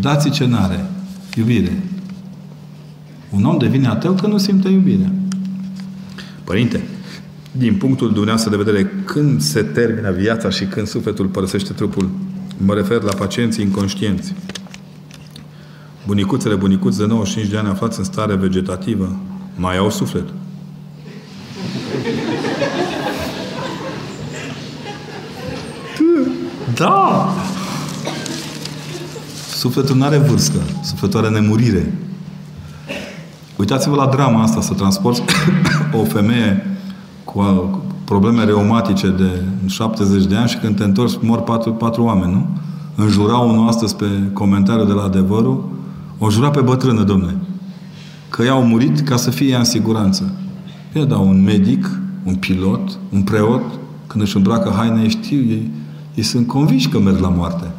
Dați-i ce n-are. Iubire. Un om devine ateu că nu simte iubire. Părinte, din punctul dumneavoastră de vedere, când se termină viața și când sufletul părăsește trupul? Mă refer la pacienții inconștienți. Bunicuțele, bunicuți de 95 de ani aflați în stare vegetativă, mai au suflet. Da! Sufletul nu are vârstă. Sufletul are nemurire. Uitați-vă la drama asta, să transporti o femeie cu probleme reumatice de 70 de ani și când te întorci mor patru, patru oameni, nu? Înjura unul astăzi pe comentariul de la adevărul, o jura pe bătrână, domne, că i-au murit ca să fie ea în siguranță. Bine, dar un medic, un pilot, un preot, când își îmbracă haine, știu, ei, ei sunt convinși că merg la moarte.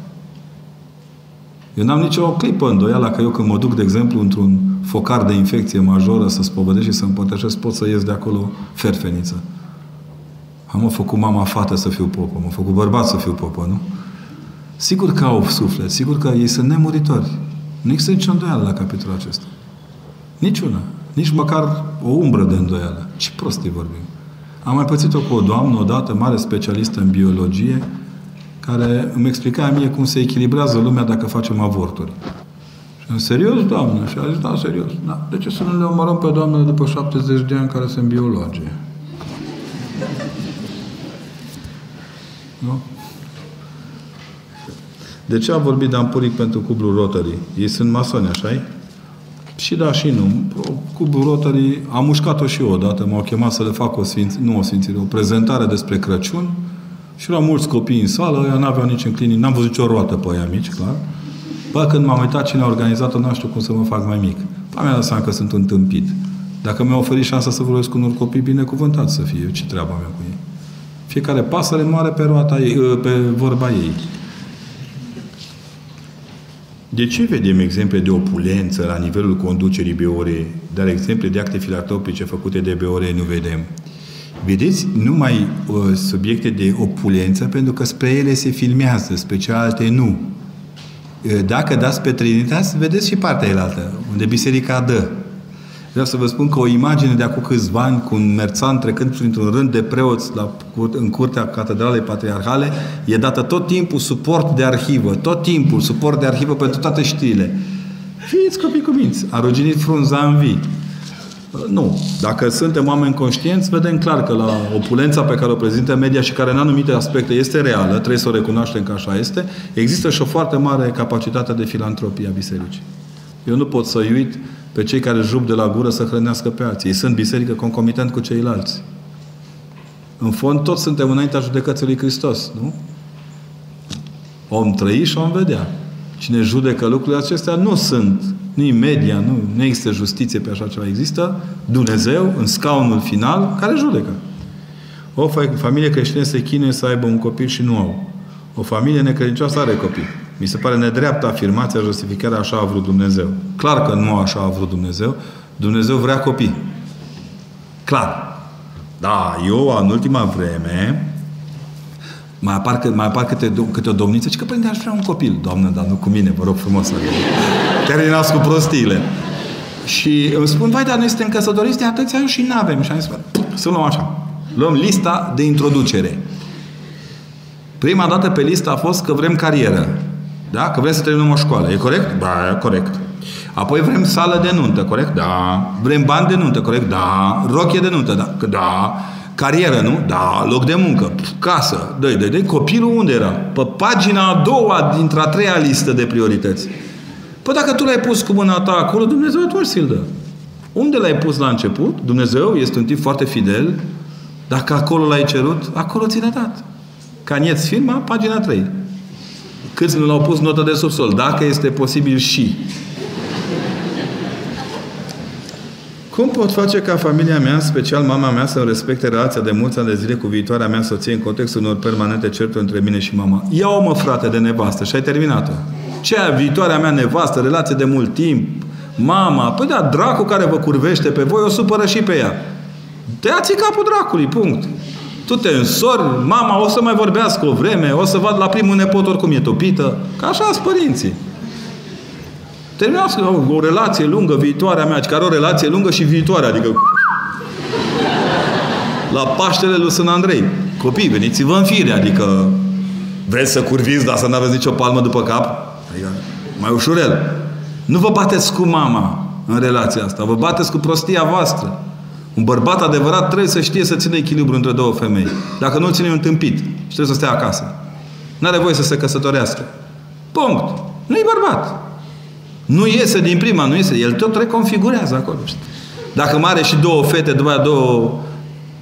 Eu n-am nicio clipă îndoială că eu când mă duc, de exemplu, într-un focar de infecție majoră să spovedesc și să împărtășesc, pot să ies de acolo ferfeniță. Am făcut mama fată să fiu popă, m-a făcut bărbat să fiu popă, nu? Sigur că au suflet, sigur că ei sunt nemuritori. Nu există nicio îndoială la capitolul acesta. Niciuna. Nici măcar o umbră de îndoială. Ce prostii vorbim. Am mai pățit-o cu o doamnă odată, mare specialistă în biologie, care îmi explica mie cum se echilibrează lumea dacă facem avorturi. Și în serios, doamnă? Și a zis, da, serios. Da. De ce să nu le omorăm pe doamnele după 70 de ani care sunt biologie? Nu? De ce a vorbit Dan Puric pentru cublul Rotary? Ei sunt masoni, așa Și da și nu. Cublul Rotary am mușcat-o și eu odată. M-au chemat să le fac o sfinț... nu o sfințire, o prezentare despre Crăciun și erau mulți copii în sală, ea n-aveau nici în clinic, n-am văzut nicio roată pe ea mici, clar. Bă, când m-am uitat cine a organizat-o, nu știu cum să mă fac mai mic. Pa mi-a dat seama că sunt un tâmpit. Dacă mi-a oferit șansa să vorbesc cu unor copii, binecuvântat să fie. Eu ce treaba mea cu ei? Fiecare pasăre moare pe, roata ei, pe vorba ei. De ce vedem exemple de opulență la nivelul conducerii BOR, dar exemple de acte filantropice făcute de BOR nu vedem? Vedeți numai uh, subiecte de opulență pentru că spre ele se filmează, spre cealaltă nu. Uh, dacă dați pe Trinitas, vedeți și partea elaltă, unde biserica dă. Vreau să vă spun că o imagine de acum câțiva ani cu un merțan trecând printr-un rând de preoți la, în curtea Catedralei Patriarhale e dată tot timpul suport de arhivă, tot timpul suport de arhivă pentru toate știrile. Fiți copii cu minți. A ruginit frunza în vii. Nu. Dacă suntem oameni conștienți, vedem clar că la opulența pe care o prezintă media și care în anumite aspecte este reală, trebuie să o recunoaștem că așa este, există și o foarte mare capacitate de filantropie a bisericii. Eu nu pot să-i uit pe cei care jup de la gură să hrănească pe alții. Ei sunt biserică concomitent cu ceilalți. În fond, toți suntem înaintea judecății lui Hristos, nu? Om trăi și om vedea. Cine judecă lucrurile acestea nu sunt, nu media, nu, nu există justiție pe așa ceva. Există Dumnezeu în scaunul final care judecă. O familie creștină se chinuie să aibă un copil și nu au. O familie necredincioasă are copii. Mi se pare nedreaptă afirmația, justificarea așa a vrut Dumnezeu. Clar că nu așa a vrut Dumnezeu. Dumnezeu vrea copii. Clar. Da, eu în ultima vreme mai apar, mai apar câte, câte o domniță și că părinte aș vrea un copil. Doamnă, dar nu cu mine, vă rog frumos să terminați cu prostiile. Și îmi spun, vai, dar noi suntem căsătoriți de atâția ani și nu avem. Și am zis, să luăm așa. Luăm lista de introducere. Prima dată pe listă a fost că vrem carieră. Da? Că vrem să terminăm o școală. E corect? Da, e corect. Apoi vrem sală de nuntă, corect? Da. Vrem bani de nuntă, corect? Da. Rochie de nuntă, da. Că da. Carieră, nu? Da. Loc de muncă. Casă. Dă-i, dă dă Copilul unde era? Pe pagina a doua dintre a treia listă de priorități. Păi dacă tu l-ai pus cu mâna ta acolo, Dumnezeu atunci ți-l dă. Unde l-ai pus la început? Dumnezeu este un tip foarte fidel. Dacă acolo l-ai cerut, acolo ți l-a dat. Canieț firma, pagina 3. Câți nu l-au pus notă de subsol? Dacă este posibil și. Cum pot face ca familia mea, special mama mea, să respecte relația de mulți ani de zile cu viitoarea mea soție în contextul unor permanente certuri între mine și mama? Ia-o, mă, frate, de nevastă și ai terminat-o. Ce aia, viitoarea mea nevastă, relație de mult timp, mama, păi da, dracu care vă curvește pe voi, o supără și pe ea. Tăiați capul dracului, punct. Tu te însori, mama o să mai vorbească o vreme, o să vad la primul nepot oricum e topită. Ca așa sunt părinții. Terminați o, o relație lungă, viitoarea mea, care o relație lungă și viitoarea, adică la Paștele lui Sân Andrei. Copii, veniți-vă în fire, adică vreți să curviți, dar să nu aveți nicio palmă după cap? Adică mai ușurel. Nu vă bateți cu mama în relația asta, vă bateți cu prostia voastră. Un bărbat adevărat trebuie să știe să țină echilibru între două femei. Dacă nu ține, un tâmpit. Și trebuie să stea acasă. Nu are voie să se căsătorească. Punct. Nu e bărbat. Nu iese din prima, nu iese. El tot reconfigurează acolo. Dacă mai are și două fete, după aia două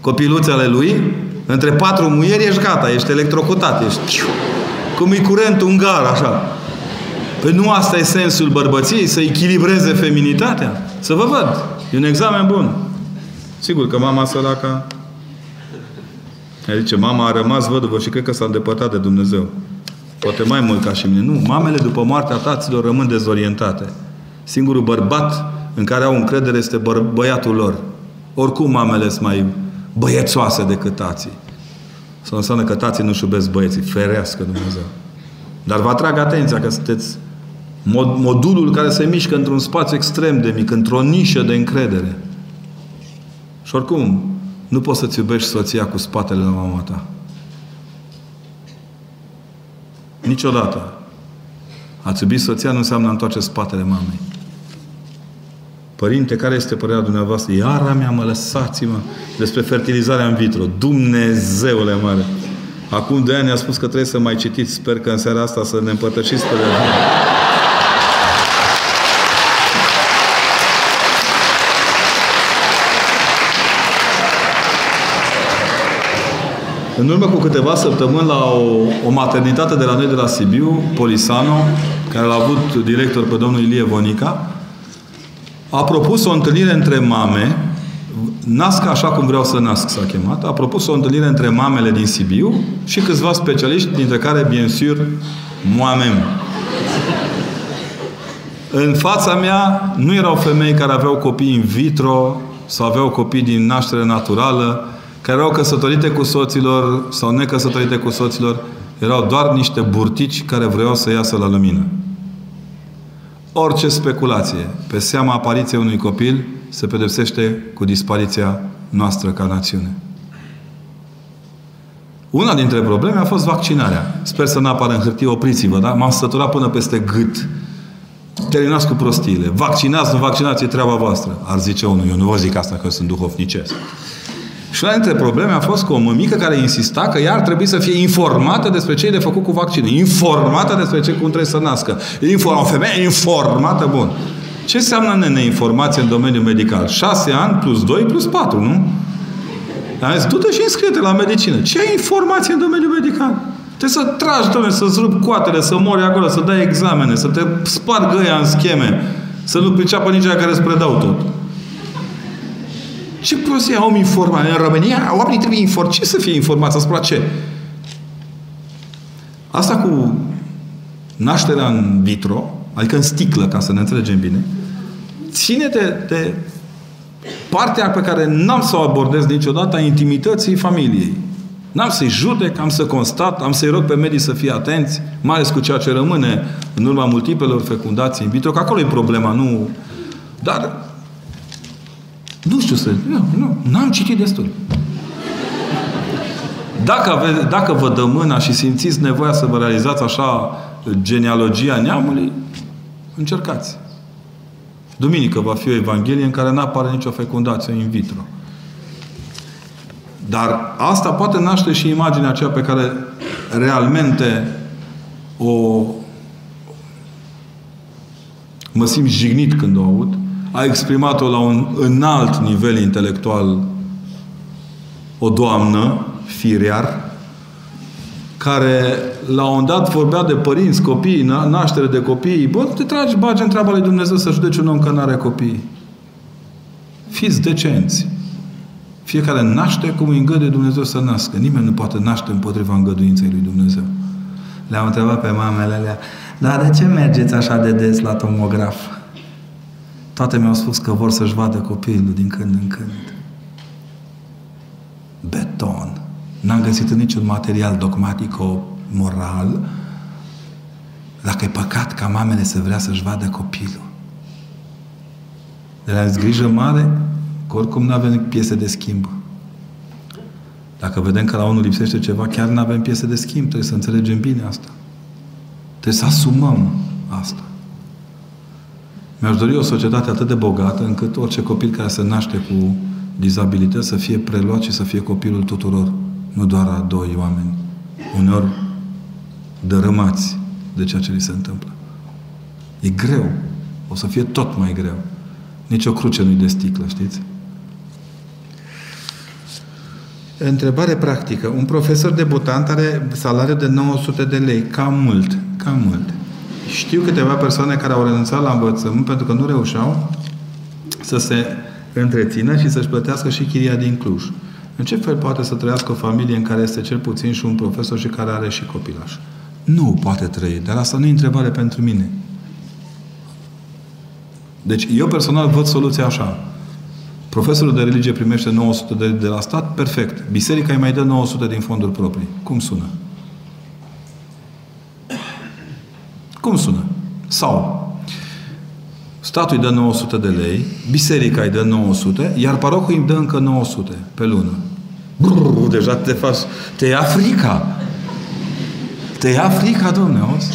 copiluțe ale lui, între patru muieri ești gata, ești electrocutat, ești cum e curentul ungar, așa. Păi nu asta e sensul bărbăției, să echilibreze feminitatea? Să vă văd. E un examen bun. Sigur că mama săraca Zice, mama a rămas văduvă și cred că s-a îndepărtat de Dumnezeu. Poate mai mult ca și mine. Nu, mamele după moartea taților rămân dezorientate. Singurul bărbat în care au încredere este bă- băiatul lor. Oricum mamele sunt mai băiețoase decât tații. Să înseamnă că tații nu-și iubesc băieții. Ferească Dumnezeu. Dar vă atrag atenția că sunteți mod, modulul care se mișcă într-un spațiu extrem de mic, într-o nișă de încredere. Și oricum, nu poți să-ți iubești soția cu spatele la mama ta. Niciodată. Ați iubi soția nu înseamnă întoarce spatele mamei. Părinte, care este părerea dumneavoastră? Iara mea, mă lăsați-mă despre fertilizarea în vitro. Dumnezeule mare! Acum de ani a spus că trebuie să mai citiți. Sper că în seara asta să ne împărtășiți pe În urmă cu câteva săptămâni la o, o maternitate de la noi de la Sibiu, Polisano, care l-a avut director pe domnul Ilie Vonica, a propus o întâlnire între mame, Nasc așa cum vreau să nasc s-a chemat, a propus o întâlnire între mamele din Sibiu și câțiva specialiști, dintre care, bien sûr, moamem. În fața mea nu erau femei care aveau copii in vitro sau aveau copii din naștere naturală, care erau căsătorite cu soților sau necăsătorite cu soților, erau doar niște burtici care vreau să iasă la lumină. Orice speculație pe seama apariției unui copil se pedepsește cu dispariția noastră ca națiune. Una dintre probleme a fost vaccinarea. Sper să nu apară în hârtie, opriți-vă, da? M-am săturat până peste gât. Terminați cu prostiile. Vaccinați, nu vaccinați, e treaba voastră. Ar zice unul. Eu nu vă zic asta că sunt duhovnicesc. Și una dintre probleme a fost cu o mămică care insista că ea ar trebui să fie informată despre ce e de făcut cu vaccinul. Informată despre ce cum trebuie să nască. Inform, o femeie informată, bun. Ce înseamnă nene informație în domeniul medical? 6 ani plus 2 plus 4, nu? Am zis, du-te și înscrie la medicină. Ce ai informație în domeniul medical? Trebuie să tragi, domnule, să-ți rup coatele, să mori acolo, să dai examene, să te spargă ea în scheme, să nu priceapă nici aia care îți predau tot. Ce prostie om informat? În România oamenii trebuie informați. Ce să fie informați asupra ce? Asta cu nașterea în vitro, adică în sticlă, ca să ne înțelegem bine, ține de, de partea pe care n-am să o abordez niciodată a intimității familiei. N-am să-i judec, am să constat, am să-i rog pe medii să fie atenți, mai ales cu ceea ce rămâne în urma multiplelor fecundații in vitro, că acolo e problema, nu... Dar nu știu să... Nu, nu, n-am citit destul. Dacă, ave, dacă vă dă mâna și simțiți nevoia să vă realizați așa genealogia neamului, încercați. Duminică va fi o Evanghelie în care nu apare nicio fecundație in vitro. Dar asta poate naște și imaginea aceea pe care realmente o mă simt jignit când o aud a exprimat-o la un înalt nivel intelectual o doamnă, Firiar, care la un dat vorbea de părinți, copii, naștere de copii. Bă, te tragi, bagi în treaba lui Dumnezeu să judeci un om că nu are copii. Fiți decenți. Fiecare naște cum îi îngăduie Dumnezeu să nască. Nimeni nu poate naște împotriva îngăduinței lui Dumnezeu. Le-am întrebat pe mamele alea, dar de ce mergeți așa de des la tomograf? Toate mi-au spus că vor să-și vadă copilul din când în când. Beton. N-am găsit în niciun material dogmatico-moral dacă e păcat ca mamele să vrea să-și vadă copilul. De la grijă mare că oricum nu avem piese de schimb. Dacă vedem că la unul lipsește ceva, chiar nu avem piese de schimb. Trebuie să înțelegem bine asta. Trebuie să asumăm asta. Mi-aș dori o societate atât de bogată încât orice copil care se naște cu dizabilități să fie preluat și să fie copilul tuturor, nu doar a doi oameni. Uneori dărâmați de ceea ce li se întâmplă. E greu. O să fie tot mai greu. Nici o cruce nu-i de sticlă, știți? Întrebare practică. Un profesor debutant are salariu de 900 de lei. Cam mult. Cam mult. Știu câteva persoane care au renunțat la învățământ pentru că nu reușeau să se întrețină și să-și plătească și chiria din Cluj. În ce fel poate să trăiască o familie în care este cel puțin și un profesor și care are și copilaș? Nu poate trăi, dar asta nu e întrebare pentru mine. Deci eu personal văd soluția așa. Profesorul de religie primește 900 de, de la stat, perfect. Biserica îi mai dă 900 din fonduri proprii. Cum sună? Cum sună? Sau statul îi dă 900 de lei, biserica îi dă 900, iar parocul îi dă încă 900 pe lună. Brrr, deja te faci... Te ia frica. Te ia frica, domne, auzi?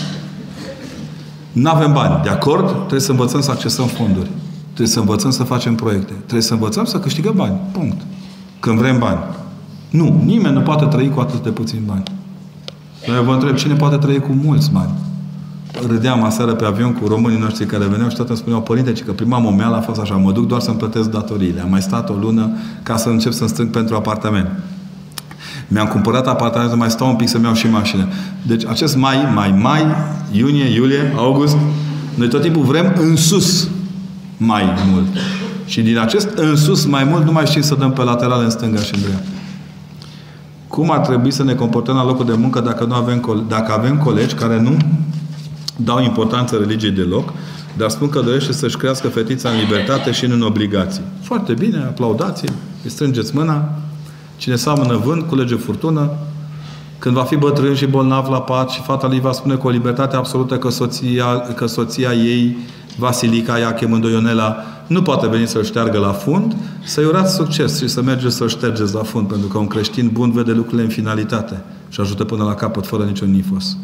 Nu avem bani. De acord? Trebuie să învățăm să accesăm fonduri. Trebuie să învățăm să facem proiecte. Trebuie să învățăm să câștigăm bani. Punct. Când vrem bani. Nu. Nimeni nu poate trăi cu atât de puțin bani. Noi vă întreb, cine poate trăi cu mulți bani? Râdeam aseară pe avion cu românii noștri care veneau și toate îmi spuneau, părinte, că prima momeală a fost așa, mă duc doar să-mi plătesc datoriile. Am mai stat o lună ca să încep să strâng pentru apartament. Mi-am cumpărat apartamentul, mai stau un pic să-mi iau și mașină. Deci acest mai, mai, mai, iunie, iulie, august, noi tot timpul vrem în sus mai mult. Și din acest în sus mai mult nu mai știm să dăm pe lateral în stânga și în dreapta. Cum ar trebui să ne comportăm la locul de muncă dacă, nu avem, dacă avem colegi care nu dau importanță religiei deloc, dar spun că dorește să-și crească fetița în libertate și nu în obligații. Foarte bine, aplaudați îi strângeți mâna, cine seamănă vânt, culege furtună, când va fi bătrân și bolnav la pat și fata lui va spune cu o libertate absolută că soția, că soția ei, Vasilica, ea chemând-o Ionela, nu poate veni să-l șteargă la fund, să-i urați succes și să mergeți să-l ștergeți la fund, pentru că un creștin bun vede lucrurile în finalitate și ajută până la capăt, fără niciun nifos.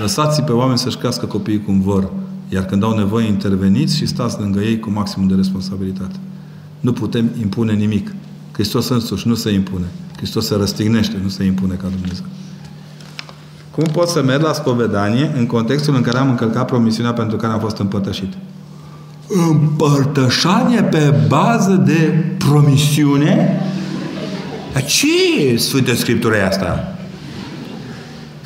Lăsați pe oameni să-și crească copiii cum vor, iar când au nevoie, interveniți și stați lângă ei cu maximum de responsabilitate. Nu putem impune nimic. Hristos însuși nu se impune. Hristos se răstignește, nu se impune ca Dumnezeu. Cum pot să merg la spovedanie în contextul în care am încălcat promisiunea pentru care am fost împărtășit? Împărtășanie pe bază de promisiune? Dar ce Sfântă Scriptură e asta?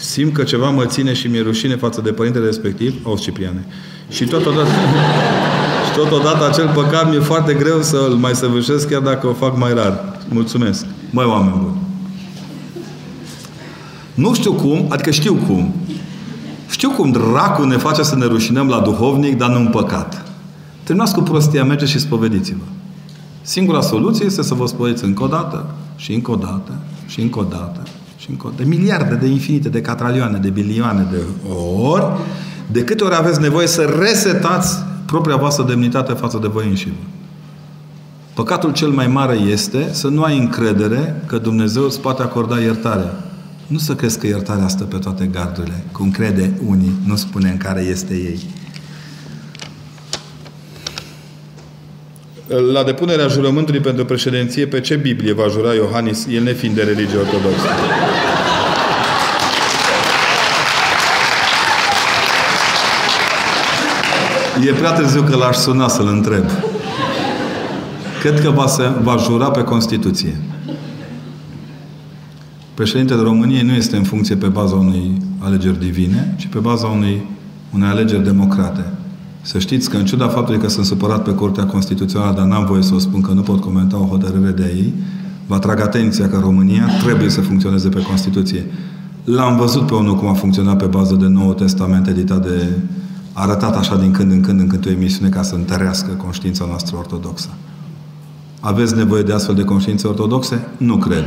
Simt că ceva mă ține și mi-e rușine față de părintele respectiv, au Cipriane. Și totodată, și totodată acel păcat mi-e foarte greu să-l mai săvârșesc chiar dacă o fac mai rar. Mulțumesc. Mai oameni buni. Nu știu cum, adică știu cum. Știu cum dracul ne face să ne rușinăm la duhovnic, dar nu în păcat. Terminați cu prostia, mergeți și spovediți-vă. Singura soluție este să vă spovediți încă o dată, și încă o dată, și încă o dată, și încă o dată. De miliarde, de infinite, de catralioane, de bilioane de ori, de câte ori aveți nevoie să resetați propria voastră demnitate față de voi înșivă. Păcatul cel mai mare este să nu ai încredere că Dumnezeu îți poate acorda iertarea. Nu să crezi că iertarea stă pe toate gardurile, cum crede unii, nu spune în care este ei. La depunerea jurământului pentru președinție, pe ce Biblie va jura Iohannis, el nefiind de religie ortodoxă? E prea târziu că l-aș suna să-l întreb. Cred că va, se, va jura pe Constituție. Președintele României nu este în funcție pe baza unei alegeri divine, ci pe baza unei, unei alegeri democrate. Să știți că în ciuda faptului că sunt supărat pe Curtea Constituțională, dar n-am voie să o spun că nu pot comenta o hotărâre de ei, vă atrag atenția că România trebuie să funcționeze pe Constituție. L-am văzut pe unul cum a funcționat pe bază de nou testament editat de arătat așa din când în când în când o emisiune ca să întărească conștiința noastră ortodoxă. Aveți nevoie de astfel de conștiințe ortodoxe? Nu cred.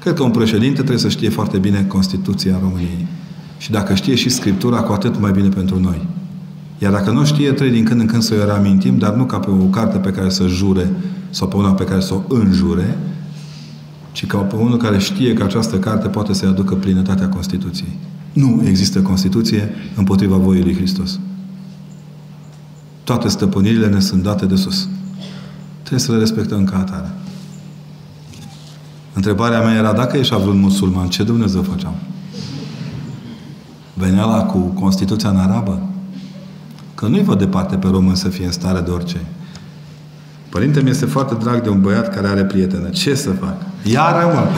Cred că un președinte trebuie să știe foarte bine Constituția României. Și dacă știe și Scriptura, cu atât mai bine pentru noi. Iar dacă nu știe, trebuie din când în când să o reamintim, dar nu ca pe o carte pe care să jure sau pe una pe care să o înjure, ci ca pe unul care știe că această carte poate să-i aducă plinătatea Constituției. Nu există Constituție împotriva voii lui Hristos. Toate stăpânirile ne sunt date de sus. Trebuie să le respectăm ca atare. Întrebarea mea era, dacă ești vreun musulman, ce Dumnezeu făceam? Venea la cu Constituția în arabă? Că nu-i văd departe pe român să fie în stare de orice. Părinte mi este foarte drag de un băiat care are prietenă. Ce să fac? Iară, mă!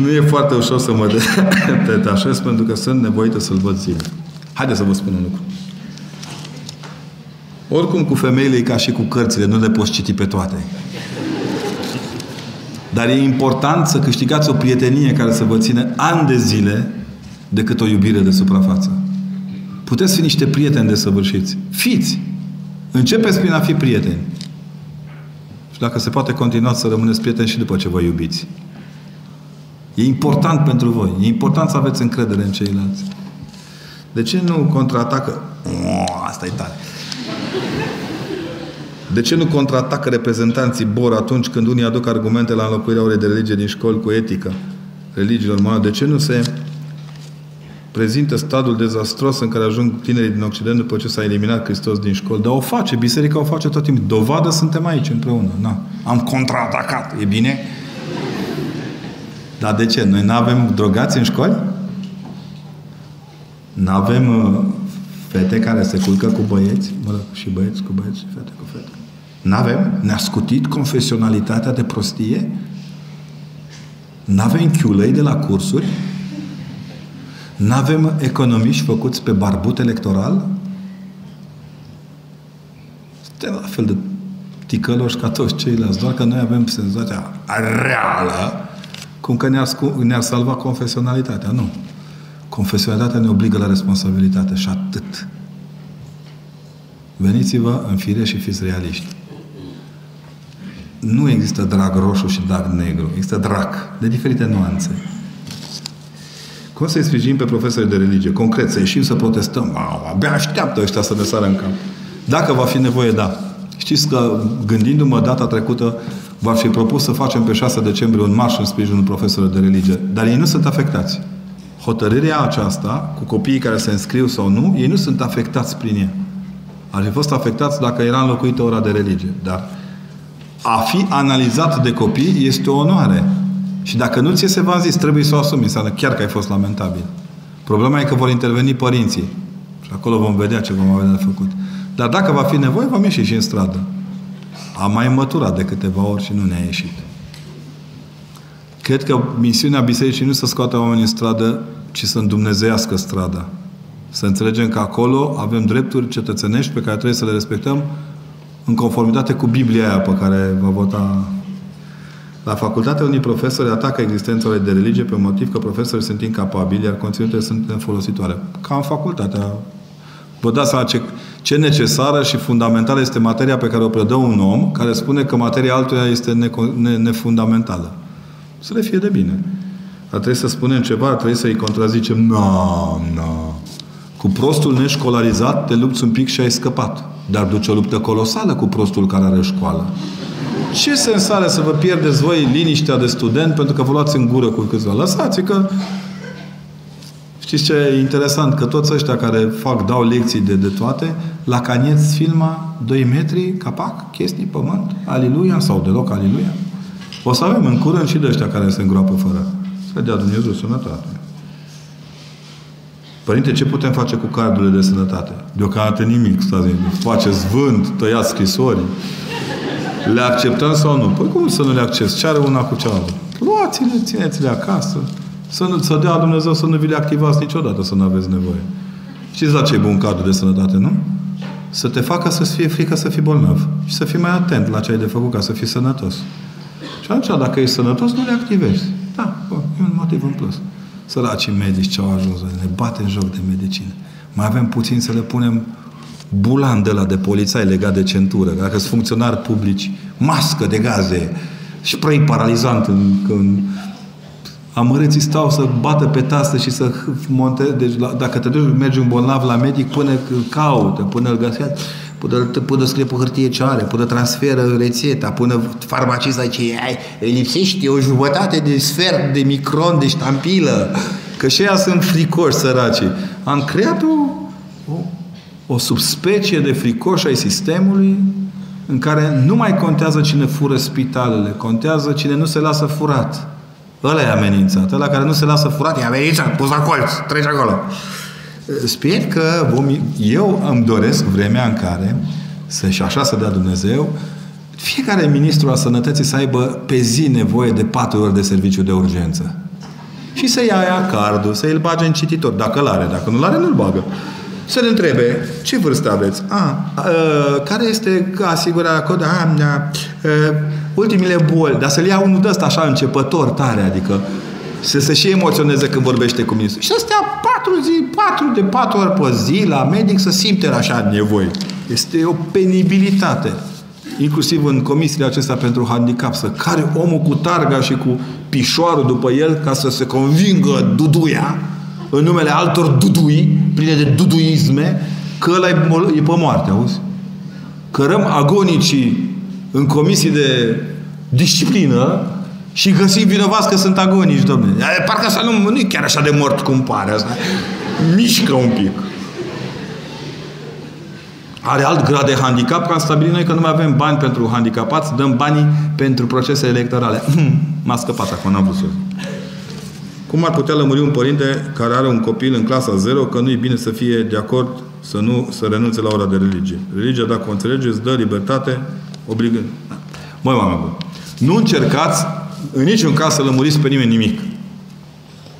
nu e foarte ușor să mă detașez pentru că sunt nevoită să-l văd zile. Haideți să vă spun un lucru. Oricum cu femeile e ca și cu cărțile, nu le poți citi pe toate. Dar e important să câștigați o prietenie care să vă țină ani de zile decât o iubire de suprafață. Puteți fi niște prieteni de săvârșiți. Fiți! Începeți prin a fi prieteni. Și dacă se poate continua să rămâneți prieteni și după ce vă iubiți. E important pentru voi. E important să aveți încredere în ceilalți. De ce nu contraatacă? Oh, asta e tare. De ce nu contraatacă reprezentanții BOR atunci când unii aduc argumente la înlocuirea orei de religie din școli cu etică? Religiilor normale? De ce nu se prezintă stadul dezastros în care ajung tinerii din Occident după ce s-a eliminat Hristos din școli? Dar o face, biserica o face tot timpul. Dovadă suntem aici împreună. Na. Am contraatacat. E bine? Dar de ce? Noi nu avem drogați în școli? Nu avem uh, fete care se culcă cu băieți? Mă rog, și băieți cu băieți și fete cu fete. Nu avem? Ne-a scutit confesionalitatea de prostie? Nu avem chiulei de la cursuri? Nu avem economiști făcuți pe barbut electoral? Suntem la fel de ticăloși ca toți ceilalți, doar că noi avem senzația reală cum că ne-ar, ne salva confesionalitatea. Nu. Confesionalitatea ne obligă la responsabilitate și atât. Veniți-vă în fire și fiți realiști. Nu există drag roșu și drag negru. Există drag de diferite nuanțe. Cum să-i sprijinim pe profesori de religie? Concret, să ieșim să protestăm. Wow, abia așteaptă ăștia să ne sară în cap. Dacă va fi nevoie, da. Știți că, gândindu-mă data trecută, v-ar fi propus să facem pe 6 decembrie un marș în sprijinul profesorilor de religie. Dar ei nu sunt afectați. Hotărârea aceasta, cu copiii care se înscriu sau nu, ei nu sunt afectați prin ea. Ar fi fost afectați dacă era înlocuită ora de religie. Dar a fi analizat de copii este o onoare. Și dacă nu ți se v-am zis, trebuie să o asumi. Înseamnă chiar că ai fost lamentabil. Problema e că vor interveni părinții. Și acolo vom vedea ce vom avea de făcut. Dar dacă va fi nevoie, vom ieși și în stradă. Am mai măturat de câteva ori și nu ne-a ieșit. Cred că misiunea bisericii nu să scoată oamenii în stradă, ci să îndumnezeiască strada. Să înțelegem că acolo avem drepturi cetățenești pe care trebuie să le respectăm în conformitate cu Biblia aia pe care va vota la facultate, unii profesori atacă existența de religie pe motiv că profesorii sunt incapabili, iar conținuturile sunt nefolositoare. Ca în facultatea. Vă dați seama ce, ce necesară și fundamentală este materia pe care o predă un om care spune că materia altuia este ne, ne, nefundamentală. Să le fie de bine. Ar trebui să spunem ceva, ar trebui să-i contrazicem. Nu, no, nu. No. Cu prostul neșcolarizat te lupți un pic și ai scăpat. Dar duce o luptă colosală cu prostul care are școală. Ce sens are să vă pierdeți voi liniștea de student pentru că vă luați în gură cu câțiva? Lăsați că Știți ce e interesant? Că toți ăștia care fac, dau lecții de, de toate, la canieți filma 2 metri, capac, chestii, pământ, aliluia sau deloc aliluia. O să avem în curând și de ăștia care se îngroapă fără. Să dea Dumnezeu sănătate. Părinte, ce putem face cu cardurile de sănătate? Deocamdată nimic, stați Faceți vânt, tăiați scrisori. Le acceptăm sau nu? Păi cum să nu le accepti? Ce are una cu cealaltă? Luați-le, țineți-le acasă. Să, nu, să dea Dumnezeu să nu vi le activați niciodată, să nu aveți nevoie. Știți la ce e bun cadru de sănătate, nu? Să te facă să fie frică să fii bolnav. Și să fii mai atent la ce ai de făcut ca să fii sănătos. Și atunci, dacă ești sănătos, nu le activezi. Da, bă, e un motiv în plus. Săracii medici ce au ajuns, ne bate în joc de medicină. Mai avem puțin să le punem bulan de la de polițai legat de centură. Dacă sunt funcționari publici, mască de gaze, spray paralizant în, în amărâții stau să bată pe tastă și să monte. Deci la, dacă te duci, mergi un bolnav la medic, până îl caută, până îl găsește, până, până scrie pe hârtie ce are, până transferă rețeta, până farmacista zice, ai, îi lipsește o jumătate de sfert de micron de ștampilă. Că și ea sunt fricoși, săraci. Am creat o, o, o subspecie de fricoși ai sistemului în care nu mai contează cine fură spitalele, contează cine nu se lasă furat. Ăla e amenințat. Ăla care nu se lasă furat e amenințat. Pus la colț. Treci acolo. Sper că vom, eu îmi doresc vremea în care să și așa să dea Dumnezeu fiecare ministru al sănătății să aibă pe zi nevoie de patru ore de serviciu de urgență. Și să ia aia cardul, să îl bage în cititor. Dacă îl are, dacă nu-l are, nu-l bagă. Să ne întrebe, ce vârstă aveți? A, a care este asigurarea cod? A, a, a, ultimile boli. Dar să-l ia unul de ăsta așa începător, tare, adică să se și emoționeze când vorbește cu ministrul. Și să stea patru zi, patru de patru ori pe zi la medic să simte așa nevoie. Este o penibilitate. Inclusiv în comisiile acestea pentru handicap, să care omul cu targa și cu pișoarul după el ca să se convingă duduia în numele altor dudui, pline de duduisme, că ăla e, e pe moarte, auzi? Cărăm agonicii în comisii de disciplină și găsim vinovați că sunt agonici, domnule. Parcă asta nu, nu e chiar așa de mort cum pare asta. Mișcă un pic. Are alt grad de handicap, că am stabilit noi că nu mai avem bani pentru handicapați, dăm banii pentru procese electorale. M-a scăpat acum, n-am vrut să Cum ar putea lămuri un părinte care are un copil în clasa 0 că nu e bine să fie de acord să nu să renunțe la ora de religie? Religia, dacă o înțelege, îți dă libertate, obligând. Măi, oameni buni, nu încercați în niciun caz să lămuriți pe nimeni nimic.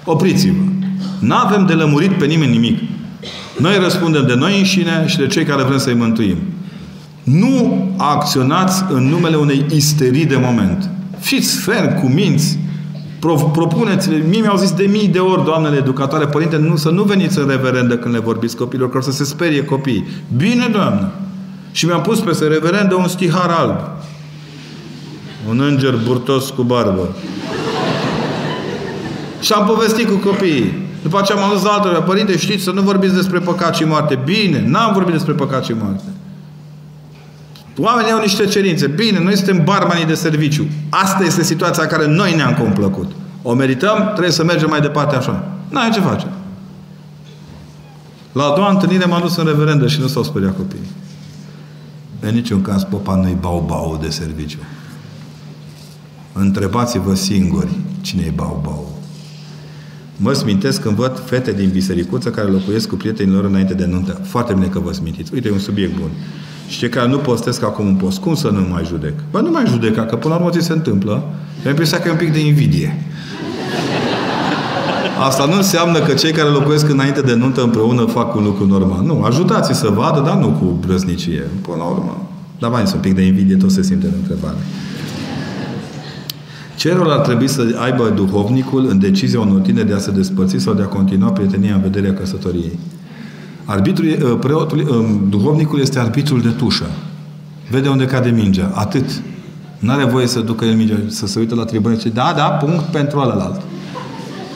Opriți-vă. Nu avem de lămurit pe nimeni nimic. Noi răspundem de noi înșine și de cei care vrem să-i mântuim. Nu acționați în numele unei isterii de moment. Fiți fermi, cu minți, propuneți-le. Mie mi-au zis de mii de ori, doamnele educatoare, părinte, nu, să nu veniți în reverendă când le vorbiți copilor, că să se sperie copiii. Bine, doamnă. Și mi-am pus peste reverendă un stihar alb. Un înger burtos cu barbă. Și am povestit cu copiii. După aceea m-am dus la altă părinte, știți să nu vorbiți despre păcat și moarte. Bine, n-am vorbit despre păcat și moarte. Oamenii au niște cerințe. Bine, noi suntem barmanii de serviciu. Asta este situația în care noi ne-am complăcut. O merităm, trebuie să mergem mai departe așa. N-ai ce face. La a doua întâlnire m-am dus în reverendă și nu s-au speriat copiii. În niciun caz popa nu-i bau-bau de serviciu. Întrebați-vă singuri cine e bau-bau. Mă smintesc când văd fete din bisericuță care locuiesc cu prietenii lor înainte de nuntă. Foarte bine că vă smintiți. Uite, e un subiect bun. Și cei care nu postesc acum un post, cum să nu mai judec? Bă, nu mai judeca, că până la urmă ți se întâmplă. Mi-am impresia că e un pic de invidie. Asta nu înseamnă că cei care locuiesc înainte de nuntă împreună fac un lucru normal. Nu, ajutați să vadă, dar nu cu brăznicie. Până la urmă. Dar mai un pic de invidie, tot se simte în întrebare. Ce rol ar trebui să aibă duhovnicul în decizia unor tineri de a se despărți sau de a continua prietenia în vederea căsătoriei? Arbitrul, uh, preotul, uh, duhovnicul este arbitrul de tușă. Vede unde cade mingea. Atât. Nu are voie să ducă el mingea, să se uite la tribună și da, da, punct pentru alălalt.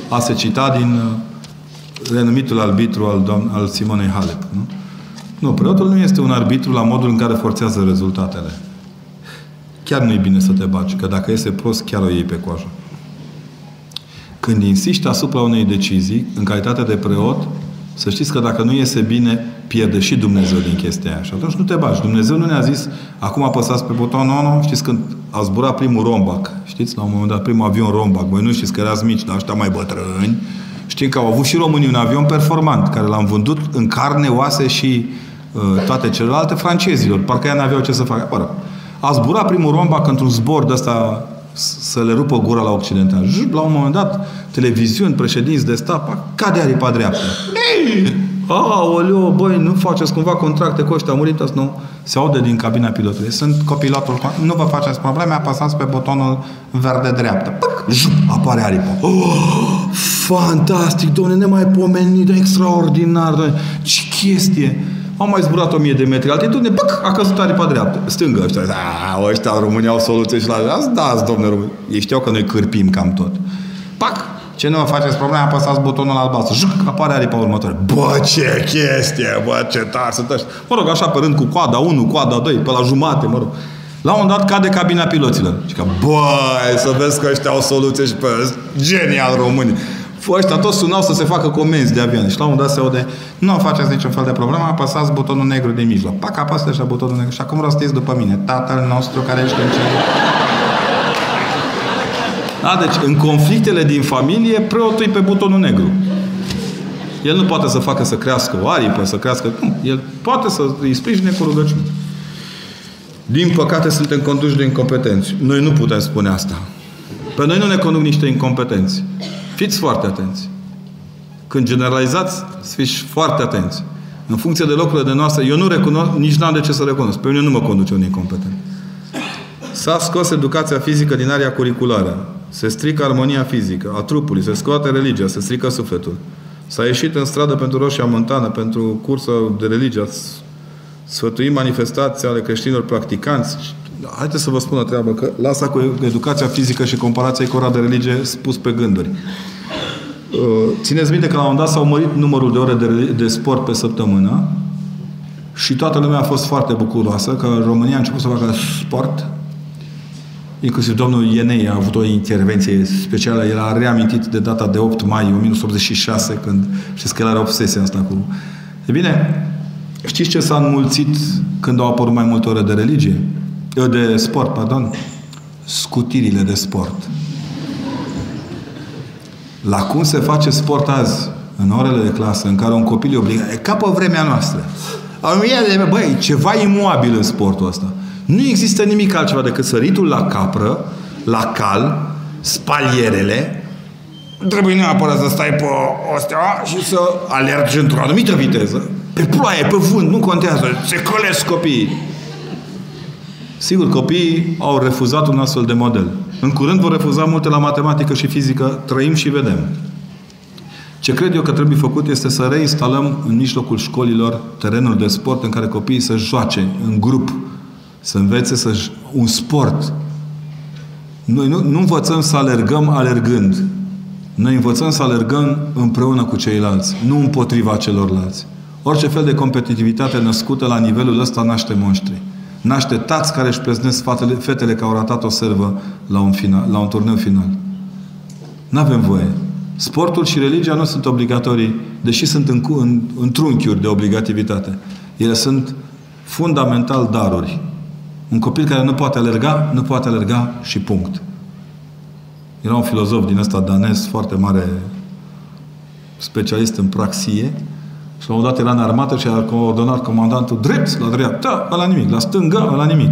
A se cita din uh, renumitul arbitru al, doamn, al Simonei Halep. Nu? nu, preotul nu este un arbitru la modul în care forțează rezultatele. Chiar nu e bine să te baci, că dacă iese prost, chiar o iei pe coajă. Când insiști asupra unei decizii, în calitate de preot, să știți că dacă nu iese bine, pierde și Dumnezeu din chestia aia. Și atunci nu te bagi. Dumnezeu nu ne-a zis, acum apăsați pe butonul no, Știți când a zburat primul rombac. Știți, la un moment dat, primul avion rombac. Voi nu știți că erați mici, dar ăștia mai bătrâni. Știm că au avut și românii un avion performant, care l-am vândut în carne, oase și uh, toate celelalte francezilor. Parcă ea n-aveau ce să facă. Bă, a zburat primul rombac într-un zbor de ăsta să le rupă gura la occidental. La un moment dat, televiziuni, președinți de stat, cade aripa dreaptă. Aoleo, băi, nu faceți cumva contracte cu ăștia, murit nu? Se aude din cabina pilotului. Sunt copilotul, nu vă faceți probleme, apăsați pe butonul verde dreaptă. Păc, jup, apare aripa. Oh, fantastic, domnule, nemaipomenit, extraordinar, domnule. Ce chestie! Am mai zburat 1000 de metri altitudine, păc, a căzut aripa dreaptă. Stângă ăștia. Da, ăștia în România au soluție și la... Da, domnule Român. Ei știau că noi cârpim cam tot. Pac, ce nu faceți probleme, apăsați butonul albastru. Juc, apare aripa următoare. Bă, ce chestie, bă, ce tare sunt ăștia. Mă rog, așa pe rând cu coada 1, coada 2, pe la jumate, mă rog. La un dat cade cabina piloților. Și că, băi, să vezi că ăștia au soluție și pe genial români. Ăștia toți sunau să se facă comenzi de avion. Și la un dat se aude, nu faceți niciun fel de problemă, apăsați butonul negru din mijloc. Pac, apăsați așa butonul negru. Și acum rostiți după mine. Tatăl nostru care ești în cer. Da, deci în conflictele din familie, preotul pe butonul negru. El nu poate să facă să crească o aripă, să crească... Nu, el poate să îi sprijine cu rugăciune. Din păcate suntem conduși de incompetenți. Noi nu putem spune asta. Pe noi nu ne conduc niște incompetenți. Fiți foarte atenți. Când generalizați, fiți foarte atenți. În funcție de locurile de noastre, eu nu recunosc, nici n-am de ce să recunosc. Pe mine nu mă conduce un incompetent. S-a scos educația fizică din area curriculară. Se strică armonia fizică a trupului, se scoate religia, se strică sufletul. S-a ieșit în stradă pentru Roșia Montană, pentru cursă de religie, sfătui manifestații ale creștinilor practicanți. Haideți să vă spun o treabă, că lasă cu educația fizică și comparația cu ora de religie spus pe gânduri. Uh, țineți minte că la un moment dat s-au mărit numărul de ore de, de sport pe săptămână și toată lumea a fost foarte bucuroasă că România a început să facă sport Inclusiv domnul Ienei a avut o intervenție specială. El a reamintit de data de 8 mai 1986, când știți că el are obsesia asta cu... E bine, știți ce s-a înmulțit când au apărut mai multe ore de religie? De sport, pardon. Scutirile de sport. la cum se face sport azi, în orele de clasă, în care un copil e obligat, e ca pe vremea noastră. Băi, ceva imobil în sportul ăsta. Nu există nimic altceva decât săritul la capră, la cal, spalierele, trebuie neapărat să stai pe astea și să alergi într-o anumită viteză. Pe ploaie, pe vânt, nu contează. Se colesc copiii. Sigur, copiii au refuzat un astfel de model. În curând vor refuza multe la matematică și fizică, trăim și vedem. Ce cred eu că trebuie făcut este să reinstalăm în mijlocul școlilor terenuri de sport în care copiii să joace în grup, să învețe să un sport. Noi nu, nu învățăm să alergăm alergând. Noi învățăm să alergăm împreună cu ceilalți, nu împotriva celorlalți. Orice fel de competitivitate născută la nivelul ăsta naște monștri. Naște tați care își preznesc fetele, fetele că au ratat o servă la un, final, la un turneu final. Nu avem voie. Sportul și religia nu sunt obligatorii, deși sunt în, în, în trunchiuri de obligativitate. Ele sunt fundamental daruri. Un copil care nu poate alerga, nu poate alerga și punct. Era un filozof din ăsta danez, foarte mare specialist în praxie, și la un dat era în armată și a coordonat comandantul drept, la dreapta, la nimic, la stânga, la nimic.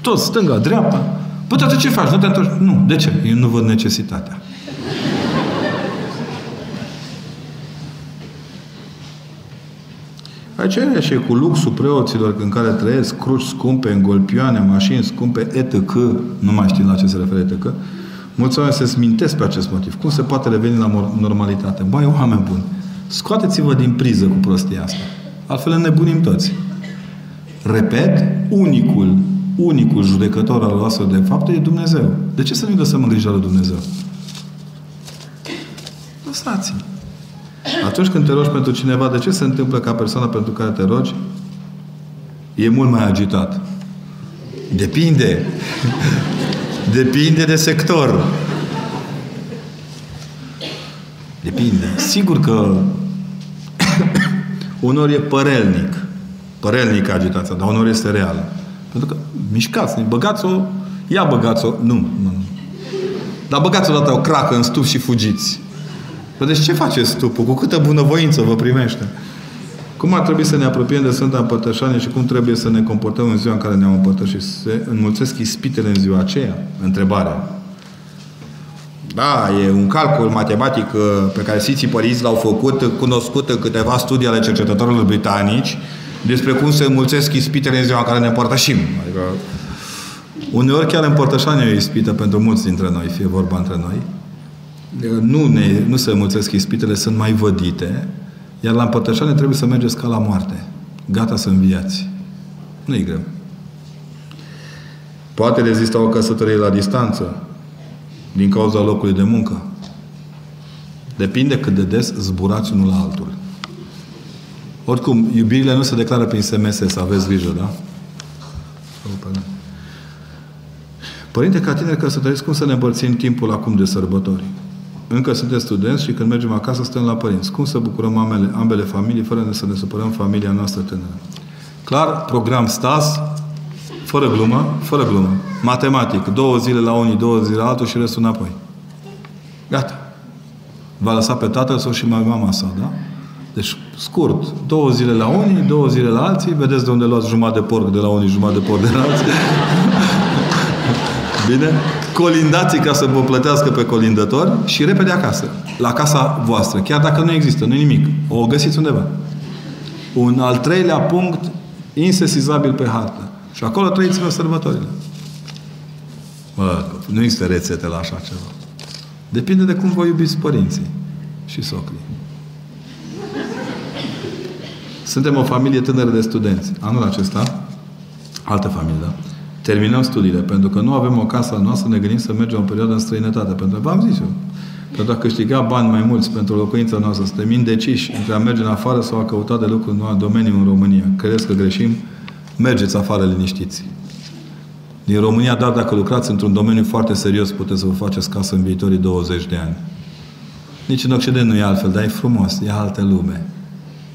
Tot stânga, dreapta. Păi ce faci? Nu te întorci? Nu. De ce? Eu nu văd necesitatea. Aceea și cu luxul preoților în care trăiesc, cruci scumpe, îngolpioane, mașini scumpe, etc. Nu mai știu la ce se referă etc. Mulți oameni se smintesc pe acest motiv. Cum se poate reveni la normalitate? Băi, oameni buni, scoateți-vă din priză cu prostia asta. Altfel nebunim toți. Repet, unicul, unicul judecător al astfel de fapte e Dumnezeu. De ce să nu-i lăsăm în grijă lui Dumnezeu? Lăsați-mi. Atunci când te rogi pentru cineva, de ce se întâmplă ca persoana pentru care te rogi e mult mai agitat? Depinde. Depinde de sector. Depinde. Sigur că unor e părelnic. Părelnic agitația, dar unor este reală. Pentru că mișcați, băgați-o, ia băgați-o. Nu, nu, nu. Dar băgați-o dată o cracă în stup și fugiți. Păi deci ce face stupul? Cu câtă bunăvoință vă primește? Cum ar trebui să ne apropiem de Sfânta Împărtășanie și cum trebuie să ne comportăm în ziua în care ne-am împărtășit? Se înmulțesc ispitele în ziua aceea? Întrebarea. Da, e un calcul matematic uh, pe care Sfinții Părinți l-au făcut, cunoscut în câteva studii ale cercetătorilor britanici, despre cum se înmulțesc ispitele în ziua în care ne împărtășim. Adică, uneori chiar împărtășania e o ispită pentru mulți dintre noi, fie vorba între noi nu, ne, nu se mulțesc ispitele, sunt mai vădite, iar la împărtășanie trebuie să mergeți ca la moarte. Gata să înviați. Nu e greu. Poate rezista o căsătorie la distanță din cauza locului de muncă. Depinde cât de des zburați unul la altul. Oricum, iubirile nu se declară prin SMS, să aveți grijă, da? Părinte, ca tineri căsătoriți, cum să ne împărțim timpul acum de sărbători? Încă suntem studenți și când mergem acasă stăm la părinți. Cum să bucurăm ambele, ambele familii fără să ne supărăm familia noastră tânără? Clar, program STAS, fără glumă, fără glumă. Matematic, două zile la unii, două zile la altul și restul înapoi. Gata. Va lăsa pe tatăl sau și mai mama sa, da? Deci, scurt, două zile la unii, două zile la alții, vedeți de unde luați jumătate de porc de la unii, jumătate de porc de la alții. Bine? Colindați ca să vă plătească pe colindători și repede acasă. La casa voastră. Chiar dacă nu există, nu nimic. O găsiți undeva. Un al treilea punct insesizabil pe hartă. Și acolo trăiți-vă sărbătorile. Bă, nu există rețete la așa ceva. Depinde de cum vă iubiți părinții și socrii. Suntem o familie tânără de studenți. Anul acesta, altă familie, da? terminăm studiile, pentru că nu avem o casă noastră, ne gândim să mergem o perioadă în străinătate. Pentru că v-am zis eu, pentru a câștiga bani mai mulți pentru locuința noastră, suntem indeciși între a merge în afară sau a căuta de lucru în domeniu în România. Credeți că greșim? Mergeți afară liniștiți. Din România, dar dacă lucrați într-un domeniu foarte serios, puteți să vă faceți casă în viitorii 20 de ani. Nici în Occident nu e altfel, dar e frumos, e altă lume.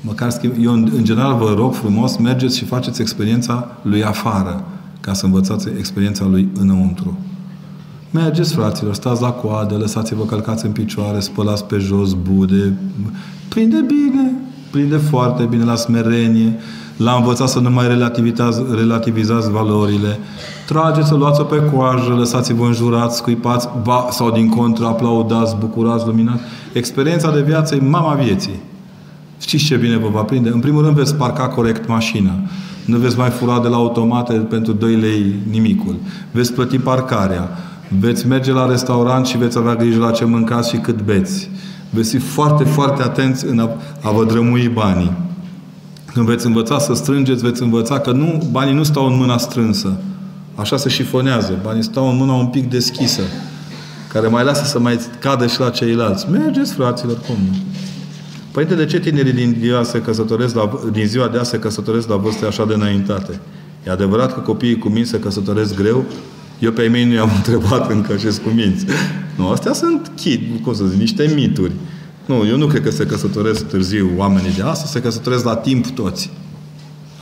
Măcar schimb... Eu, în general, vă rog frumos, mergeți și faceți experiența lui afară ca să învățați experiența lui înăuntru. Mergeți, fraților, stați la coadă, lăsați-vă călcați în picioare, spălați pe jos, bude. Prinde bine, prinde foarte bine la smerenie, l-a învățat să nu mai relativizați, relativizați valorile. Trageți-o, luați-o pe coajă, lăsați-vă înjurați, scuipați, ba, sau din contră, aplaudați, bucurați, luminați. Experiența de viață e mama vieții. Știți ce bine vă va prinde? În primul rând veți parca corect mașina. Nu veți mai fura de la automate pentru 2 lei nimicul. Veți plăti parcarea. Veți merge la restaurant și veți avea grijă la ce mâncați și cât beți. Veți fi foarte, foarte atenți în a, a vă drămui banii. Când veți învăța să strângeți, veți învăța că nu, banii nu stau în mâna strânsă. Așa se șifonează. Banii stau în mâna un pic deschisă. Care mai lasă să mai cadă și la ceilalți. Mergeți, fraților, cum nu? Părinte, de ce tinerii din ziua, se căsătoresc la, din ziua de azi se căsătoresc la vârste așa de înaintate? E adevărat că copiii cu minți se căsătoresc greu? Eu pe ei mei nu i-am întrebat încă ce cu minți. Nu, astea sunt chid, cum să zic, niște mituri. Nu, eu nu cred că se căsătoresc târziu oamenii de astăzi, se căsătoresc la timp toți.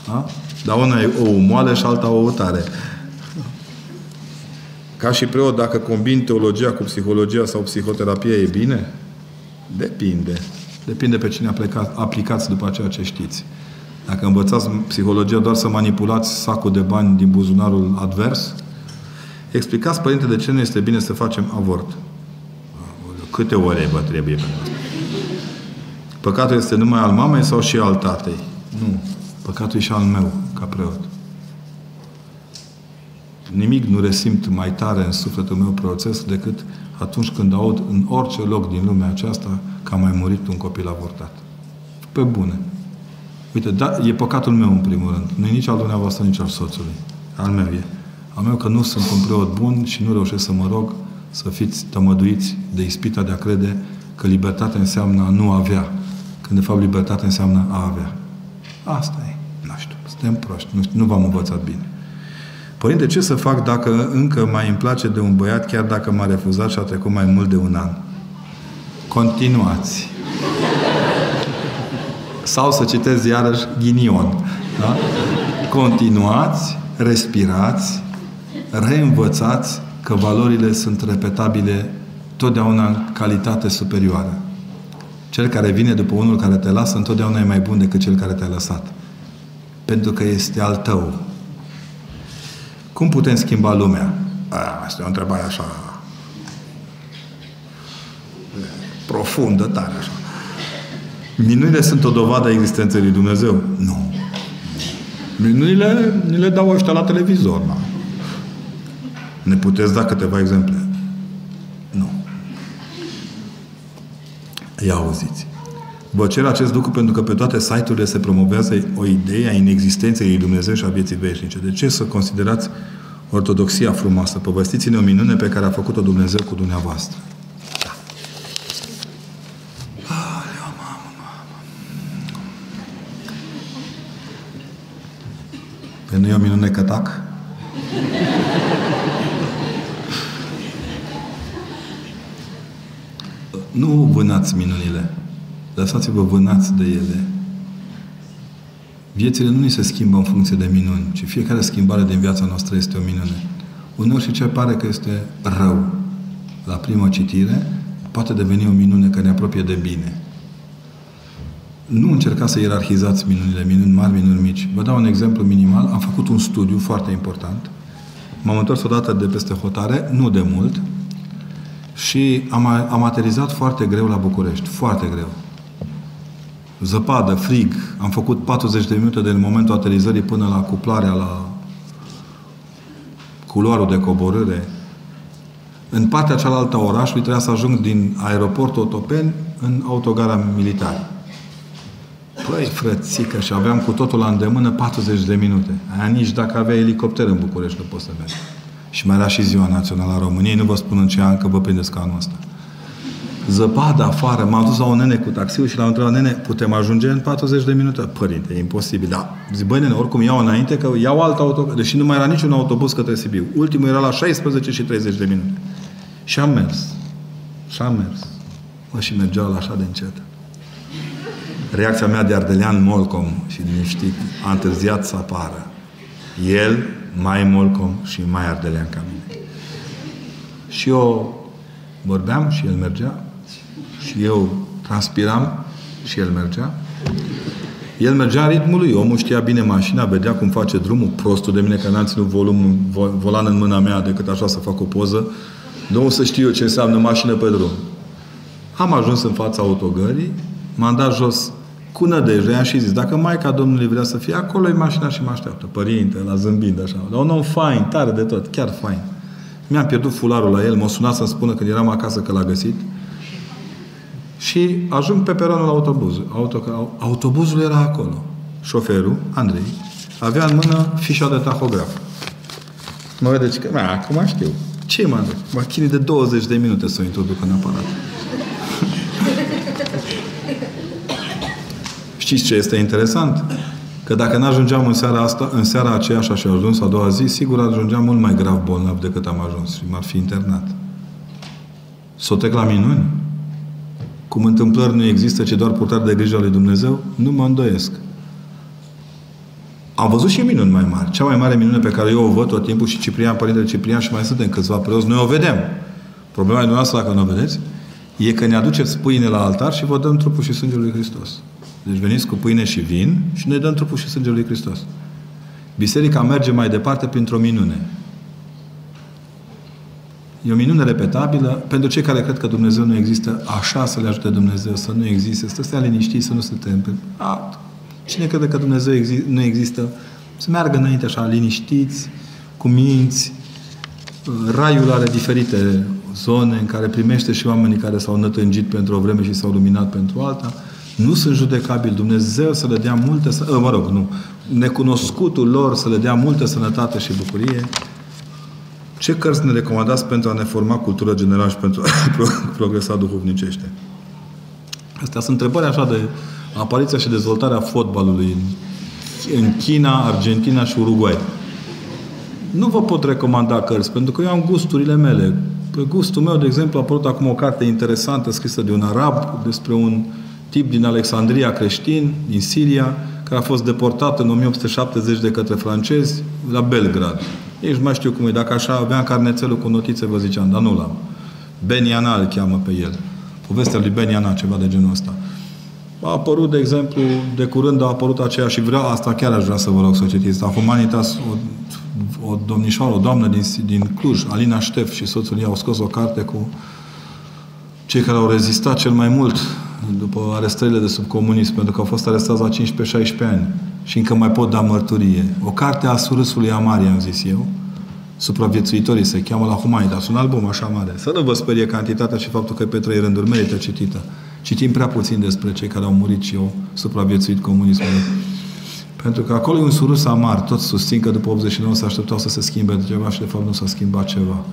Da? Dar una e o moale și alta o tare. Ca și preot, dacă combin teologia cu psihologia sau psihoterapia, e bine? Depinde. Depinde pe cine aplicați, aplicați după ceea ce știți. Dacă învățați psihologia doar să manipulați sacul de bani din buzunarul advers, explicați, Părinte, de ce nu este bine să facem avort. Câte ore vă trebuie pentru asta? Păcatul este numai al mamei sau și al tatei? Nu. Păcatul e și al meu, ca preot. Nimic nu resimt mai tare în sufletul meu proces decât atunci când aud în orice loc din lumea aceasta că a mai murit un copil avortat. Pe bune. Uite, da, e păcatul meu în primul rând. Nu e nici al dumneavoastră, nici al soțului. Al meu e. Al meu că nu sunt un preot bun și nu reușesc să mă rog să fiți tămăduiți de ispita de a crede că libertatea înseamnă a nu avea. Când de fapt libertatea înseamnă a avea. Asta e. Nu știu. Suntem proști. Nu, știu, nu v-am învățat bine. Părinte, ce să fac dacă încă mai îmi place de un băiat, chiar dacă m-a refuzat și a trecut mai mult de un an? Continuați. Sau să citesc iarăși ghinion. Da? Continuați, respirați, reînvățați că valorile sunt repetabile totdeauna în calitate superioară. Cel care vine după unul care te lasă întotdeauna e mai bun decât cel care te-a lăsat. Pentru că este al tău. Cum putem schimba lumea? Asta e o întrebare așa profundă, tare așa. Minunile sunt o dovadă a existenței lui Dumnezeu? Nu. Minunile ni le dau ăștia la televizor. Da? Ne puteți da câteva exemple? Nu. Ia auziți. Vă cer acest lucru pentru că pe toate site-urile se promovează o idee a inexistenței lui Dumnezeu și a vieții veșnice. De ce să considerați ortodoxia frumoasă? Povestiți-ne o minune pe care a făcut-o Dumnezeu cu dumneavoastră. Că nu e o minune cătac? Nu vânați minunile. Lăsați-vă vânați de ele. Viețile nu ni se schimbă în funcție de minuni, ci fiecare schimbare din viața noastră este o minune. Uneori și ce pare că este rău la prima citire, poate deveni o minune care ne apropie de bine. Nu încercați să ierarhizați minunile, minuni mari, minuni mici. Vă dau un exemplu minimal. Am făcut un studiu foarte important. M-am întors odată de peste hotare, nu de mult, și am, am aterizat foarte greu la București. Foarte greu. Zăpadă, frig. Am făcut 40 de minute de momentul aterizării până la cuplarea la culoarul de coborâre. În partea cealaltă a orașului trebuia să ajung din aeroportul Otopeni în autogara militară. Păi, frățică, și aveam cu totul la îndemână 40 de minute. Aia nici dacă avea elicopter în București nu poți să mergi. Și mai era și Ziua Națională a României, nu vă spun în ce an, că vă prindeți ca anul ăsta. Zăpadă afară, m-am dus la o nene cu taxiul și l-am întrebat, nene, putem ajunge în 40 de minute? Părinte, e imposibil. Da. Zic, băi, nene, oricum iau înainte, că iau alt autobuz. Deși nu mai era niciun autobuz către Sibiu. Ultimul era la 16 și 30 de minute. Și am mers. Și am mers. Mă, și mergeau la așa de încet. Reacția mea de ardelean molcom și liniștit a întârziat să apară. El mai molcom și mai ardelean ca mine. Și eu vorbeam și el mergea. Și eu transpiram și el mergea. El mergea în ritmul lui. Omul știa bine mașina, vedea cum face drumul. Prostul de mine că n-am ținut volumul, volan în mâna mea decât așa să fac o poză. Nu să știu eu ce înseamnă mașină pe drum. Am ajuns în fața autogării, m-am dat jos cu nădejde, i-am și zis, dacă Maica Domnului vrea să fie acolo, e mașina și mă așteaptă. Părinte, la zâmbind așa. Dar un om fain, tare de tot, chiar fain. Mi-am pierdut fularul la el, m-a sunat să-mi spună când eram acasă că l-a găsit. Și ajung pe peronul autobuzului. Auto, autobuzul era acolo. Șoferul, Andrei, avea în mână fișa de tahograf. Mă vedeți că, acum știu. Ce mă Mă chinui de 20 de minute să o introduc în aparat. Știți ce este interesant? Că dacă n-ajungeam în seara asta, în seara aceea și așa ajuns a doua zi, sigur ajungeam mult mai grav bolnav decât am ajuns și m-ar fi internat. Sotec la minuni? Cum întâmplări nu există, ci doar purtare de grijă a lui Dumnezeu? Nu mă îndoiesc. Am văzut și minuni mai mari. Cea mai mare minune pe care eu o văd tot timpul și Ciprian, Părintele Ciprian și mai suntem câțiva preoți, noi o vedem. Problema e dumneavoastră dacă nu o vedeți, e că ne aduceți pâine la altar și vă dăm trupul și sângele lui Hristos. Deci veniți cu pâine și vin și ne dăm trupul și sângele lui Hristos. Biserica merge mai departe printr-o minune. E o minune repetabilă pentru cei care cred că Dumnezeu nu există, așa să le ajute Dumnezeu să nu existe, să stea liniștiți, să nu se tempe. A, cine crede că Dumnezeu exi- nu există, să meargă înainte așa, liniștiți, cu minți. Raiul are diferite zone în care primește și oamenii care s-au nătângit pentru o vreme și s-au luminat pentru alta. Nu sunt judecabili. Dumnezeu să le dea multă, mă rog, nu, necunoscutul lor să le dea multă sănătate și bucurie ce cărți ne recomandați pentru a ne forma cultură generală și pentru a progresa duhovnicește? Astea sunt întrebări așa de apariția și dezvoltarea fotbalului în, în China, Argentina și Uruguay. Nu vă pot recomanda cărți, pentru că eu am gusturile mele. Pe gustul meu, de exemplu, a apărut acum o carte interesantă scrisă de un arab despre un tip din Alexandria creștin, din Siria, care a fost deportat în 1870 de către francezi la Belgrad. Nici mai știu cum e. Dacă așa aveam carnețelul cu notițe, vă ziceam, dar nu l-am. Beniana îl cheamă pe el. Povestea lui Beniana, ceva de genul ăsta. A apărut, de exemplu, de curând a apărut aceea și vreau, asta chiar aș vrea să vă rog să o citiți. A Humanitas, o, o domnișoară, o doamnă din, din Cluj, Alina Ștef și soțul ei au scos o carte cu cei care au rezistat cel mai mult după arestările de sub comunism, pentru că au fost arestați la 15-16 ani și încă mai pot da mărturie. O carte a surâsului Amari, am zis eu, Supraviețuitorii se cheamă la Humanitas, un album așa mare. Să nu vă sperie cantitatea și faptul că pe trei rânduri merită citită. Citim prea puțin despre cei care au murit și au supraviețuit comunismului. Pentru că acolo e un surus amar. Toți susțin că după 89 se așteptau să se schimbe de ceva și de fapt nu s-a schimbat ceva.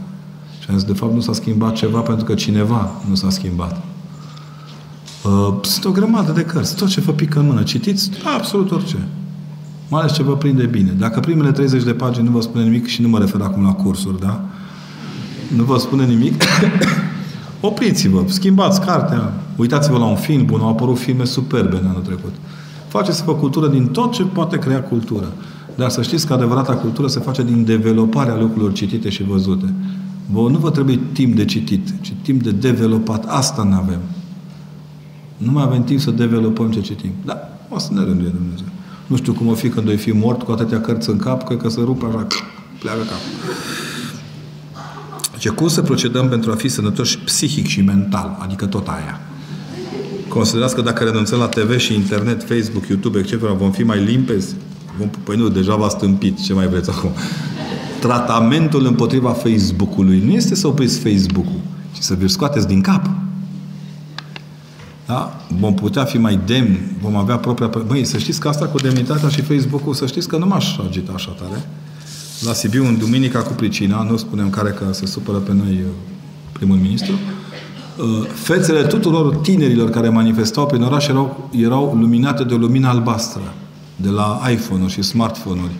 Și am zis, de fapt nu s-a schimbat ceva pentru că cineva nu s-a schimbat. Uh, sunt o grămadă de cărți. Tot ce vă pică în mână. Citiți absolut orice. Mai ales ce vă prinde bine. Dacă primele 30 de pagini nu vă spune nimic, și nu mă refer acum la cursuri, da? Nu vă spune nimic, opriți-vă, schimbați cartea, uitați-vă la un film bun, au apărut filme superbe în anul trecut. Faceți-vă cultură din tot ce poate crea cultură. Dar să știți că adevărata cultură se face din developarea lucrurilor citite și văzute. Vă, nu vă trebuie timp de citit, ci timp de developat. Asta nu avem. Nu mai avem timp să developăm ce citim. Da, o să ne rânduie Dumnezeu. Nu știu cum o fi când o fi mort cu atâtea cărți în cap, că, că se rupe așa, pleacă capul. Ce cum să procedăm pentru a fi sănătoși psihic și mental? Adică tot aia. Considerați că dacă renunțăm la TV și internet, Facebook, YouTube, etc., vom fi mai limpezi? Vom, păi nu, deja v-a stâmpit. Ce mai vreți acum? Tratamentul împotriva Facebook-ului nu este să opriți Facebook-ul, ci să vi scoateți din cap. Da? Vom putea fi mai demni, vom avea propria... Băi, să știți că asta cu demnitatea și Facebook-ul, să știți că nu m-aș agita așa tare. La Sibiu, în Duminica cu pricina, nu spunem care că se supără pe noi uh, primul ministru, uh, fețele tuturor tinerilor care manifestau prin oraș erau, erau luminate de o lumină albastră, de la iPhone-uri și smartphone-uri.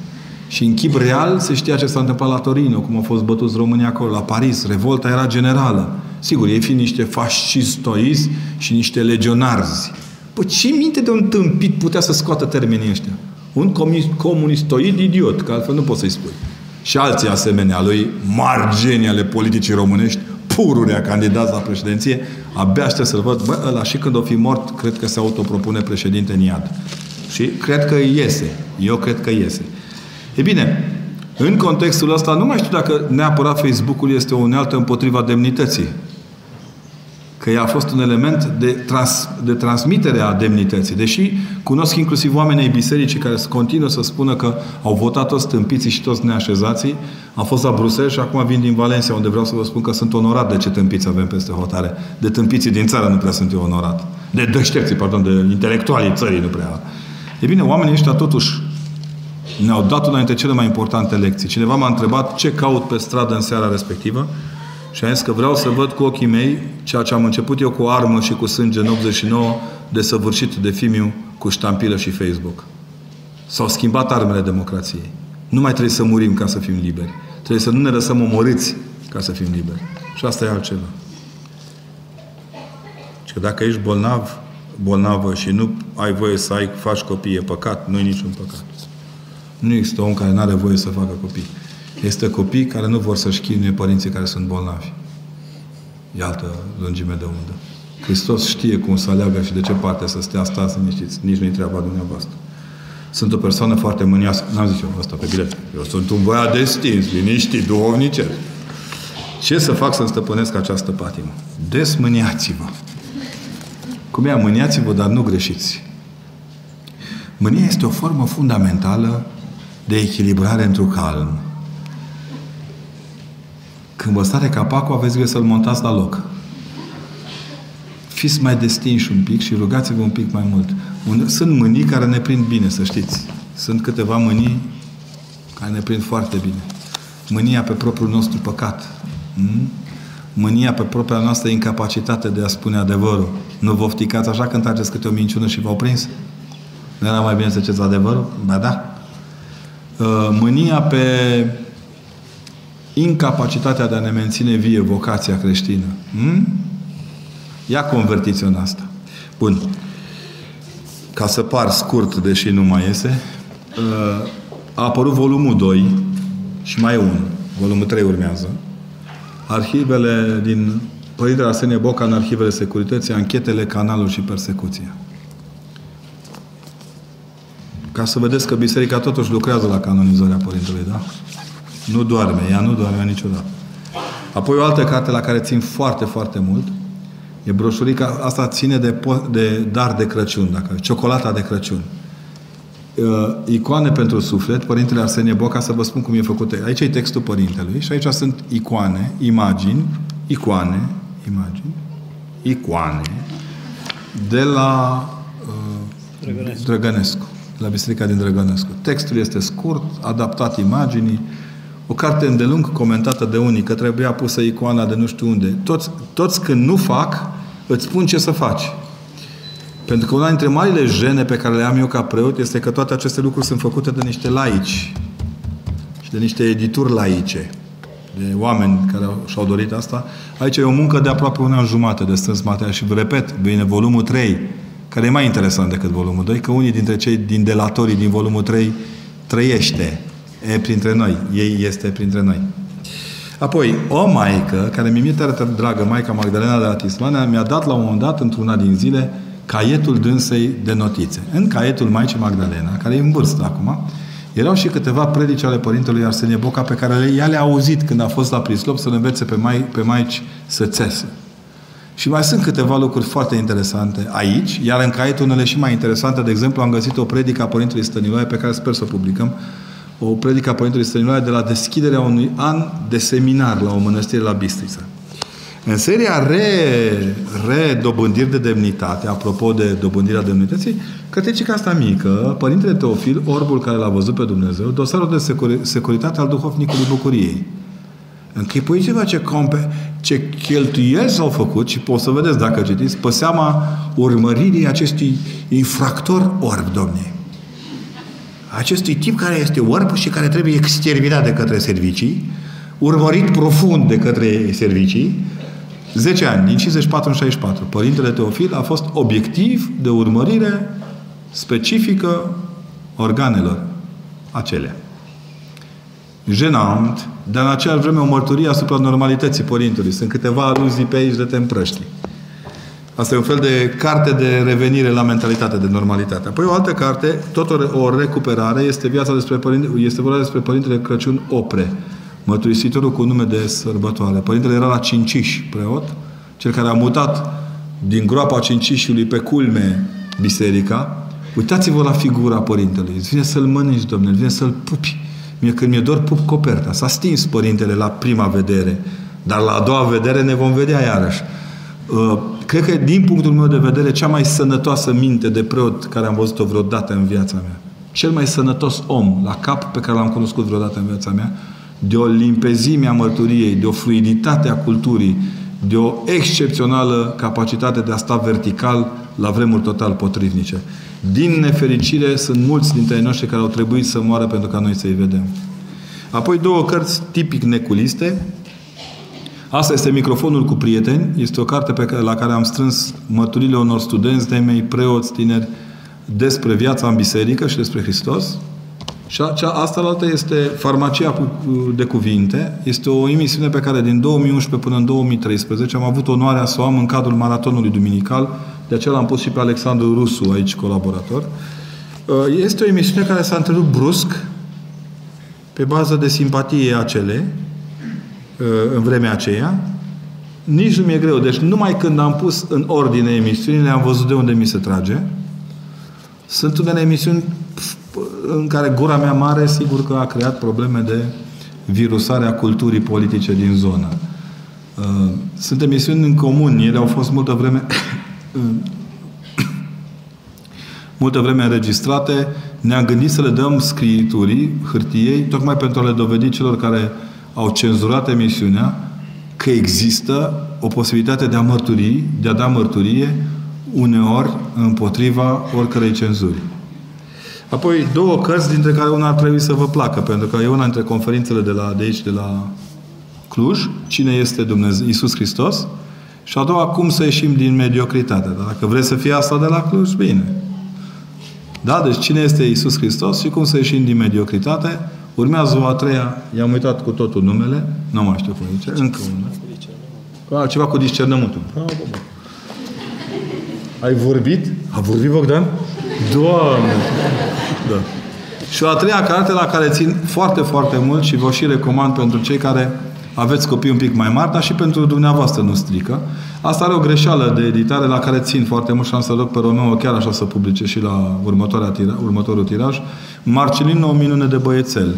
Și în chip real se știa ce s-a întâmplat la Torino, cum au fost bătuți România acolo, la Paris. Revolta era generală. Sigur, ei fiind niște fascistoizi și niște legionarzi. Păi ce minte de un tâmpit putea să scoată termenii ăștia? Un comunistoid idiot, că altfel nu poți să-i spui. Și alții asemenea lui, margeni ale politicii românești, pururea candidat la președinție, abia aștept să-l văd. Bă, ăla și când o fi mort, cred că se autopropune președinte în iad. Și cred că iese. Eu cred că iese. E bine, în contextul ăsta, nu mai știu dacă neapărat Facebook-ul este o unealtă împotriva demnității că ea a fost un element de, trans, de transmitere a demnității. Deși cunosc inclusiv oamenii bisericii care continuă să spună că au votat toți tâmpiții și toți neașezații. Am fost la Bruxelles și acum vin din Valencia, unde vreau să vă spun că sunt onorat de ce tâmpiți avem peste hotare. De tâmpiții din țară nu prea sunt eu onorat. De deștepții, pardon, de intelectualii țării nu prea. E bine, oamenii ăștia totuși ne-au dat una dintre cele mai importante lecții. Cineva m-a întrebat ce caut pe stradă în seara respectivă și am zis că vreau să văd cu ochii mei ceea ce am început eu cu armă și cu sânge în 89 de săvârșit de fimiu cu ștampilă și Facebook. S-au schimbat armele democrației. Nu mai trebuie să murim ca să fim liberi. Trebuie să nu ne lăsăm omorâți ca să fim liberi. Și asta e altceva. Și că dacă ești bolnav, bolnavă și nu ai voie să ai, faci copii, e păcat, nu e niciun păcat. Nu există om care nu are voie să facă copii. Este copii care nu vor să-și chinuie părinții care sunt bolnavi. E altă lungime de undă. Hristos știe cum să aleagă și de ce parte să stea, stați liniștiți. Nici nu-i treaba dumneavoastră. Sunt o persoană foarte mâniască. N-am zis eu asta pe bilet. Eu sunt un băiat de stins, liniștit, duhovnicesc. Ce să fac să-mi stăpânesc această patimă? Desmâniați-vă. Cum ea, mâniați-vă, dar nu greșiți. Mânia este o formă fundamentală de echilibrare într-un calm. Când vă sare capacul, aveți grijă să-l montați la loc. Fiți mai destinși un pic și rugați-vă un pic mai mult. Sunt mânii care ne prind bine, să știți. Sunt câteva mânii care ne prind foarte bine. Mânia pe propriul nostru păcat. Hmm? Mânia pe propria noastră incapacitate de a spune adevărul. Nu vă ofticați așa când trageți câte o minciună și v-au prins? Nu era mai bine să ziceți adevărul? Ba da. Uh, mânia pe incapacitatea de a ne menține vie vocația creștină. Hmm? Ia convertiți în asta. Bun. Ca să par scurt, deși nu mai iese, uh, a apărut volumul 2 și mai e unul. Volumul 3 urmează. Arhivele din Părintele Arsenie Boca în arhivele securității, anchetele, canalul și persecuția. Ca să vedeți că biserica totuși lucrează la canonizarea Părintelui, da? Nu doarme, ea nu doarme niciodată. Apoi o altă carte la care țin foarte, foarte mult e broșurica, asta ține de, de dar de Crăciun, dacă ciocolata de Crăciun. Uh, icoane pentru suflet, Părintele Arsenie Boca, să vă spun cum e făcut. Aici e textul Părintelui și aici sunt icoane, imagini, icoane, imagini, icoane de la uh, Drăgănescu. Drăgănescu, la Biserica din Drăgănescu. Textul este scurt, adaptat imaginii, o carte îndelung comentată de unii, că trebuia pusă icoana de nu știu unde. Toți, toți când nu fac, îți spun ce să faci. Pentru că una dintre marile jene pe care le am eu ca preot este că toate aceste lucruri sunt făcute de niște laici și de niște edituri laice, de oameni care și-au dorit asta. Aici e o muncă de aproape un an jumate de strâns material și vă repet, vine volumul 3, care e mai interesant decât volumul 2, că unii dintre cei din delatorii din volumul 3 trăiește e printre noi. Ei este printre noi. Apoi, o maică, care mi-e tare dragă, Maica Magdalena de la Tismana, mi-a dat la un moment dat, într-una din zile, caietul dânsei de notițe. În caietul Maicii Magdalena, care e în vârstă acum, erau și câteva predici ale Părintelui Arsenie Boca pe care ea le-a auzit când a fost la Prislop să le învețe pe, mai, pe maici să țese. Și mai sunt câteva lucruri foarte interesante aici, iar în caietul unele și mai interesante, de exemplu, am găsit o predică a Părintelui Stăniloae pe care sper să o publicăm, o predică a Părintelui Stăniloae de la deschiderea unui an de seminar la o mănăstire la Bistrița. În seria re, redobândiri de demnitate, apropo de dobândirea demnității, cătecica asta mică, Părintele Teofil, orbul care l-a văzut pe Dumnezeu, dosarul de securi, securitate al duhovnicului bucuriei. Închipuiți-vă ce, compe, ce cheltuieli s-au făcut și poți să vedeți dacă citiți, pe seama urmăririi acestui infractor orb, domnie acestui tip care este orb și care trebuie exterminat de către servicii, urmărit profund de către servicii, 10 ani, din 54 în 64, Părintele Teofil a fost obiectiv de urmărire specifică organelor acelea. jenant, dar în aceeași vreme o mărturie asupra normalității Părintului. Sunt câteva aluzii pe aici de te împrăști. Asta e un fel de carte de revenire la mentalitate, de normalitate. Apoi o altă carte, tot o, o recuperare, este viața despre părinte, este vorba despre Părintele Crăciun Opre, mărturisitorul cu nume de sărbătoare. Părintele era la Cinciș, preot, cel care a mutat din groapa Cincișului pe culme biserica. Uitați-vă la figura Părintelui. Îți vine să-l mănânci, domnule, vine să-l pupi. Mie când mi-e dor, pup coperta. S-a stins Părintele la prima vedere. Dar la a doua vedere ne vom vedea iarăși. Uh, cred că, din punctul meu de vedere, cea mai sănătoasă minte de preot care am văzut-o vreodată în viața mea. Cel mai sănătos om la cap pe care l-am cunoscut vreodată în viața mea, de o limpezime a mărturiei, de o fluiditate a culturii, de o excepțională capacitate de a sta vertical la vremuri total potrivnice. Din nefericire, sunt mulți dintre ei noștri care au trebuit să moară pentru ca noi să-i vedem. Apoi două cărți tipic neculiste. Asta este Microfonul cu prieteni. Este o carte pe care, la care am strâns mărturile unor studenți de mei, preoți, tineri, despre viața în biserică și despre Hristos. Și cea, asta la altă este Farmacia cu, de cuvinte. Este o emisiune pe care din 2011 până în 2013 am avut onoarea să o am în cadrul maratonului duminical. De aceea l-am pus și pe Alexandru Rusu aici colaborator. Uh, este o emisiune care s-a întrerupt brusc pe bază de simpatie acele uh, în vremea aceea. Nici nu mi-e greu. Deci numai când am pus în ordine emisiunile am văzut de unde mi se trage. Sunt unele emisiuni în care gura mea mare, sigur că a creat probleme de virusare a culturii politice din zonă. Uh, sunt emisiuni în comun. Ele au fost multă vreme multă vreme înregistrate. Ne-am gândit să le dăm scriiturii, hârtiei, tocmai pentru a le dovedi celor care au cenzurat emisiunea că există o posibilitate de a mărturii, de a da mărturie uneori împotriva oricărei cenzuri. Apoi două cărți, dintre care una ar trebui să vă placă, pentru că e una dintre conferințele de, la, de aici, de la Cluj, Cine este Dumnezeu, Iisus Hristos, și a doua, cum să ieșim din mediocritate. Dar dacă vreți să fie asta de la Cluj, bine. Da? Deci cine este Iisus Hristos și cum să ieșim din mediocritate. Urmează o a treia, i-am uitat cu totul numele, nu mai știu cum zice, încă unul. Ceva cu discernământul. Ai vorbit? A vorbit Bogdan? Doamne! Da. Și o a treia carte la care țin foarte, foarte mult și vă și recomand pentru cei care aveți copii un pic mai mari, dar și pentru dumneavoastră nu strică. Asta are o greșeală de editare la care țin foarte mult și am să rog pe Romeo chiar așa să publice și la următoarea tira, următorul tiraj. Marcelin, o minune de băiețel.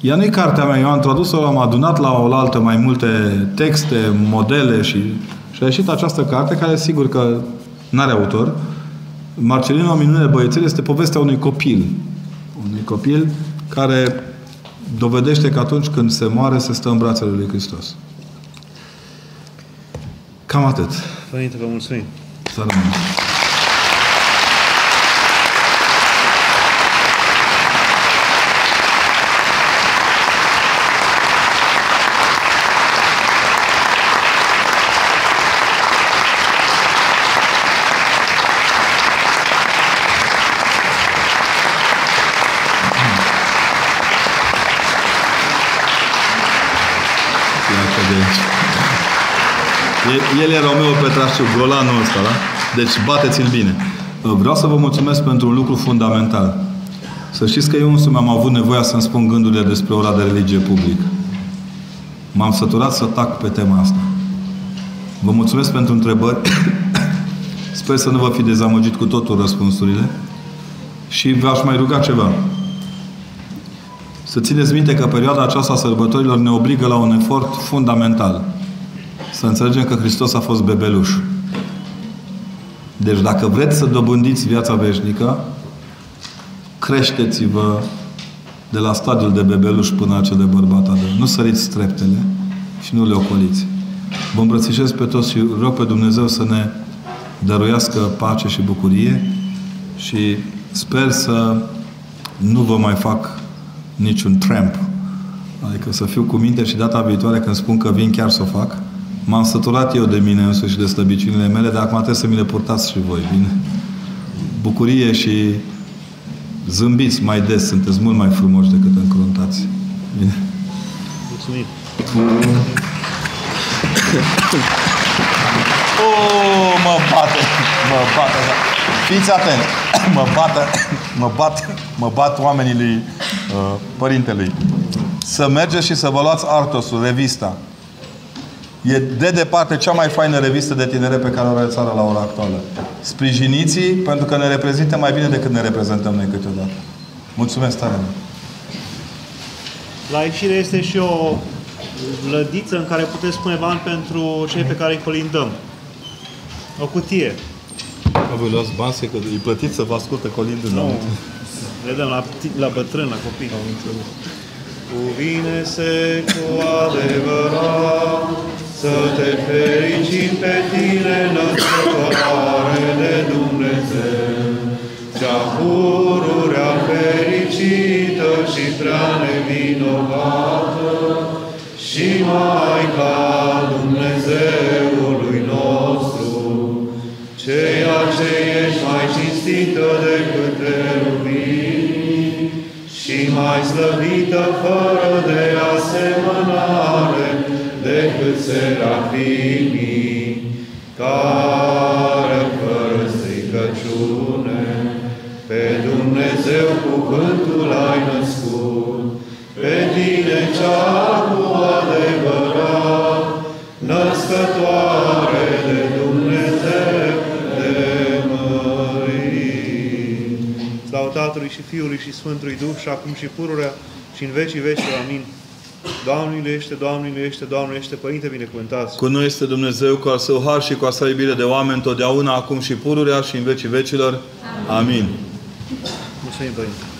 Ea nu e cartea mea, eu am tradus-o, am adunat la o altă mai multe texte, modele și, și a ieșit această carte care sigur că nu are autor, Marcelino Minune Băiețel este povestea unui copil. Unui copil care dovedește că atunci când se moare, se stă în brațele lui Hristos. Cam atât. Părinte, vă mulțumim. Să rămână. El e Romeo Petrașciu, golanul ăsta, da? Deci bateți-l bine. Vreau să vă mulțumesc pentru un lucru fundamental. Să știți că eu însumi am avut nevoia să-mi spun gândurile despre ora de religie public. M-am săturat să tac pe tema asta. Vă mulțumesc pentru întrebări. Sper să nu vă fi dezamăgit cu totul răspunsurile. Și v-aș mai ruga ceva. Să țineți minte că perioada aceasta a sărbătorilor ne obligă la un efort fundamental să înțelegem că Hristos a fost bebeluș. Deci dacă vreți să dobândiți viața veșnică, creșteți-vă de la stadiul de bebeluș până la cel de bărbat adevăr. Nu săriți treptele și nu le ocoliți. Vă îmbrățișez pe toți și rog pe Dumnezeu să ne dăruiască pace și bucurie și sper să nu vă mai fac niciun tramp. Adică să fiu cu minte și data viitoare când spun că vin chiar să o fac. M-am săturat eu de mine însuși și de slăbiciunile mele, dar acum trebuie să mi le purtați și voi, bine? Bucurie și zâmbiți mai des, sunteți mult mai frumoși decât încruntați. Mulțumim. Oh, mă bate, mă bate. Fiți atenți. Mă bată, mă bat, mă bat oamenii lui uh, părintelui. Să mergeți și să vă luați Artosul, revista. E de departe cea mai faină revistă de tinere pe care o are țara la ora actuală. sprijiniți pentru că ne reprezintă mai bine decât ne reprezentăm noi câteodată. Mulțumesc tare mult! La ieșire este și o lădiță în care puteți pune bani pentru cei pe care îi colindăm. O cutie. Că voi luați bani să îi plătiți să vă asculte colindul. Nu. Le dăm la, pti- la bătrân, la copii. Cuvine-se cu adevărat să te fericim pe tine, născătoare de Dumnezeu, cea pururea fericită și prea nevinovată și Maica Dumnezeului nostru, ceea ce ești mai cinstită decât cherubini și mai slăvită fără de asemănare decât serafimii, care fără stricăciune pe Dumnezeu cuvântul ai născut, pe tine cea Tatălui și Fiului și Sfântului Duh și acum și pururea și în vecii vecii. Amin. Doamne iubește, Doamne iubește, Doamne iubește, Părinte binecuvântați. Cu noi este Dumnezeu cu al său har și cu a sa iubire de oameni totdeauna, acum și pururea și în vecii vecilor. Amin. Mulțumim, Părinte.